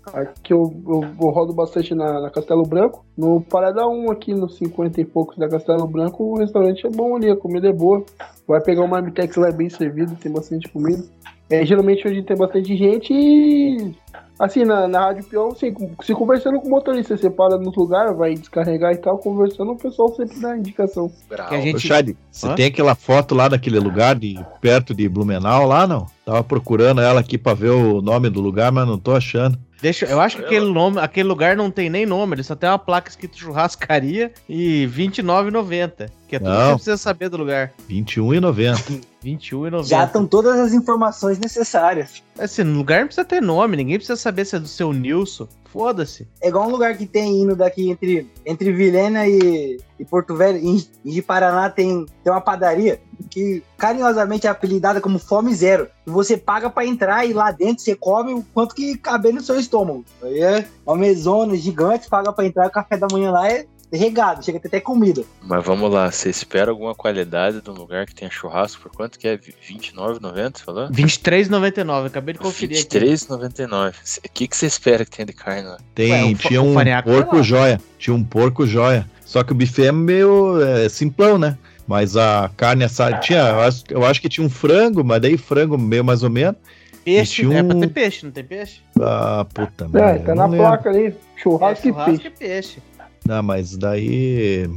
que eu, eu, eu rodo bastante na, na Castelo Branco. No Parada 1 aqui, nos 50 e poucos da Castelo Branco, o restaurante é bom ali, a comida é boa. Vai pegar uma Marmitex lá bem servido, tem bastante comida. É, geralmente hoje tem bastante gente e assim, na, na Rádio Peão, assim, se conversando com o motorista, você para nos lugares, vai descarregar e tal, conversando, o pessoal sempre dá indicação. Que a gente- Ô, Chad, você Hã? tem aquela foto lá naquele lugar de perto de Blumenau lá, não? Tava procurando ela aqui pra ver o nome do lugar, mas não tô achando. Deixa, eu acho que aquele, nome, aquele lugar não tem nem nome, ele só tem uma placa escrito churrascaria e R$29,90. Que é tudo que Não. você precisa saber do lugar. R$21,90. R$21,90. Já estão todas as informações necessárias. Assim, no lugar não precisa ter nome, ninguém precisa saber se é do seu Nilson. Foda-se. É igual um lugar que tem indo daqui entre, entre Vilhena e, e Porto Velho, em, em Paraná tem, tem uma padaria que carinhosamente é apelidada como Fome Zero. E você paga pra entrar e lá dentro você come o quanto que caber no seu estômago. Aí é uma mesona gigante, paga pra entrar, o café da manhã lá é regado, chega a ter até comida. Mas vamos lá, você espera alguma qualidade de um lugar que tenha churrasco? Por quanto que é? R$29,90, você falou? R$23,99, acabei de conferir aqui. R$23,99. O que, que você espera que tenha de carne lá? Tem, Ué, fa- tinha um tá porco lá. joia. Tinha um porco joia. Só que o buffet é meio é, simplão, né? Mas a carne assada tinha, eu acho, eu acho que tinha um frango, mas daí frango meio mais ou menos. Peixe, E tinha é pra um- ter peixe, não tem peixe? Ah, puta É, merda, tá eu na placa ali, churrasco, é, e churrasco peixe. e peixe. Não, mas daí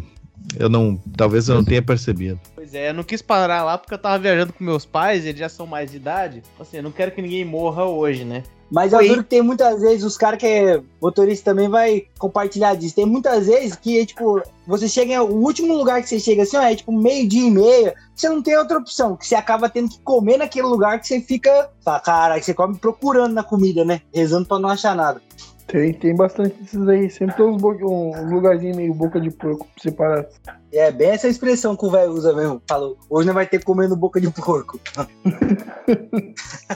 eu não, talvez eu não tenha percebido. Pois é, eu não quis parar lá porque eu tava viajando com meus pais, eles já são mais de idade. Assim, eu não quero que ninguém morra hoje, né? Mas eu juro que tem muitas vezes, os caras que é motorista também vai compartilhar disso. Tem muitas vezes que, tipo, você chega em o último lugar que você chega assim, ó, é tipo meio dia e meia, você não tem outra opção, que você acaba tendo que comer naquele lugar que você fica, cara, você come procurando na comida, né? Rezando pra não achar nada. Tem, tem bastante desses aí, sempre tem uns, bo- uns lugarzinhos meio boca de porco pra separar. É bem essa expressão que o velho usa mesmo. Falou, hoje não vai ter comendo boca de porco.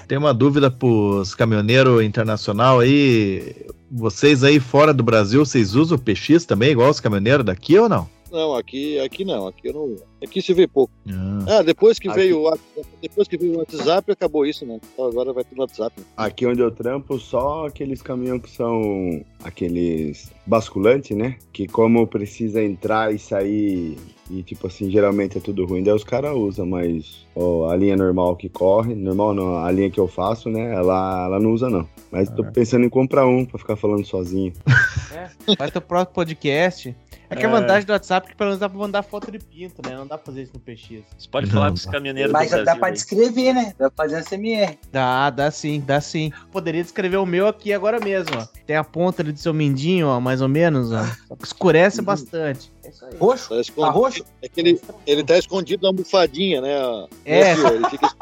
Tem uma dúvida pros caminhoneiros internacional aí. Vocês aí fora do Brasil, vocês usam o PX também, igual os caminhoneiros daqui ou não? Não, aqui, aqui não, aqui eu não. Aqui se vê pouco. Ah, Ah, depois que Aqui- veio o WhatsApp- depois que veio o WhatsApp, acabou isso, né? Então agora vai tudo no WhatsApp. né? Aqui onde eu trampo, só aqueles caminhões que são aqueles basculantes, né? Que como precisa entrar e sair, e tipo assim, geralmente é tudo ruim, daí os caras usam, mas ó, a linha normal que corre, normal não, a linha que eu faço, né? Ela, ela não usa não. Mas tô pensando em comprar um pra ficar falando sozinho. É, faz teu próprio podcast. É que a É. vantagem do WhatsApp é que pelo menos dá pra mandar foto de pinto, né? Não dá pra fazer isso no PX. Você pode Não, falar com os caminhoneiros Mas do dá pra aí. descrever, né? Dá pra fazer CMR. Dá, dá sim, dá sim. Poderia descrever o meu aqui agora mesmo, ó. Tem a ponta ali do seu mindinho, ó, mais ou menos, ó. Escurece bastante. É isso aí. Roxo? Tá Tá roxo? É que ele, ele tá escondido na almofadinha, né? É. Né, Fio? Ele fica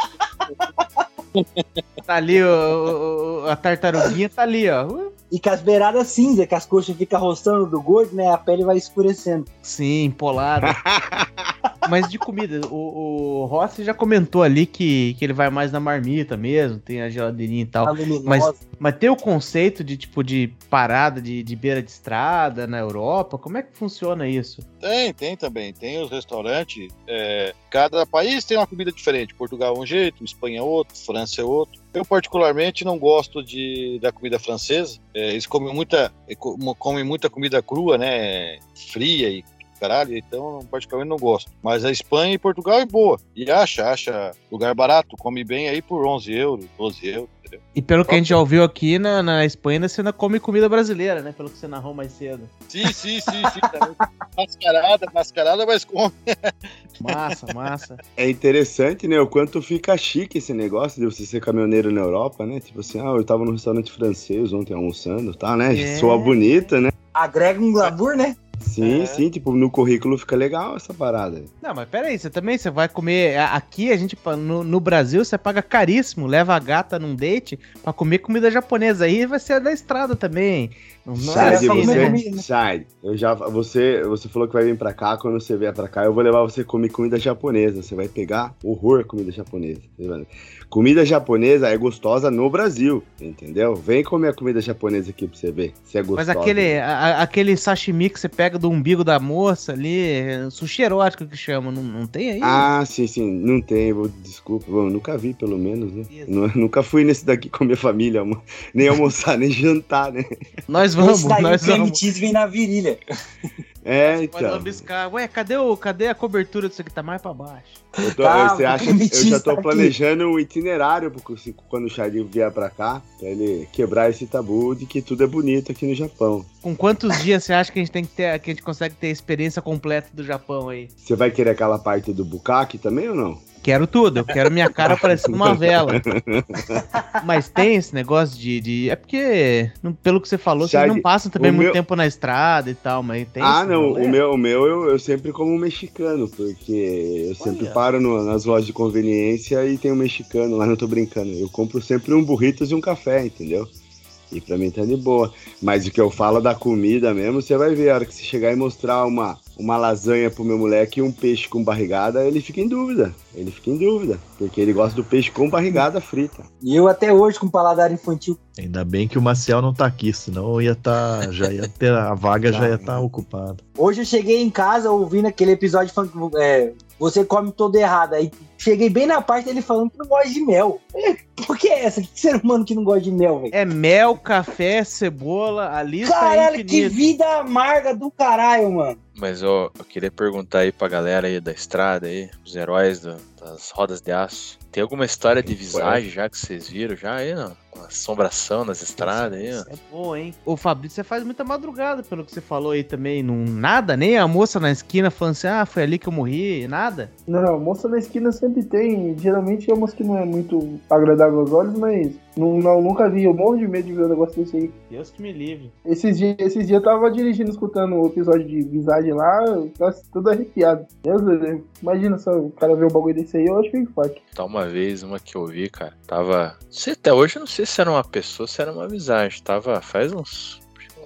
Tá ali, o- a tartaruguinha tá ali, ó. E com as beiradas cinza, que as coxas ficam roçando do gordo, né? A pele vai escurecendo. Sim, empolada. Mas de comida, o, o Rossi já comentou ali que, que ele vai mais na marmita mesmo, tem a geladeirinha e tal. Mas, mas tem o conceito de tipo de parada de, de beira de estrada na Europa? Como é que funciona isso? Tem, tem também. Tem os restaurantes. é, cada país tem uma comida diferente. Portugal é um jeito, Espanha é outro, França é outro. Eu, particularmente, não gosto de, da comida francesa. É, eles comem muita, co- comem muita comida crua, né? Fria e caralho, então, particularmente, não gosto. Mas a Espanha e Portugal é boa. E acha, acha lugar barato. Come bem aí por 11 euros, 12 euros, entendeu? E pelo que a gente já ouviu aqui, na, na Espanha você ainda come comida brasileira, né? Pelo que você narrou mais cedo. Sim, sim, sim, sim. mascarada, mascarada, mas come. Massa, massa. É interessante, né? O quanto fica chique esse negócio de você ser caminhoneiro na Europa, né? Tipo assim, ah, eu tava no restaurante francês ontem almoçando, tá, né? É. Soa bonita, né? Agrega um glamour, né? Sim, É. sim, tipo, no currículo fica legal essa parada. Não, mas peraí, você também você vai comer. Aqui a gente, no, no Brasil, você paga caríssimo, leva a gata num date pra comer comida japonesa. Aí vai ser da estrada também. Não, é Sai, só comer né? né? Eu já, você, você falou que vai vir pra cá. Quando você vier pra cá, eu vou levar você a comer comida japonesa. Você vai pegar horror comida japonesa. Comida japonesa é gostosa no Brasil, entendeu? Vem comer a comida japonesa aqui pra você ver se é gostosa. Mas aquele, a- aquele sashimi que você pega do umbigo da moça ali, é sushi erótico que chama, não, não tem aí? Ah, sim, sim. Não tem, vou, desculpa. Bom, nunca vi, pelo menos, né? Nunca fui nesse daqui com a minha família, nem almoçar, nem jantar, né? nós vamos, daí nós o cheese vem na virilha. É, Pode então. lambiscar. Ué, cadê, o, cadê a cobertura disso aqui? Tá mais pra baixo. Eu, tô- Tá, você acha, eu já tô tá aqui. planejando um itinerário se- quando o Charlie vier pra cá, pra ele quebrar esse tabu de que tudo é bonito aqui no Japão. Com quantos dias você acha que a gente tem que ter, que a gente consegue ter a experiência completa do Japão aí? Você vai querer aquela parte do bukkake também ou não? Quero tudo, eu quero minha cara parecendo uma vela. Mas tem esse negócio de. de- é porque, não- pelo que você falou, vocês Chad, não passam também muito meu- tempo na estrada e tal, mas tem ah, não, o meu, o meu eu, eu sempre como um mexicano, porque eu sempre Olha. paro no- nas lojas de conveniência e tem um mexicano lá, não tô brincando. Eu compro sempre um burritos e um café, entendeu? E pra mim tá de boa. Mas o que eu falo da comida mesmo, você vai ver, a hora que você chegar e mostrar uma, uma lasanha pro meu moleque e um peixe com barrigada, ele fica em dúvida. Ele fica em dúvida, porque ele gosta do peixe com barrigada frita. E eu até hoje com paladar infantil. Ainda bem que o Maciel não tá aqui, senão ia tá, já ia ter a vaga já ia estar ocupada. Hoje eu cheguei em casa ouvindo aquele episódio é, você come todo errado. Aí cheguei bem na parte dele falando que não gosta de mel. Por que é essa? Que ser humano que não gosta de mel, velho? É mel, café, cebola, a lista é Caralho, que infinita. vida amarga do caralho, mano. Mas ó, eu queria perguntar aí pra galera aí da estrada aí, os heróis do- das rodas de aço. Tem alguma história de visagem já que vocês viram já aí, não? Uma assombração nas estradas aí, ó. É bom, hein? Ô, Fabrício, você faz muita madrugada, pelo que você falou aí também. Não, nada, nem a moça na esquina falando assim, ah, foi ali que eu morri, nada. Não, moça na esquina sempre tem. Geralmente é umas que não é muito agradável aos olhos, mas não, não, nunca vi. Eu morro de medo de ver um negócio desse aí. Deus que me livre. Esses dias, esses dias eu tava dirigindo, escutando o episódio de visagem lá, eu tava tudo arrepiado. Deus céu. Imagina só o cara ver um bagulho desse aí, eu acho que é infarto. Tá uma vez, uma que eu vi, cara. Tava. Sei, até hoje eu não sei se era uma pessoa, se era uma visagem. Tava faz uns.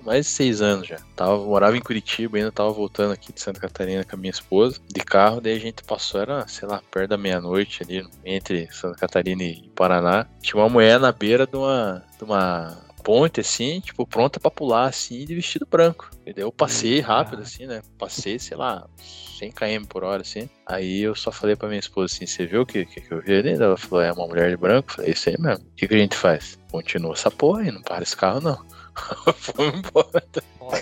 Mais de seis anos já. Tava, morava em Curitiba, ainda tava voltando aqui de Santa Catarina com a minha esposa, de carro, daí a gente passou, era, sei lá, perto da meia-noite ali, entre Santa Catarina e Paraná. Tinha uma mulher na beira de uma. de uma ponte, assim, tipo, pronta pra pular, assim, de vestido branco. E daí eu passei rápido, assim, né? Passei, sei lá, 100 km por hora, assim. Aí eu só falei pra minha esposa assim, você viu o que, que, que eu vi ali? Ela falou, é uma mulher de branco. Eu falei, isso aí mesmo. O que, que a gente faz? Continua essa porra aí, não para esse carro, não. Fomos embora.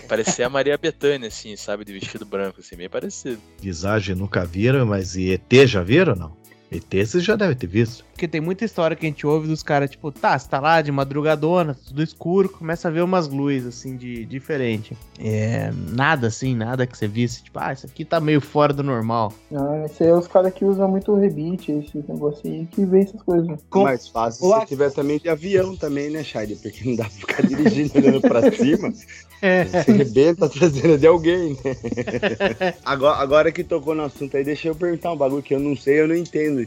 Parecia a Maria Bethânia, assim, sabe? De vestido branco, assim, bem parecido. Visagem nunca viram, mas e ET já viram ou não? ET vocês já devem ter visto. Porque tem muita história que a gente ouve dos caras, tipo, tá, você tá lá de madrugadona, tudo escuro, começa a ver umas luzes, assim, de diferente. É, nada assim, nada que você visse, tipo, ah, isso aqui tá meio fora do normal. Ah, esse aí é os caras que usam muito rebite, esse negócio aí, que vê essas coisas. Com- Mais fácil o se ac- tiver também de avião também, né, Shade? Porque não dá pra ficar dirigindo olhando pra cima. Você arrebenta a traseira de alguém, né? agora, agora que tocou no assunto aí, deixa eu perguntar um bagulho que eu não sei, eu não entendo.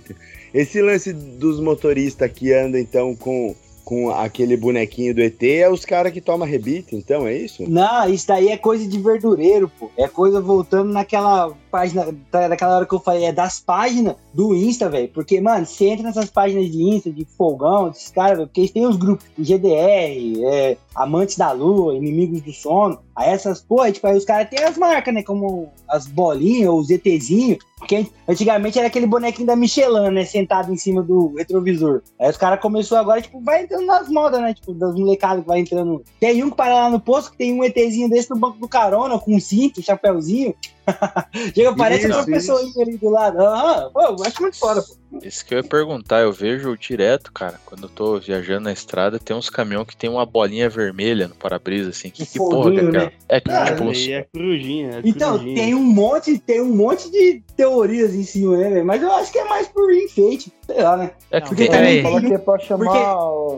Esse lance dos motoristas que andam, então, com, com aquele bonequinho do ET, é os caras que tomam rebite, então, é isso? Não, isso daí é coisa de verdureiro, pô. É coisa voltando naquela página, da- daquela hora que eu falei, é das páginas do Insta, velho. Porque, mano, você entra nessas páginas de Insta, de fogão, desses caras, porque eles têm os grupos GDR, é, Amantes da Lua, Inimigos do Sono. Aí essas, aí, tipo, aí os caras têm as marcas, né? Como as bolinhas, os ETzinhos. Porque antigamente era aquele bonequinho da Michelin, né? Sentado em cima do retrovisor. Aí os caras começou agora, tipo, vai entrando nas modas, né? Tipo, das molecadas que vai entrando. Tem um que para lá no posto que tem um ETzinho desse no banco do carona, com um cinto, chapéuzinho. Chega, parece Isso, uma pessoinha ali do lado. Aham, pô, eu acho muito foda, pô. Isso que eu ia perguntar, eu vejo direto, cara, quando eu tô viajando na estrada, tem uns caminhão que tem uma bolinha vermelha no para-brisa, assim. Que, que porra que é aquela? né? É tipo, é corujinha. É Então, corujinha. tem um monte, tem um monte de teorias em cima, né, velho? Mas eu acho que é mais por enfeite, sei lá, né? é que Porque tem, peraí. Fala que é pra chamar,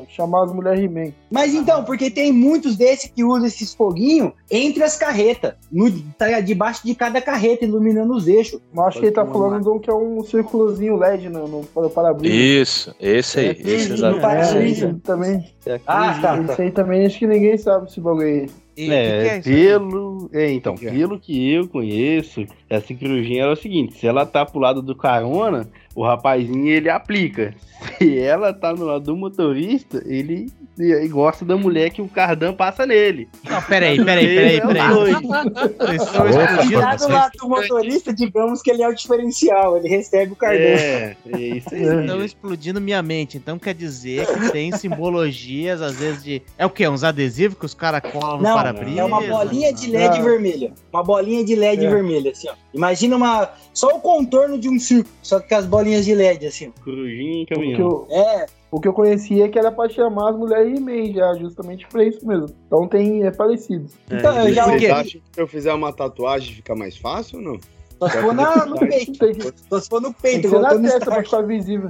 chamar as mulheres He-Man. Mas então, porque tem muitos desses que usam esses foguinhos entre as carretas, no, tá debaixo de cada carreta, iluminando os eixos. Mas acho que ele tá falando um que é um círculozinho LED no, no, no para-brisa. Isso, esse aí, É, esse exato. para-brisa. É, também. É Ah, tá, Esse aí também acho que ninguém sabe esse bagulho aí. E É, que que é pelo. É, então, Que que é? pelo que eu conheço, essa corujinha é o seguinte: se ela tá pro lado do carona, o rapazinho ele aplica. Se ela tá no lado do motorista, ele, ele gosta da mulher que o cardan passa nele. Não, peraí, peraí, peraí, peraí. Vocês explodindo. Tá do lado do motorista, digamos que ele é o diferencial, ele recebe o cartão. É, é isso aí. Estão explodindo minha mente. Então quer dizer que tem simbologias, às vezes, de. É o quê? Uns adesivos que os caras colam no Não, para-brisa? é uma bolinha de LED vermelha. Uma bolinha de LED É. vermelha, assim, ó. Imagina uma. Só o contorno de um círculo, só que com as bolinhas de LED, assim, ó. Corujinha e caminhão. É, o que eu conhecia é que era pra chamar as mulheres He-Man já, justamente pra isso mesmo. Então tem, é parecido. então eu já Vocês acham que se eu fizer uma tatuagem fica mais fácil ou não? Só se for na- no peito. Tem Só se for no tem peito, que ser igual na testa pra ficar visível.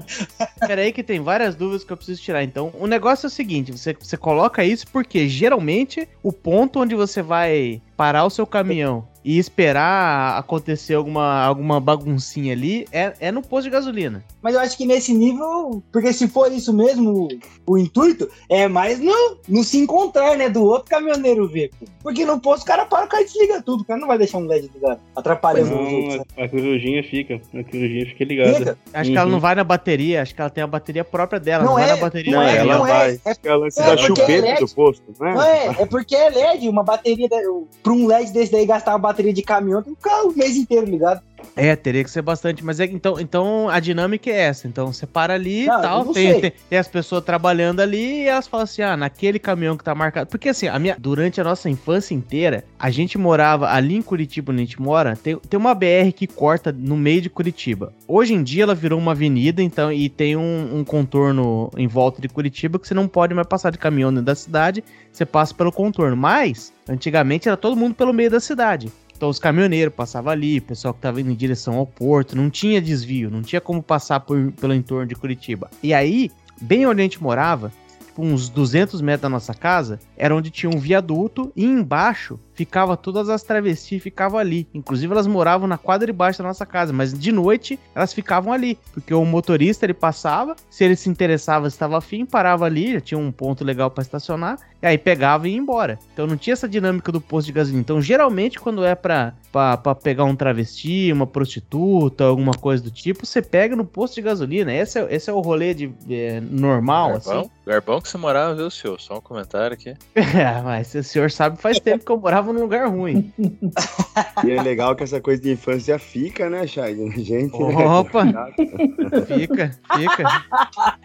Peraí que tem várias dúvidas que eu preciso tirar. Então, o negócio é o seguinte, você, você coloca isso porque geralmente o ponto onde você vai parar o seu caminhão e esperar acontecer alguma, alguma baguncinha ali é, é no posto de gasolina. Mas eu acho que nesse nível, porque se for isso mesmo, o, o intuito, é mais no, no se encontrar, né? Do outro caminhoneiro ver. pô. Porque no posto o cara para, o cara desliga tudo. O cara não vai deixar um LED ligado, atrapalhando os outros. né? Não, a, a corujinha fica. A corujinha fica ligada. Fica? Acho que ela Uhum. não vai na bateria, acho que ela tem a bateria própria dela, não, Não vai é, na bateria. não é, ela não vai. é. É, É o lance É, porque é chupeta LED. do posto, não é? não é, é porque é LED, uma bateria. Da, pra um LED desse daí gastar uma bateria de caminhão, tem que ficar o mês inteiro ligado. É, teria que ser bastante, mas é então, então a dinâmica é essa. Então você para ali e tal, tem, tem, tem as pessoas trabalhando ali e elas falam assim: ah, naquele caminhão que tá marcado. Porque assim, a minha, durante a nossa infância inteira, a gente morava ali em Curitiba, onde a gente mora, tem, tem uma BR que corta no meio de Curitiba. Hoje em dia ela virou uma avenida, então, e tem um, um contorno em volta de Curitiba que você não pode mais passar de caminhão dentro da cidade, você passa pelo contorno. Mas, antigamente era todo mundo pelo meio da cidade. Então os caminhoneiros passavam ali, o pessoal que estava indo em direção ao porto, não tinha desvio, não tinha como passar por, pelo entorno de Curitiba. E aí, bem onde a gente morava, tipo uns 200 metros da nossa casa, era onde tinha um viaduto e embaixo ficava todas as travestis ficavam ali. Inclusive elas moravam na quadra de baixo da nossa casa, mas de noite elas ficavam ali, porque o motorista ele passava, se ele se interessava, estava afim, parava ali, já tinha um ponto legal para estacionar, e aí pegava e ia embora. Então não tinha essa dinâmica do posto de gasolina. Então geralmente quando é pra, pra, pra pegar um travesti, uma prostituta, alguma coisa do tipo, você pega no posto de gasolina. Esse é, esse é o rolê de, é, normal, assim. Garbão, Garbão que você morava, viu, senhor? Só um comentário aqui. É, mas o senhor sabe, faz tempo que eu morava num lugar ruim. E é legal que essa coisa de infância fica, né, Chay? Gente, né? Opa! Fica, fica.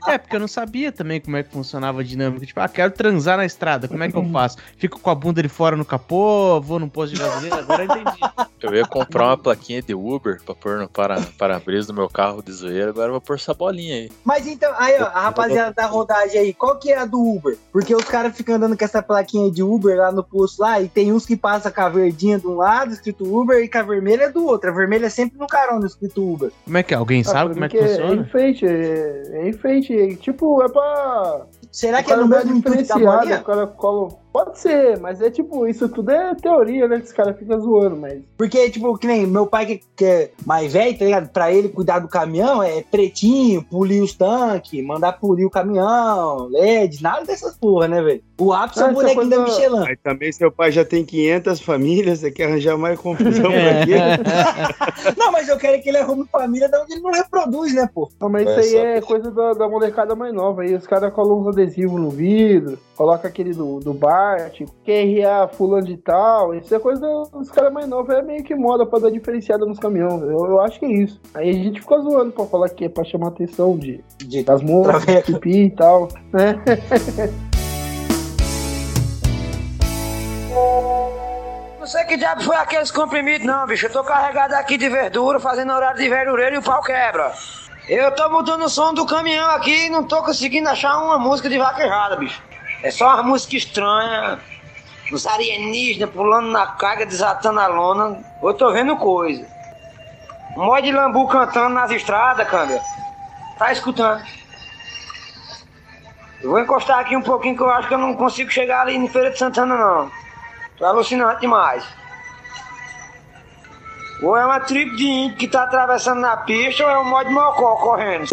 É, porque eu não sabia também como é que funcionava a dinâmica. Tipo, ah, quero transar na estrada, como é que eu faço? Fico com a bunda de fora no capô, vou num posto de gasolina, agora eu entendi. Eu ia comprar uma plaquinha de Uber pra pôr no para- para-brisa do meu carro de zoeira, agora eu vou pôr essa bolinha aí. Mas então, aí, ó, a rapaziada da rodagem aí, qual que é a do Uber? Porque os caras ficam andando com essa plaquinha de Uber lá no posto lá, e tem uns que passam com a verdinha de um lado, escrito Uber, e com a vermelha do outro. A vermelha é sempre no carona, escrito Uber. Como é que é? Alguém Ah, sabe como é que É funciona? enfeite, é, é enfeite. é tipo, é pra. Será que é no mesmo intuito da bolinha? o cara cola. Pode ser, mas é tipo, isso tudo é teoria, né? Que os caras ficam zoando, mas. Porque, tipo, que nem meu pai que, que é mais velho, tá ligado? Pra ele cuidar do caminhão é pretinho, polir os tanques, mandar polir o caminhão, LED, nada dessas porra, né, velho? O ápice é Ah, o essa bonequinho da coisa- Michelin. Mas também seu pai já tem 500 famílias, você quer arranjar mais confusão É. pra quê? Não, mas eu quero que ele arrume família da onde ele não reproduz, né, pô? Não, mas É, isso aí é coisa da, da molecada mais nova. Aí os caras colam uns adesivos no vidro, coloca aquele do, do Bart, QRA fulano de tal. Isso é coisa dos caras mais novos. É meio que moda pra dar diferenciada nos caminhões. Eu, eu acho que é isso. Aí a gente fica zoando pra falar que é pra chamar a atenção de, De- das moças, pipi e tal. Né? Não sei que diabo foi aqueles comprimidos, não, bicho. Eu tô carregado aqui de verdura, fazendo horário de verdureiro e o pau quebra. Eu tô mudando o som do caminhão aqui e não tô conseguindo achar uma música de vaquejada, bicho. É só uma música estranha, uns alienígenas pulando na carga, desatando a lona. Eu tô vendo coisa. Um monte de lambu cantando nas estradas, câmbio. Tá escutando? Eu vou encostar aqui um pouquinho que eu acho que eu não consigo chegar ali em Feira de Santana, não. Tô alucinante demais. Ou é uma tribo de índio que tá atravessando na pista, ou é um mod mocó correndo.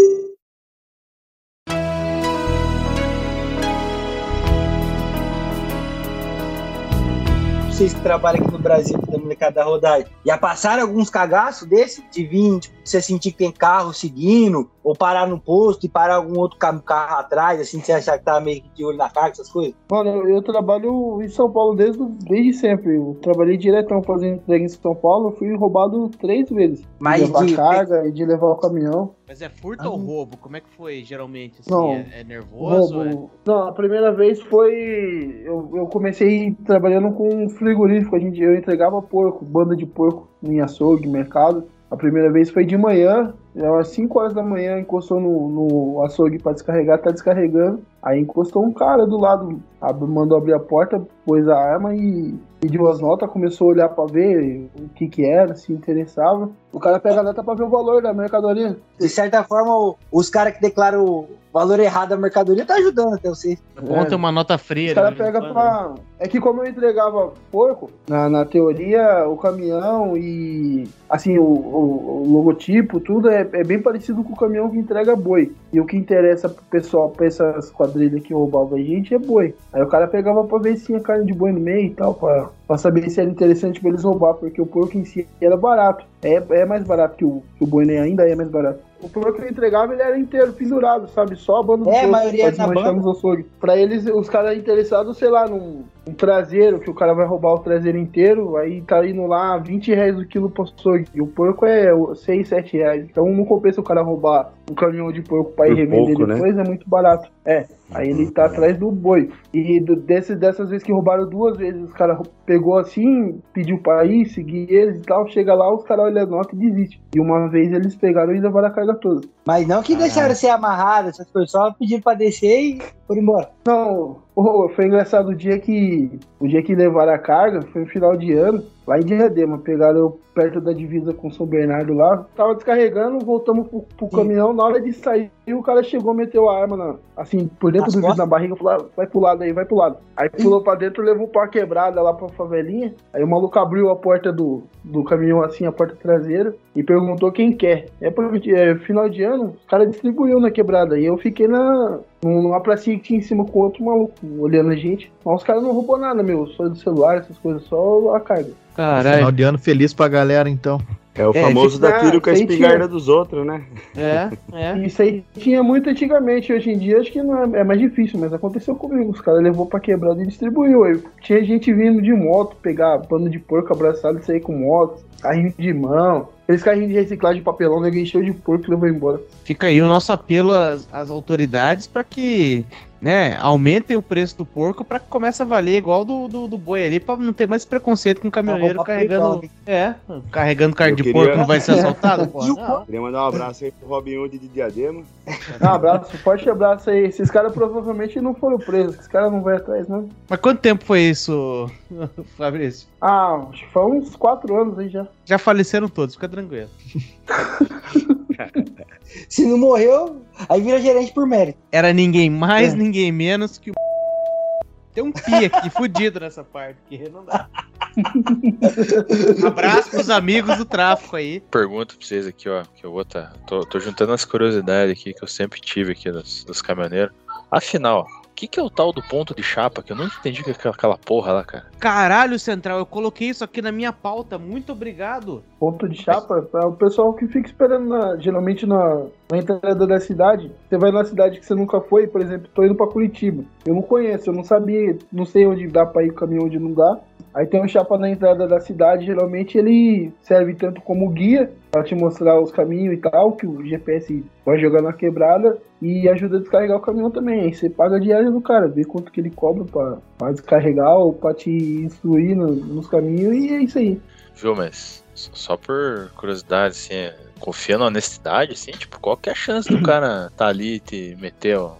Vocês que trabalham aqui no Brasil, da molecada da rodagem, já passaram alguns cagaços desse? De vir, tipo, você sentir que tem carro seguindo, ou parar no posto e parar algum outro ca- carro atrás, assim, você achar que tá meio que de olho na carga, essas coisas? Mano, eu, eu trabalho em São Paulo desde, desde sempre. Eu trabalhei diretão fazendo entrega em São Paulo. Eu fui roubado três vezes. Mas de levar de- carga e de levar o caminhão. Mas é furto ou roubo? Como é que foi, geralmente? Assim, Não. é, é nervoso? é-. Não, a primeira vez foi. Eu, eu comecei trabalhando com frigorífico. A gente, eu entregava porco, banda de porco em açougue, mercado. A primeira vez foi de manhã, era às 5 horas da manhã, encostou no, no açougue pra descarregar, tá descarregando. Aí encostou um cara do lado, mandou abrir a porta, pôs a arma e pediu as notas, começou a olhar pra ver o que que era, se interessava. O cara pega a nota pra ver o valor da mercadoria. De certa forma, o- os caras que declaram o valor errado da mercadoria tá ajudando até vocês. É bom ter uma nota fria. Os caras de vez em pegam quando, pra. É que como eu entregava porco, na, na teoria, o caminhão e assim, o, o- o logotipo, tudo é, é bem parecido com o caminhão que entrega boi. E o que interessa pro pessoal, pra essas quadrilhas que roubavam a gente é boi. Aí o cara pegava pra ver se tinha carne de boi no meio e tal, pra, pra saber se era interessante pra eles roubar, porque o porco em si era barato. É, é mais barato que o, que o boi, né? Ainda é mais barato. O porco que eu entregava, ele era inteiro, pendurado, sabe? Só a banda do É, a porco maioria pra é banda. Pra eles, os caras interessados, sei lá, num, um traseiro, que o cara vai roubar o traseiro inteiro, aí tá indo lá 20 reais o quilo pro açougue. E o porco é 6, 7 reais. Então não compensa o cara roubar um caminhão de porco pra ir revender pouco, né? depois, é muito barato. É, aí ele tá atrás do boi. E do- desse, dessas vezes que roubaram duas vezes, os caras pegou assim, pediu pra ir, seguir eles e tal, chega lá, os caras olham a nota e desistem. E uma vez eles pegaram e levaram a carga toda. Mas não que deixaram ser amarrado, essas coisas, só pediram pra descer e foram embora. Não, ô, foi engraçado o dia que. O dia que levaram a carga, foi no final de ano, lá em Diadema. Pegaram eu perto da divisa com São Bernardo lá. Tava descarregando, voltamos pro, pro caminhão. Na hora de sair, o cara chegou, meteu a arma na, assim, por dentro Nas do vidro na barriga, falou: "Ah, vai pro lado aí, vai pro lado. Aí pulou pra dentro, levou pra quebrada lá pra favelinha. Aí o maluco abriu a porta do, do caminhão, assim, a porta traseira, e perguntou quem quer. É porque é, final de ano, os caras distribuiu na quebrada. E eu fiquei na, numa pracinha que tinha em cima com outro maluco, olhando a gente. Mas os caras não roubou nada, meu. Só do celular, essas coisas, só a carga. Final Caralho. de ano feliz pra galera, então. É o É, famoso fica- da tiro com a espingarda tinha- dos outros, né? É, é. Isso aí tinha muito antigamente, hoje em dia acho que não é, é mais difícil, mas aconteceu comigo. Os caras levou pra quebrada e distribuiu. Aí tinha gente vindo de moto, pegar pano de porco abraçado e sair com moto, carrinho de mão. Aqueles carrinhos de reciclagem de papelão, ninguém encheu de porco e levou embora. Fica aí o nosso apelo às, às autoridades para que né, aumentem o preço do porco para que comece a valer igual do, do, do boi ali, para não ter mais preconceito com o caminhoneiro roubar carregando. É, carregando carne de queria- porco não vai ser assaltado? Pô, não. Queria mandar um abraço aí pro Robin Hood de Diadema. Um abraço, forte abraço aí. Esses caras provavelmente não foram presos, esses caras não vão atrás, não. Mas quanto tempo foi isso, Fabrício? Ah, acho que foi uns quatro anos aí já. Já faleceram todos, fica tranquilo. Se não morreu, aí vira gerente por mérito. Era ninguém mais, É. ninguém menos que o. Tem um pi aqui fudido nessa parte, que não dá. Abraço pros amigos do tráfico aí. Pergunto pra vocês aqui, ó, que eu vou tá. Tô, tô juntando as curiosidades aqui que eu sempre tive aqui dos, dos caminhoneiros. Afinal, que, que é o tal do ponto de chapa? Que eu nunca entendi que é aquela- porra lá, cara. Caralho, Central, eu coloquei isso aqui na minha pauta. Muito obrigado. Ponto de chapa para o pessoal que fica esperando, na- geralmente na, na entrada da cidade. Você vai na cidade que você nunca foi, por exemplo, tô indo para Curitiba. Eu não conheço, eu não sabia, não sei onde dá para ir o caminhão, onde não dá. Aí tem um chapa na entrada da cidade, geralmente ele serve tanto como guia para te mostrar os caminhos e tal, que o GPS vai jogar na quebrada e ajuda a descarregar o caminhão também. Aí você paga a diária do cara, vê quanto que ele cobra para descarregar ou para te instruir no- nos caminhos e é isso aí. Viu, mas só por curiosidade, assim, é, confia na honestidade, assim, tipo, qual que é a chance do cara tá ali e te meter o,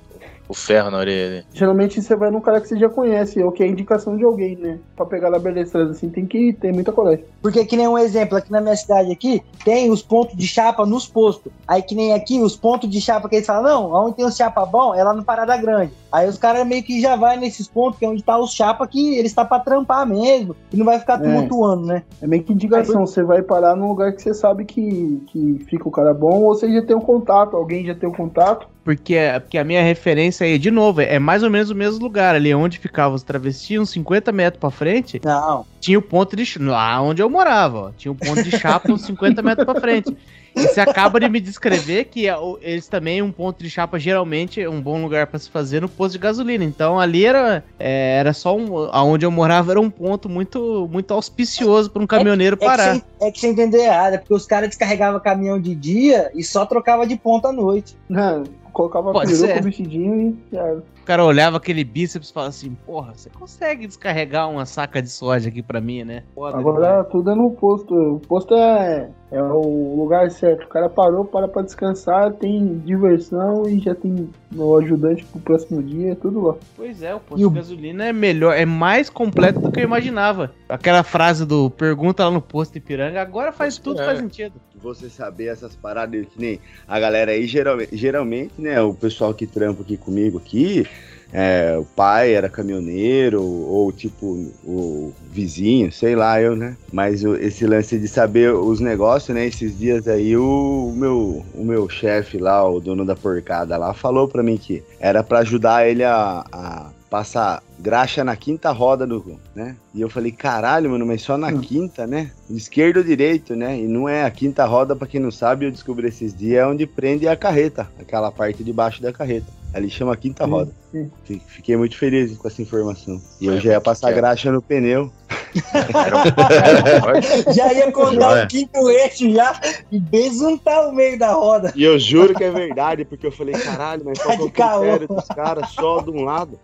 o ferro na orelha ali? Geralmente você vai num cara que você já conhece, ou que é indicação de alguém, né? Pra pegar na beleza assim, tem que ter muita coragem. Porque que nem um exemplo, aqui na minha cidade aqui, tem os pontos de chapa nos postos. Aí que nem aqui, os pontos de chapa que eles falam, não, onde tem os chapa bom é lá no Parada Grande. Aí os caras meio que já vai nesses pontos, que é onde tá os chapa que eles tá pra trampar mesmo, e não vai ficar É. tumultuando, né? É meio que indicação, você vai parar num lugar que você sabe que, que fica o cara bom, ou você já tem um contato, alguém já tem um contato. Porque, porque a minha referência aí, de novo, é mais ou menos o mesmo lugar. Ali onde ficavam os travestis, uns 50 metros pra frente, Não. tinha o ponto de chapa. Lá onde eu morava, ó. Tinha o ponto de chapa uns 50 metros pra frente. E você acaba de me descrever que é eles também, um ponto de chapa, geralmente é um bom lugar pra se fazer no posto de gasolina. Então ali era, é, era só um. Aonde eu morava era um ponto muito, muito auspicioso pra um caminhoneiro É que, parar. você, é que você entendeu errado, é porque os caras descarregavam caminhão de dia e só trocava de ponta à noite. Né? Colocava Pode peruca, ser. vestidinho e já era. O cara olhava aquele bíceps e falava assim: Porra, você consegue descarregar uma saca de soja aqui pra mim, né? Foda Agora tudo é no posto. O posto é, é o lugar certo. O cara parou, para pra descansar, tem diversão e já tem o ajudante pro próximo dia, tudo lá. Pois é, o posto de gasolina é melhor, é mais completo do que eu imaginava. Aquela frase do pergunta lá no posto Ipiranga, agora faz tudo faz sentido. Você saber essas paradas que nem a galera aí, geralmente, geralmente, né, o pessoal que trampa aqui comigo aqui, é, o pai era caminhoneiro, ou tipo, o vizinho, sei lá, eu, né? Mas o- esse lance de saber os negócios, né? Esses dias aí, o, meu, o meu chefe lá, o dono da porcada lá, falou pra mim que era pra ajudar ele a, a passar graxa na quinta roda do, né? E eu falei, caralho, mano, mas só na quinta, né? Esquerdo ou direito, né? E não é a quinta roda, pra quem não sabe, eu descobri esses dias, é onde prende a carreta, aquela parte de baixo da carreta. Ali chama quinta Sim, roda. sim. Fi- Fiquei muito feliz com essa informação. E eu já ia passar graxa no pneu. Já ia contar o quinto eixo já e besuntar o meio da roda. E eu juro que é verdade, porque eu falei, caralho, mas qual Tá que é o critério dos caras só de um lado?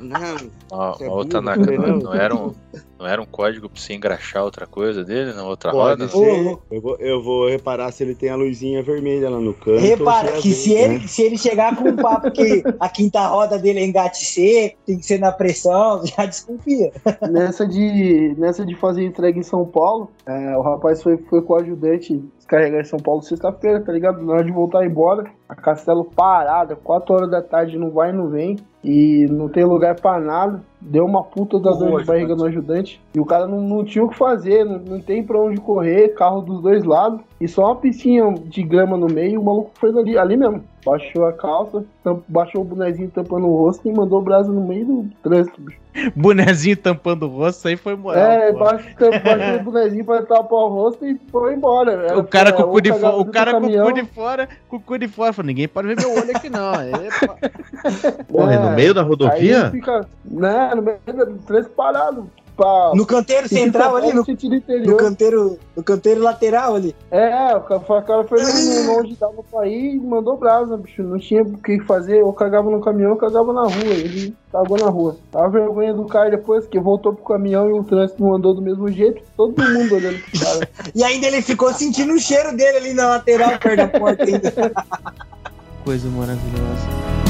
Não, Ó, Você é né? não, não era um, não era um código pra você engraxar outra coisa dele na outra pode roda? ser. Eu vou, eu vou reparar se ele tem a luzinha vermelha lá no canto. Repara ou que se azul, ele, né? se ele chegar com um papo que a quinta roda dele é engate seco, tem que ser na pressão, já desconfia. nessa de nessa de fazer entrega em São Paulo, é, o rapaz foi, foi com descarregar em São Paulo sexta-feira, tá ligado? Na hora de voltar embora, a Castelo parada, 4 horas da tarde, não vai e não vem, e não tem lugar pra nada. Deu uma puta da dor de barriga no ajudante. E o cara não, não tinha o que fazer, não, não tem pra onde correr, carro dos dois lados. E só uma piscinha de grama no meio, o maluco foi ali, ali mesmo. Baixou a calça, tam- baixou o bonezinho tampando o rosto e mandou o braço no meio do trânsito, bicho. Bonezinho tampando o rosto, aí foi moral. é, baixou, baixou o bonezinho pra tapar o rosto e foi embora. Era- O cara com o cu de fora, o cara com o cu de fora, com o cu de fora, falou, ninguém pode ver meu olho aqui não. Epa. Porra, é no meio da rodovia? Aí fica, né, no meio do trânsito parado. Pra, No canteiro central ali, no, no canteiro, no canteiro lateral ali. É, o cara, foi no- onde dava pra ir e mandou brasa, bicho. Não tinha o que fazer, ou cagava no caminhão ou cagava na rua. Ele cagou na rua. A vergonha do cara depois que voltou pro caminhão e o trânsito não andou do mesmo jeito, todo mundo olhando pro cara. E ainda ele ficou sentindo o cheiro dele ali na lateral, perto da porta ainda. Coisa maravilhosa.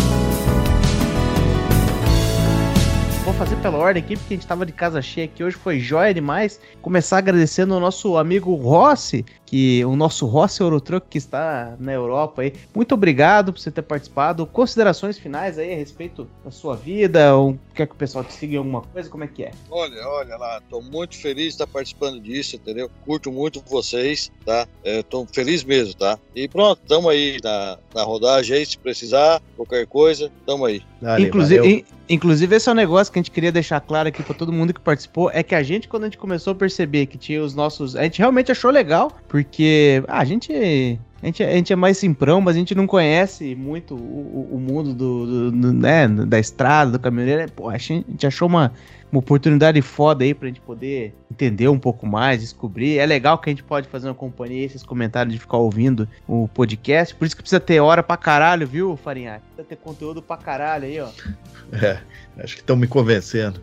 Vou fazer pela ordem aqui, porque a gente tava de casa cheia aqui hoje, foi jóia demais. Começar agradecendo ao nosso amigo Rossi, que o nosso Rossi Eurotruck que está na Europa aí. Muito obrigado por você ter participado. Considerações finais aí a respeito da sua vida, ou quer que o pessoal te siga em alguma coisa, como é que é? Olha, olha lá, tô muito feliz de estar participando disso, entendeu? Curto muito vocês, tá? É, tô feliz mesmo, tá? E pronto, tamo aí na, na rodagem aí, se precisar, qualquer coisa, tamo aí. inclusive, in- inclusive, esse é um negócio que a gente queria deixar claro aqui pra todo mundo que participou, é que a gente, quando a gente começou a perceber que tinha os nossos... A gente realmente achou legal, porque ah, a gente... A gente, a gente é mais simprão, mas a gente não conhece muito o, o- mundo do, do- do, né, da estrada, do caminhoneiro. Pô, a gente a gente achou uma, uma oportunidade foda aí pra gente poder entender um pouco mais, descobrir. É legal que a gente pode fazer uma companhia, esses comentários de ficar ouvindo o podcast. Por isso que precisa ter hora pra caralho, viu, Farinha? Precisa ter conteúdo pra caralho aí, ó. É, acho que estão me convencendo.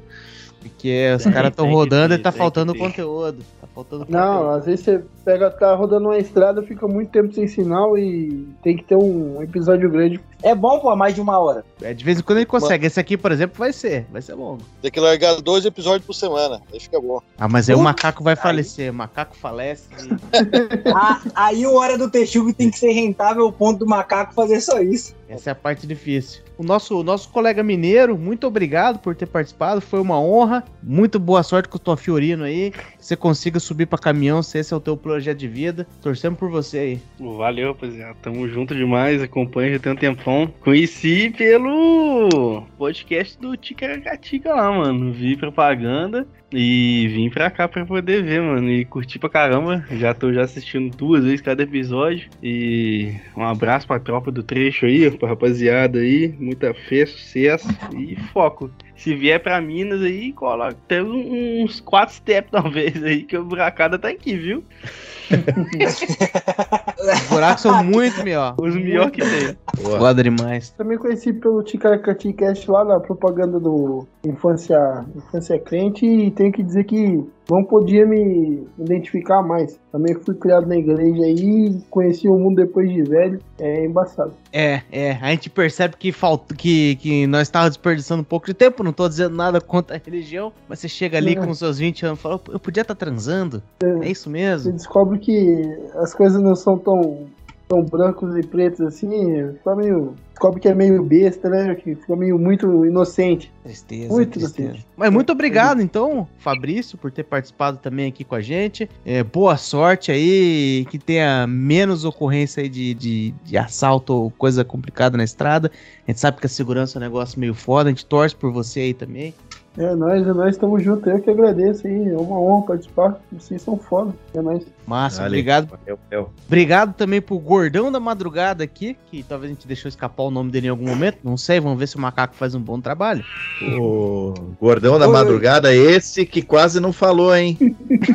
Porque os caras estão rodando ter, e tá faltando conteúdo. Tá faltando Não, às vezes você pega, tá rodando uma estrada, fica muito tempo sem sinal e tem que ter um episódio grande. É bom, pô, mais de uma hora. É, de vez em quando ele consegue. Esse aqui, por exemplo, vai ser. Vai ser longo. Tem que largar dois episódios por semana, aí fica bom. Ah, mas aí o macaco vai falecer. O macaco falece. Ah, aí o Hora do Texugo tem que ser rentável ao ponto do macaco fazer só isso. Essa é a parte difícil. O nosso, o nosso colega mineiro, muito obrigado por ter participado. Foi uma honra. Muito boa sorte com o tua Fiorino aí. Que você consiga subir pra caminhão, se esse é o teu projeto de vida. Torcemos por você aí. Valeu, rapaziada. Tamo junto demais. Acompanho já tem um tempão. Conheci pelo podcast do Ticaracatica lá, mano. Vi propaganda e vim pra cá pra poder ver, mano. E curti pra caramba. Já tô já assistindo duas vezes cada episódio. E um abraço pra tropa do trecho aí, pra rapaziada aí. Muita fé, sucesso e foco. Se vier pra Minas aí, cola até uns 4 steps talvez aí, que o buracada tá aqui, viu? Os buracos são muito melhor. Os melhor que tem. Foda demais. Também conheci pelo Ticaracati Cast lá na propaganda do Infância, Infância Crente e tenho que dizer que não podia me identificar mais. Também fui criado na igreja aí, conheci o mundo depois de velho, é embaçado. É, é, a gente percebe que falta que, que nós estávamos desperdiçando um pouco de tempo, não tô dizendo nada contra a religião, mas você chega ali É. com seus 20 anos e fala, eu podia estar transando. É isso Você mesmo? descobre que as coisas não são tão, tão brancos e pretos assim, fica meio. Descobre que é meio besta, né? Que fica meio muito inocente. Tristeza, Muito tristeza. inocente. Mas muito obrigado, então, Fabrício, por ter participado também aqui com a gente. É, boa sorte aí, que tenha menos ocorrência aí de, de, de assalto ou coisa complicada na estrada. A gente sabe que a segurança é um negócio meio foda, a gente torce por você aí também. É, nós, nós estamos juntos, eu que agradeço aí. É uma honra participar. Vocês são foda. É nóis. Massa, Vale. obrigado. Valeu, valeu. Obrigado também pro Gordão da Madrugada aqui, que talvez a gente deixou escapar o nome dele em algum momento. Não sei, vamos ver se o macaco faz um bom trabalho. O gordão da Oi, madrugada, esse que quase não falou, hein?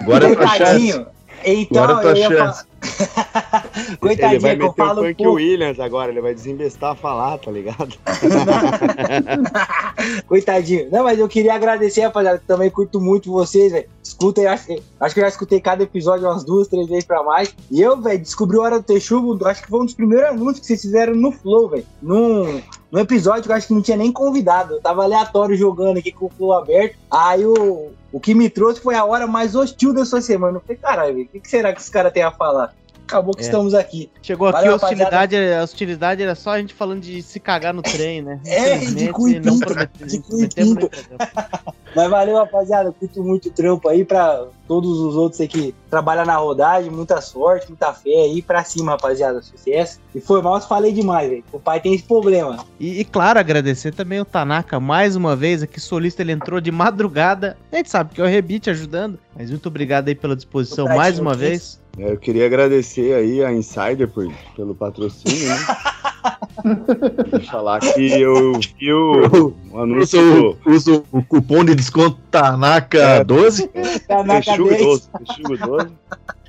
Agora é. Coitadinho. Então, Agora eu ia chance. falar. Ele Coitadinho, vai que eu meter o falo Funk pouco. Williams agora, ele vai desembestar a falar, tá ligado? Coitadinho. Não, mas eu queria agradecer, rapaziada, que também curto muito vocês, velho. Escuta, eu acho, acho que eu já escutei cada episódio umas duas, três vezes pra mais. E eu, velho, descobri o Hora do Texugo, acho que foi um dos primeiros anúncios que vocês fizeram no Flow, velho. Num, num episódio que eu acho que não tinha nem convidado. Eu tava aleatório jogando aqui com o Flow aberto. Aí o, o que me trouxe foi a hora mais hostil da sua semana. Eu falei, caralho, o que, que será que esse cara tem a falar? Acabou que É. estamos aqui. Chegou aqui Valeu, a hostilidade, a hostilidade era só a gente falando de se cagar no trem, né? É, de cu e não pinto, de cu e pinto. Mas valeu, rapaziada. Curto muito trampo aí pra todos os outros aí que trabalham na rodagem. Muita sorte, muita fé aí. Pra cima, rapaziada. Sucesso. E foi mal falei demais, velho. O pai tem esse problema. E, e, claro, agradecer também o Tanaka mais uma vez. Aqui solista ele entrou de madrugada. A gente sabe que é o Rebite ajudando. Mas muito obrigado aí pela disposição mais uma vez. É, Eu queria agradecer aí a Insider por, pelo patrocínio, né? Deixa falar que eu vi o, o anúncio do Usa o, cupom de desconto Tanaka 12. Tanaka 10. 12, Texugo 12.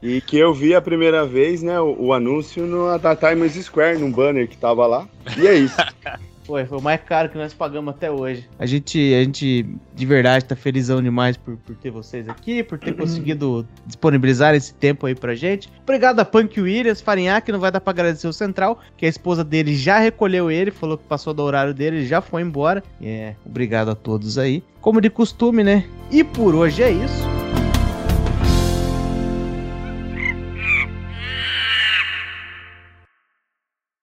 E que eu vi a primeira vez, né, o, o anúncio no, da Times Square, num banner que tava lá. E é isso. Foi, foi o mais caro que nós pagamos até hoje. A gente, a gente de verdade, tá felizão demais por, por ter vocês aqui, por ter conseguido disponibilizar esse tempo aí pra gente. Obrigado a Punk Williams, Farinhaque, que não vai dar pra agradecer o Central, que a esposa dele já recolheu ele, falou que passou do horário dele, ele já foi embora. É, obrigado a todos aí. Como de costume, né? E por hoje é isso.